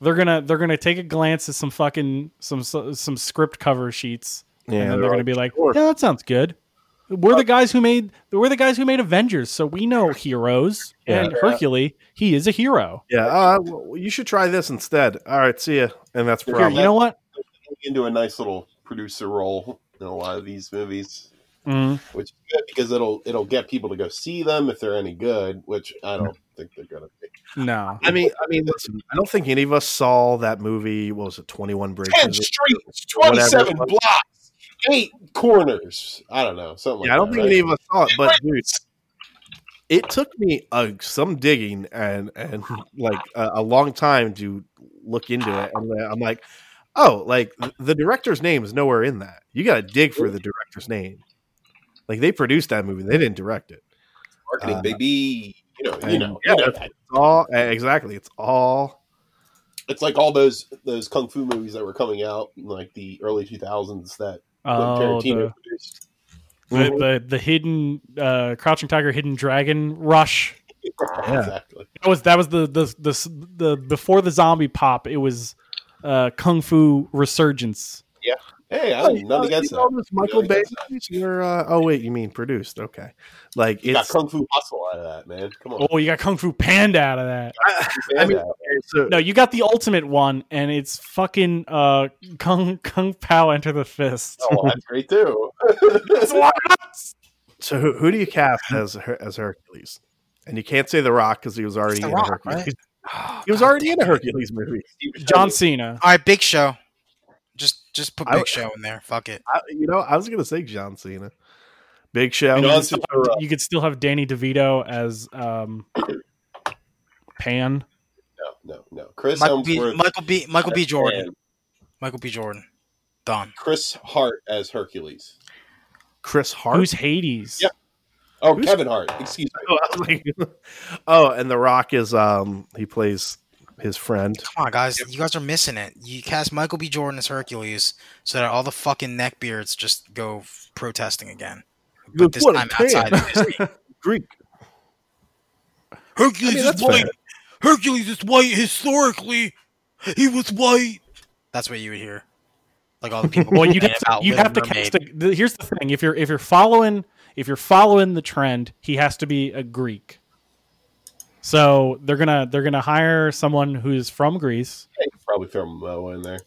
They're gonna they're gonna take a glance at some fucking some some script cover sheets, Yeah, and then they're gonna be like, sure. "Yeah, that sounds good." We're the guys who made we're the guys who made Avengers, so we know heroes. Yeah. and Hercules, he is a hero. yeah. Uh, well, you should try this instead. All right, see ya. And that's Here, Here, probably you know what? into a nice little producer role in a lot of these movies, Mm, which is good because it'll it'll get people to go see them if they're any good. Which I don't think they're gonna be. no, I mean, I mean, listen. I don't think any of us saw that movie. What was it? Twenty One Bridges. Ten streets, twenty-seven Whatever. blocks, eight corners. I don't know something. Yeah, I don't that, think right? any of us saw it, but dude, it took me uh, some digging and and like a, a long time to look into it. And uh, I'm like, oh, like the director's name is nowhere in that. You got to dig for the director's name. Like they produced that movie, they didn't direct it. marketing, uh, baby. You know, you know, yeah, you know. It's all exactly. It's all It's like all those those kung fu movies that were coming out in like the early two thousands that Quentin oh, Tarantino the, produced. the, Mhm. the the hidden uh, crouching tiger, hidden dragon rush. Exactly. That was that was the the the, the before the zombie pop. It was uh, kung fu resurgence. Hey, I have nothing against you know, that. those Michael Nothing Bay against that. movies were. Uh, oh wait, you mean produced? Okay, like You got it's. Kung Fu Hustle out of that, man. Come on. Oh, you got Kung Fu Panda out of that. I mean, Yeah. so, No, you got the ultimate one, and it's fucking uh, Kung Kung Pow Enter the Fist. oh, that's great too. so who, who do you cast as as Hercules? And you can't say The Rock because he was already The in Rock, Hercules. right? He was already in a Hercules movie. John Cena. All right, Big Show. Just just put I- Big Show in there. Fuck it. I, you know, I was gonna say John Cena, Big Show. You, John could still have, you could still have Danny DeVito as um, Pan. No, no, no. Chris Michael B. Michael B. Michael B. Jordan. Pan. Michael B. Jordan. Don. Chris Hart as Hercules. Chris Hart. Who's Hades? Yeah. Oh, Who's- Kevin Hart. Excuse me. Oh, I was like- oh, and The Rock is um he plays his friend. Come on, guys. You guys are missing it. You cast Michael B. Jordan as Hercules so that all the fucking neckbeards just go f- protesting again. But this What time pan. outside of Disney. Greek. Hercules I mean, that's fair. Hercules is white historically. He was white. That's what you would hear. Like all the people. Well, you'd have to, you'd have to cast a, the, here's the thing: if you're if you're following if you're following the trend, he has to be a Greek. So they're gonna they're gonna hire someone who's from Greece. Yeah, you could probably throw Momoa in there.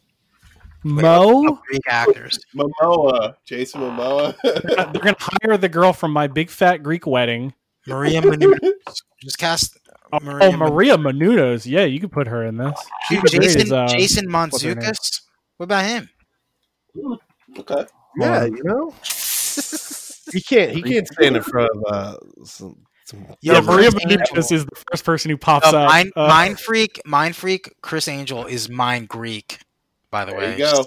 Mo, Greek actors. Momoa, Jason Momoa. they're gonna hire the girl from my big fat Greek wedding. Maria Menounos. Just cast Oh, Maria oh, Maria Menounos. Yeah, you could put her in this. She'd be great Jason as, uh, Jason what's? Mantzoukas. What about him? okay. Yeah, you know, he can't he can't stand in front of uh, some, some Yo, Yeah, Maria Angel. Menounos is the first person who pops Uh, up. Mind, Uh, Mind Freak, Mind Freak, Criss Angel is Mind Greek, by the There way. you go.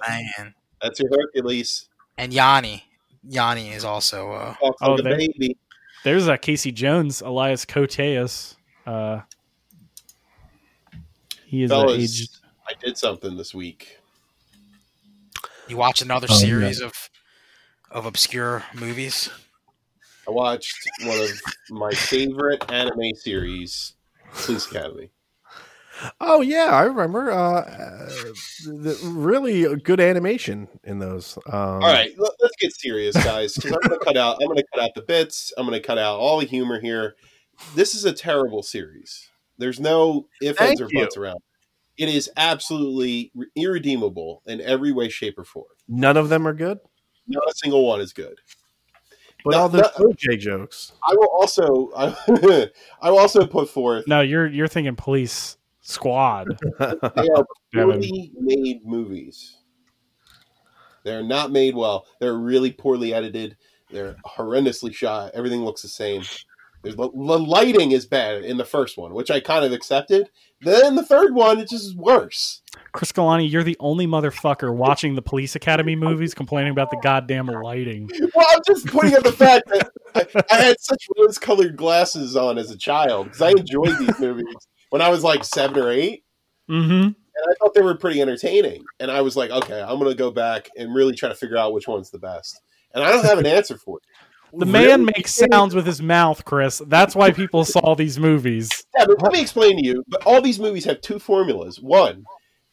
That's your Hercules. And Yanni, Yanni is also. Uh, Talks Oh, like a there- baby. There's uh, Casey Jones, Elias Koteas. Uh, he is Fellas, aged. I did something this week. you watch another Oh, yeah. series of of obscure movies. I watched one of my favorite anime series, Police Academy. Oh yeah, I remember. Uh, uh, the, really good animation in those. Um, All right, let, us get serious, guys. 'cause I'm gonna cut out. I'm gonna cut out the bits. I'm gonna cut out all the humor here. This is a terrible series. There's no ifs, Thank ands, or you. buts around. It is absolutely irredeemable in every way, shape, or form. None of them are good, Not a single one is good. But No, all the no. OJ jokes. I will also. I, I will also put forth. No, you're you're thinking Police Squad. They are poorly made movies. They're not made well. They're really poorly edited. They're horrendously shot. Everything looks the same. There's the, the lighting is bad in the first one, which I kind of accepted. Then the third one, it's just is worse. Chris Galani, you're the only motherfucker watching the Police Academy movies complaining about the goddamn lighting. Well, I'm just pointing out the fact that I, I had such rose-colored glasses on as a child because I enjoyed these movies when I was like seven or eight. Mm-hmm. and I thought they were pretty entertaining. And I was like, okay, I'm going to go back and really try to figure out which one's the best. And I don't have an answer for it. The man makes sounds with his mouth, Chris. That's why people saw these movies. Yeah, but let me explain to you. But all these movies have two formulas. One,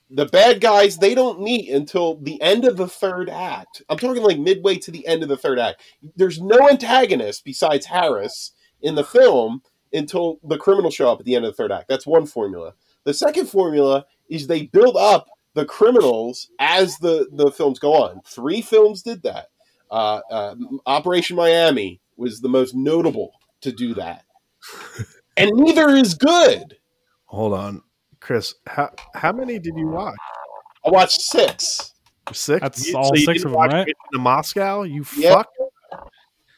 the bad guys they don't meet until the end of the third act. I'm talking like midway to the end of the third act. There's no antagonist besides Harris in the film until the criminals show up at the end of the third act. That's one formula. The second formula is they build up the criminals as the the films go on. Three films did that. Uh, uh, Operation Miami was the most notable to do that, and neither is good. Hold on, Chris. How how many did you watch? I watched six. Six. That's You- all you six of them, watch right? Mission to Moscow. You Yeah. fuck.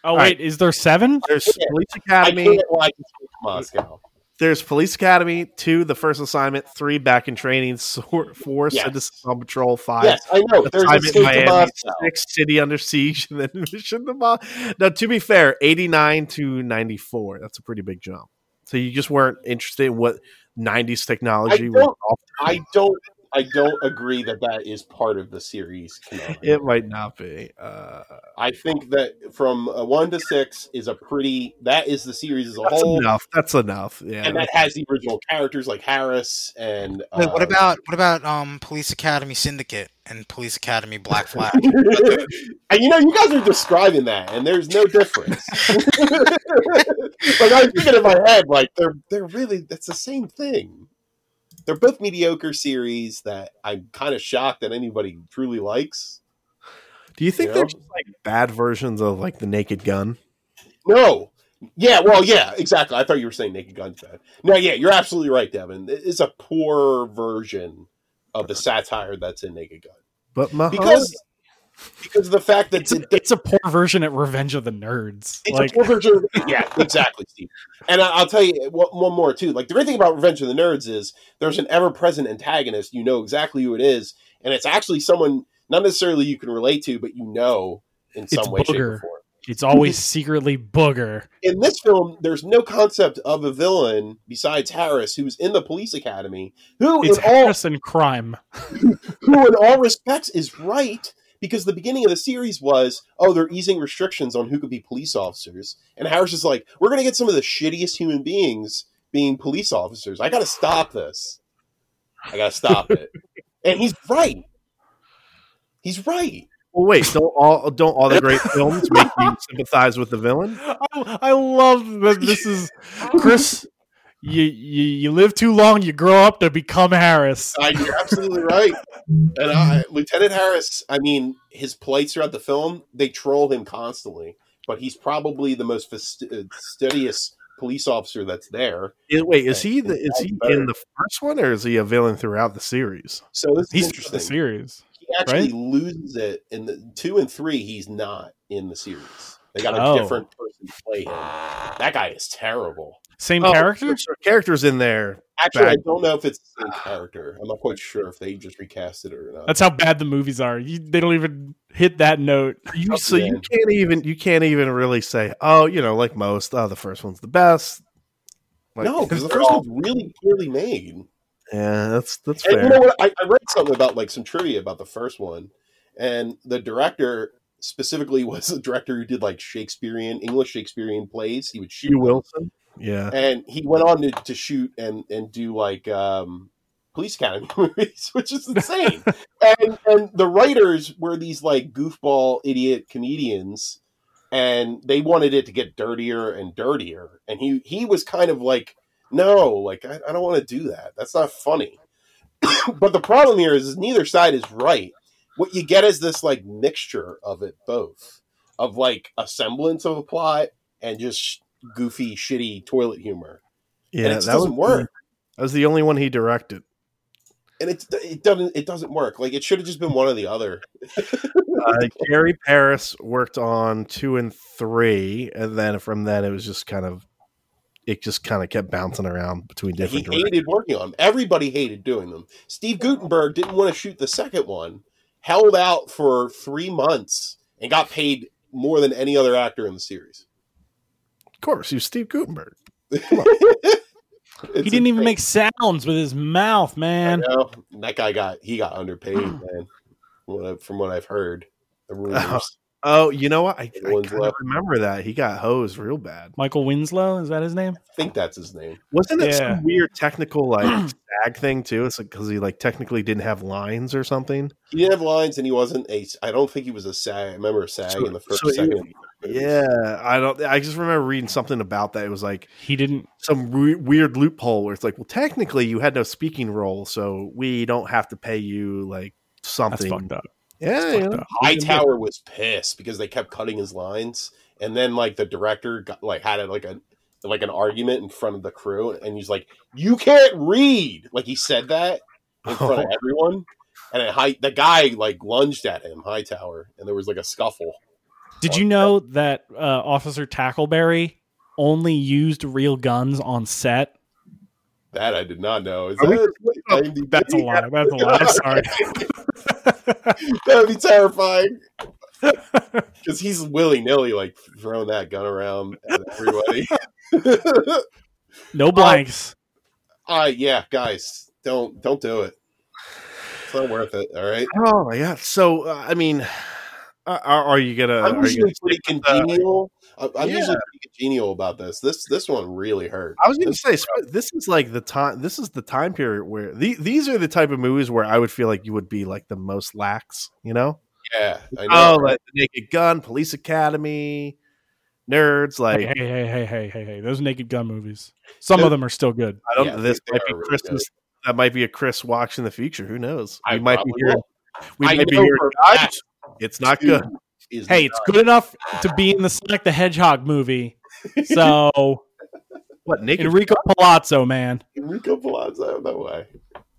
Oh right. wait, is there seven? There's Yeah. Police I Academy. can't like Moscow. There's Police Academy. Two, The First Assignment. Three, Back in Training. Four, four Yes. Citizen on Patrol. Five. Yes, I know. There's Assignment Miami, six City Under Siege, and then Mission to. Now, to be fair, eighty nine to ninety four. That's a pretty big jump. So you just weren't interested in what '90s technology I was don't-. I don't. I don't agree that that is part of the series. canon. It might not be. Uh, I think that from uh, one to six is a pretty. That is the series as a whole. that's whole, enough. That's enough. Yeah. and that has the original characters like Harris and. Wait, what uh, about what about um Police Academy Syndicate and Police Academy Black Flag? and you know, you guys are describing that, and there's no difference. like I'm thinking in my head, like they're they're really that's the same thing. They're both mediocre series that I'm kind of shocked that anybody truly likes. Do you think you they're just like bad versions of like the Naked Gun? No. Yeah, well, yeah, exactly. I thought you were saying Naked Gun's bad. No, yeah, you're absolutely right, Devin. It's a poor version of the satire that's in Naked Gun But Mahoney, because because of the fact that It's a, it's a poor version of Revenge of the Nerds. It's like a poor version. Of, yeah, exactly, Steve. And I, I'll tell you one, one more too. Like the great thing about Revenge of the Nerds is there's an ever-present antagonist. You know exactly who it is, and it's actually someone not necessarily you can relate to, but you know in some It's way, shape, or form. it's always secretly Booger. In this film, there's no concept of a villain besides Harris, who's in the police academy, who It's in all Harris and crime. who in all respects is right because the beginning of the series was oh they're easing restrictions on who could be police officers. And harris is like we're going to get some of the shittiest human beings being police officers. I gotta stop this. I gotta stop it. And he's right. He's right. Well, wait, don't all don't all the great films make you sympathize with the villain? I, I love that this is Chris. You, you you live too long, you grow up to become Harris. Uh, you're absolutely right and I, lieutenant harris i mean his plights throughout the film they troll him constantly but he's probably the most fast- uh, fastidious police officer that's there Is- wait, is he the, is he better. in the first one or is he a villain throughout the series? so this is He's interesting. the series. he actually right? loses it in the two and three. He's not in the series. They got a Oh. different person to play him. That guy is terrible. Same Oh, character. so characters in there. Actually, I don't know if it's the same character. I'm not quite sure if they just recast it or not. That's how bad the movies are. You, they don't even hit that note. You, so you can't even you can't even really say, oh, you know, like most, oh, the first one's the best. Like, no, because the first all- one's really poorly made. Yeah, that's that's And fair. you know what? I, I read something about like some trivia about the first one, and the director specifically was a director who did like Shakespearean English Shakespearean plays. He would shoot Hugh them. Wilson. Yeah. and he went on to, to shoot and and do like um police academy movies which is insane. And and the writers were these like goofball idiot comedians and they wanted it to get dirtier and dirtier. And he he was kind of like no like i, I don't want to do that. That's not funny. But the problem here is, is neither side is right. What you get is this like mixture of it both of like a semblance of a plot and just goofy shitty toilet humor Yeah, and it that doesn't was, work. That was the only one he directed. And it it doesn't it doesn't work. Like it should have just been one or the other. Uh, Jerry Paris worked on two and three, and then from then it was just kind of it just kind of kept bouncing around between he different. directors. hated working on them. Everybody hated doing them. Steve Guttenberg didn't want to shoot the second one, held out for three months, and got paid more than any other actor in the series. Of course, he was Steve Guttenberg. He didn't even make sounds with his mouth, man. That guy got he got underpaid, man. From what I've heard, the rumors. Oh, you know what? I, I kind of uh, remember that he got hosed real bad. Michael Winslow is that his name? I think that's his name. Wasn't it Yeah. some weird technical like SAG thing too? It's because he like technically didn't have lines or something. He didn't have lines, and he wasn't a. I don't think he was a SAG. I remember a SAG So- in the first so he- second. Yeah, I don't. I just remember reading something about that. It was like He didn't. some re- weird loophole where it's like, well, technically you had no speaking role, so we don't have to pay you like That's something. fucked up. Yeah, That's you fucked Hightower was pissed because they kept cutting his lines, and then like the director got like had a, like a like an argument in front of the crew, and he's like, "You can't read," like he said that in front of everyone, and it, High, the guy like lunged at him, Hightower, and there was like a scuffle. Did you know that uh, Officer Tackleberry only used real guns on set? That I did not know. Is Are we- that IMDb? That's a lie. That's a lie. Sorry. that would be terrifying. Because he's willy nilly, like throwing that gun around at everybody. No blanks. uh, yeah, guys, don't don't do it. It's not worth it. All right. Oh my god! So uh, I mean, uh, are, are you gonna? I'm are you usually gonna pretty congenial. I- I'm Yeah. usually pretty congenial about this. This this one really hurt. I was going to say sp- this is like the time. This is the time period where the, these are the type of movies where I would feel like you would be like the most lax. You know? yeah, I know. Oh, right? like the Naked Gun, Police Academy, nerds. Like Hey, hey, hey, hey, hey, hey, hey! Those Naked Gun movies. Some of them are still good. I don't. Yeah, this might be really Chris's. That might be a Chris watch in the future. Who knows? I might be probably hearing. will. We I might be know hearing. for a "God, fact It's not two good. Is Hey, it's good enough to be in the Sonic the Hedgehog movie. So What Naked? Enrico Palazzo, man. Enrico Palazzo. No way.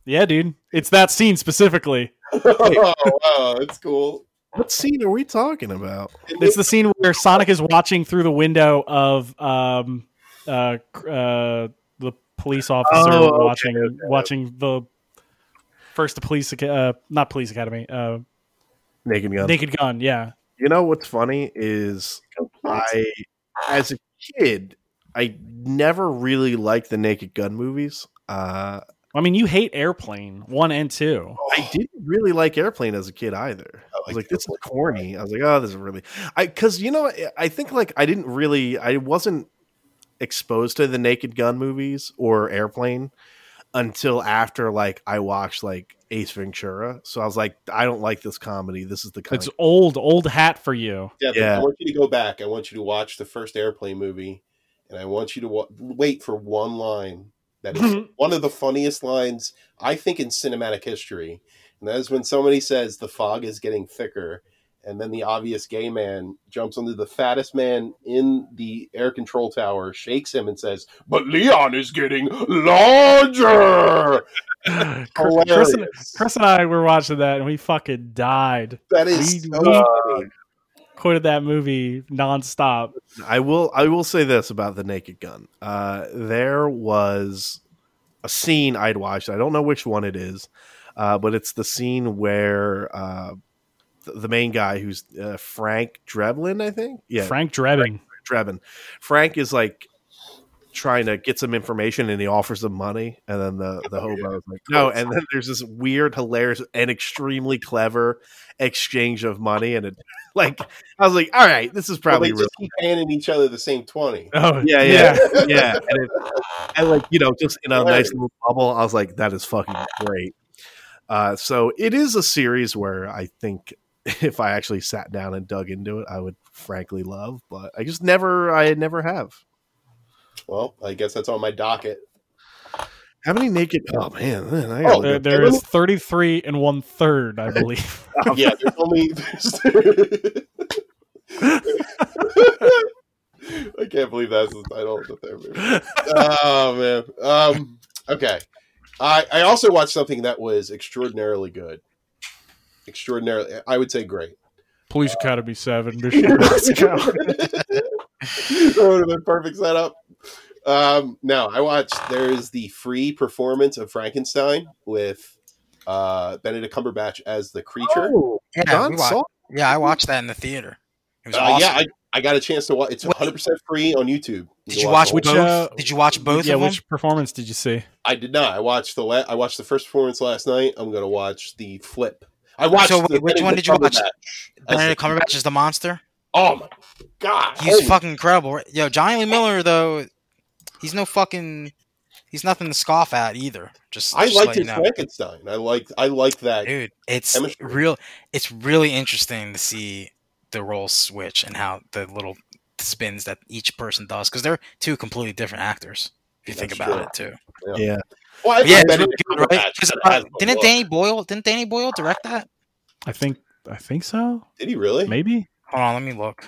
Yeah, dude. It's that scene specifically. oh wow, that's cool. What scene are we talking about? It's the scene where Sonic is watching through the window of um uh, uh the police officer Oh, okay, watching okay. watching the first the police Aca- uh not police academy uh Naked Gun. Naked Gun. Yeah. You know what's funny is I, as a kid, I never really liked the Naked Gun movies. Uh, I mean, you hate Airplane one and two. I didn't really like Airplane as a kid either. I was like like, this is corny. I was like, oh, this is really, I because you know, I think like I didn't really, I wasn't exposed to the Naked Gun movies or Airplane until after like I watched like Ace Ventura. So I was like, I don't like this comedy. This is the kind It's of old, old hat for you. Devin, Yeah. I want you to go back. I want you to watch the first airplane movie, and I want you to wa- wait for one line that is one of the funniest lines I think in cinematic history, and that is when somebody says the fog is getting thicker, and then the obvious gay man jumps onto the fattest man in the air control tower, shakes him, and says, "But Leon is getting larger." Chris, and, Chris and I were watching that and we fucking died. that is we- so we- Quoted that movie nonstop. I will I will say this about the Naked Gun. Uh, there was a scene I'd watched. I don't know which one it is, uh, but it's the scene where uh, the, the main guy, who's uh, Frank Drebin, I think. Yeah, Frank Drebin. Drebin. Frank is like trying to get some information, and he offers them money, and then the the Oh, hobo is like, no. And then there's this weird, hilarious, and extremely clever exchange of money, and it like I was like, all right, this is Well, probably they real. just keep handing each other the same twenty. Oh, Yeah, yeah, yeah. And, it, and like you know, just in a Hilarious. nice little bubble, I was like, that is fucking great. Uh, so it is a series where I think if I actually sat down and dug into it, I would frankly love, but I just never, I never have. Well, I guess that's on my docket. How many naked? Oh man, man I Oh, There, there is 33 and one third, I believe. yeah, there's only. I can't believe that's the title of the third movie. Oh man. Um. Okay. I I also watched something that was extraordinarily good. Extraordinarily, I would say great. Police Academy 7. This that would have been perfect setup. Um, no, I watched. There's the free performance of Frankenstein with uh, Benedict Cumberbatch as the creature. Oh, Yeah, Don we saw- yeah, I watched that in the theater. It was Uh, awesome. Yeah, I, I got a chance to watch. It's Wait. 100 percent free on YouTube. Did you watch watch the Which, uh, Did you watch both yeah, of them? which performance did you see? I did not. I watched the la- I watched the first performance last night. I'm gonna watch the flip. I watched. So, the wait, which one did you watch? Cumberbatch as the- Benedict Cumberbatch is the monster. Oh my god, He's Holy fucking incredible. Yo, Jonny Lee Miller though, he's no fucking. He's nothing to scoff at either. Just I just liked his know. Frankenstein. I like. I like that. dude. It's chemistry. real. It's really interesting to see the role switch and how the little spins that each person does because they're two completely different actors. If you think about true. it too. yeah. Well, yeah, it's really good, right? Cumberbatch, 'Cause, but it uh, didn't. Danny Boyle? Didn't Danny Boyle direct that? I think I think so. Did he really? Maybe. Hold on, let me look.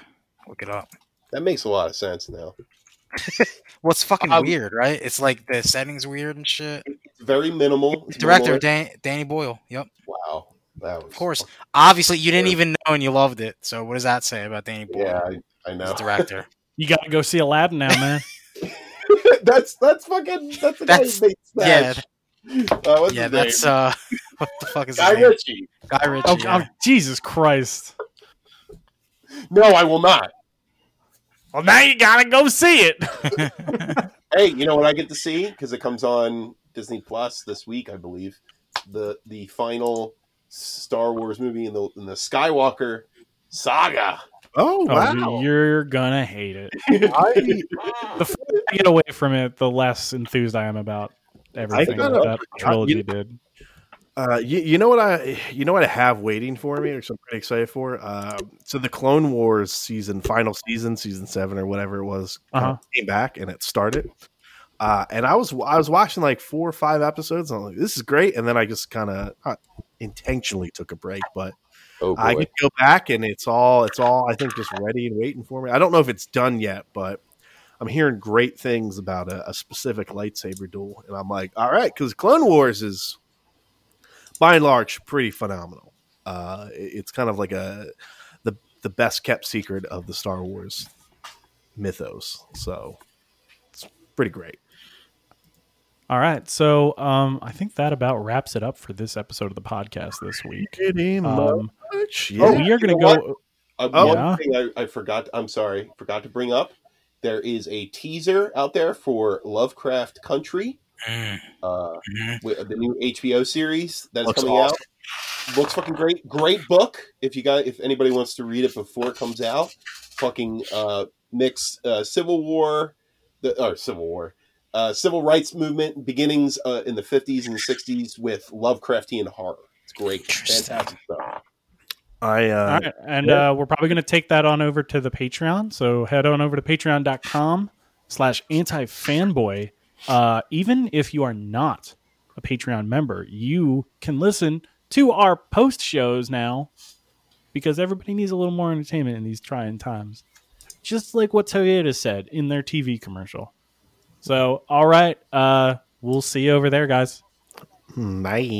Look it up. That makes a lot of sense now. Well, it's fucking Um, weird, right? It's like the settings weird and shit. It's very minimal. It's Director. Dan- Danny Boyle. Yep, Wow, that was of course. Obviously, you didn't even know and you loved it. So what does that say about Danny Boyle? Yeah, I, I as know. director. You got to go see Aladdin now, man. that's that's fucking that's the That's- guy who made yeah, Uh, what's yeah, that's name? uh, what the fuck is Guy his name? Ritchie. Guy Ritchie. oh, yeah. oh, Jesus Christ. No, I will not. Well, now you got to go see it. Hey, you know what I get to see because it comes on Disney Plus this week, I believe. the the final Star Wars movie in the in the Skywalker saga. Oh Oh, wow! you're gonna hate it. I, The further I get away from it, the less enthused I am about everything I- that that trilogy you- did. uh, you, you know what I you know what I have waiting for me, which I'm pretty excited for. Uh, so the Clone Wars season, final season, season seven or whatever it was, Uh-huh. came back and it started. Uh, and I was I was watching like four or five episodes. And I'm like, this is great. And then I just kind of intentionally took a break, but Oh. I can go back and it's all it's all I think just ready and waiting for me. I don't know if it's done yet, but I'm hearing great things about a, a specific lightsaber duel, and I'm like, all right, because Clone Wars is by and large pretty phenomenal. Uh, it's kind of like a the the best kept secret of the Star Wars mythos, so it's pretty great. All right, so um, I think that about wraps it up for this episode of the podcast this week. Pretty Much, Oh, yeah. we are going to go. Uh, Oh. one Yeah. thing I, I forgot. I'm sorry, forgot to bring up. There is a teaser out there for Lovecraft Country, Mm, uh, mhm. with the new HBO series that's Looks coming awesome. out. Looks fucking great. Great book. If you got, if anybody wants to read it before it comes out, fucking uh, mix uh, Civil War, the or Civil War, uh, Civil Rights Movement beginnings uh, in the 50s and 60s with Lovecraftian horror. It's great. Fantastic stuff. I uh, All right, and yeah. uh, we're probably going to take that on over to the Patreon. So head on over to patreon.com slash anti-fanboy. Uh, even if you are not a Patreon member, you can listen to our post shows now because everybody needs a little more entertainment in these trying times. Just like what Toyota said in their TV commercial. So, all right, uh, we'll see you over there, guys. bye.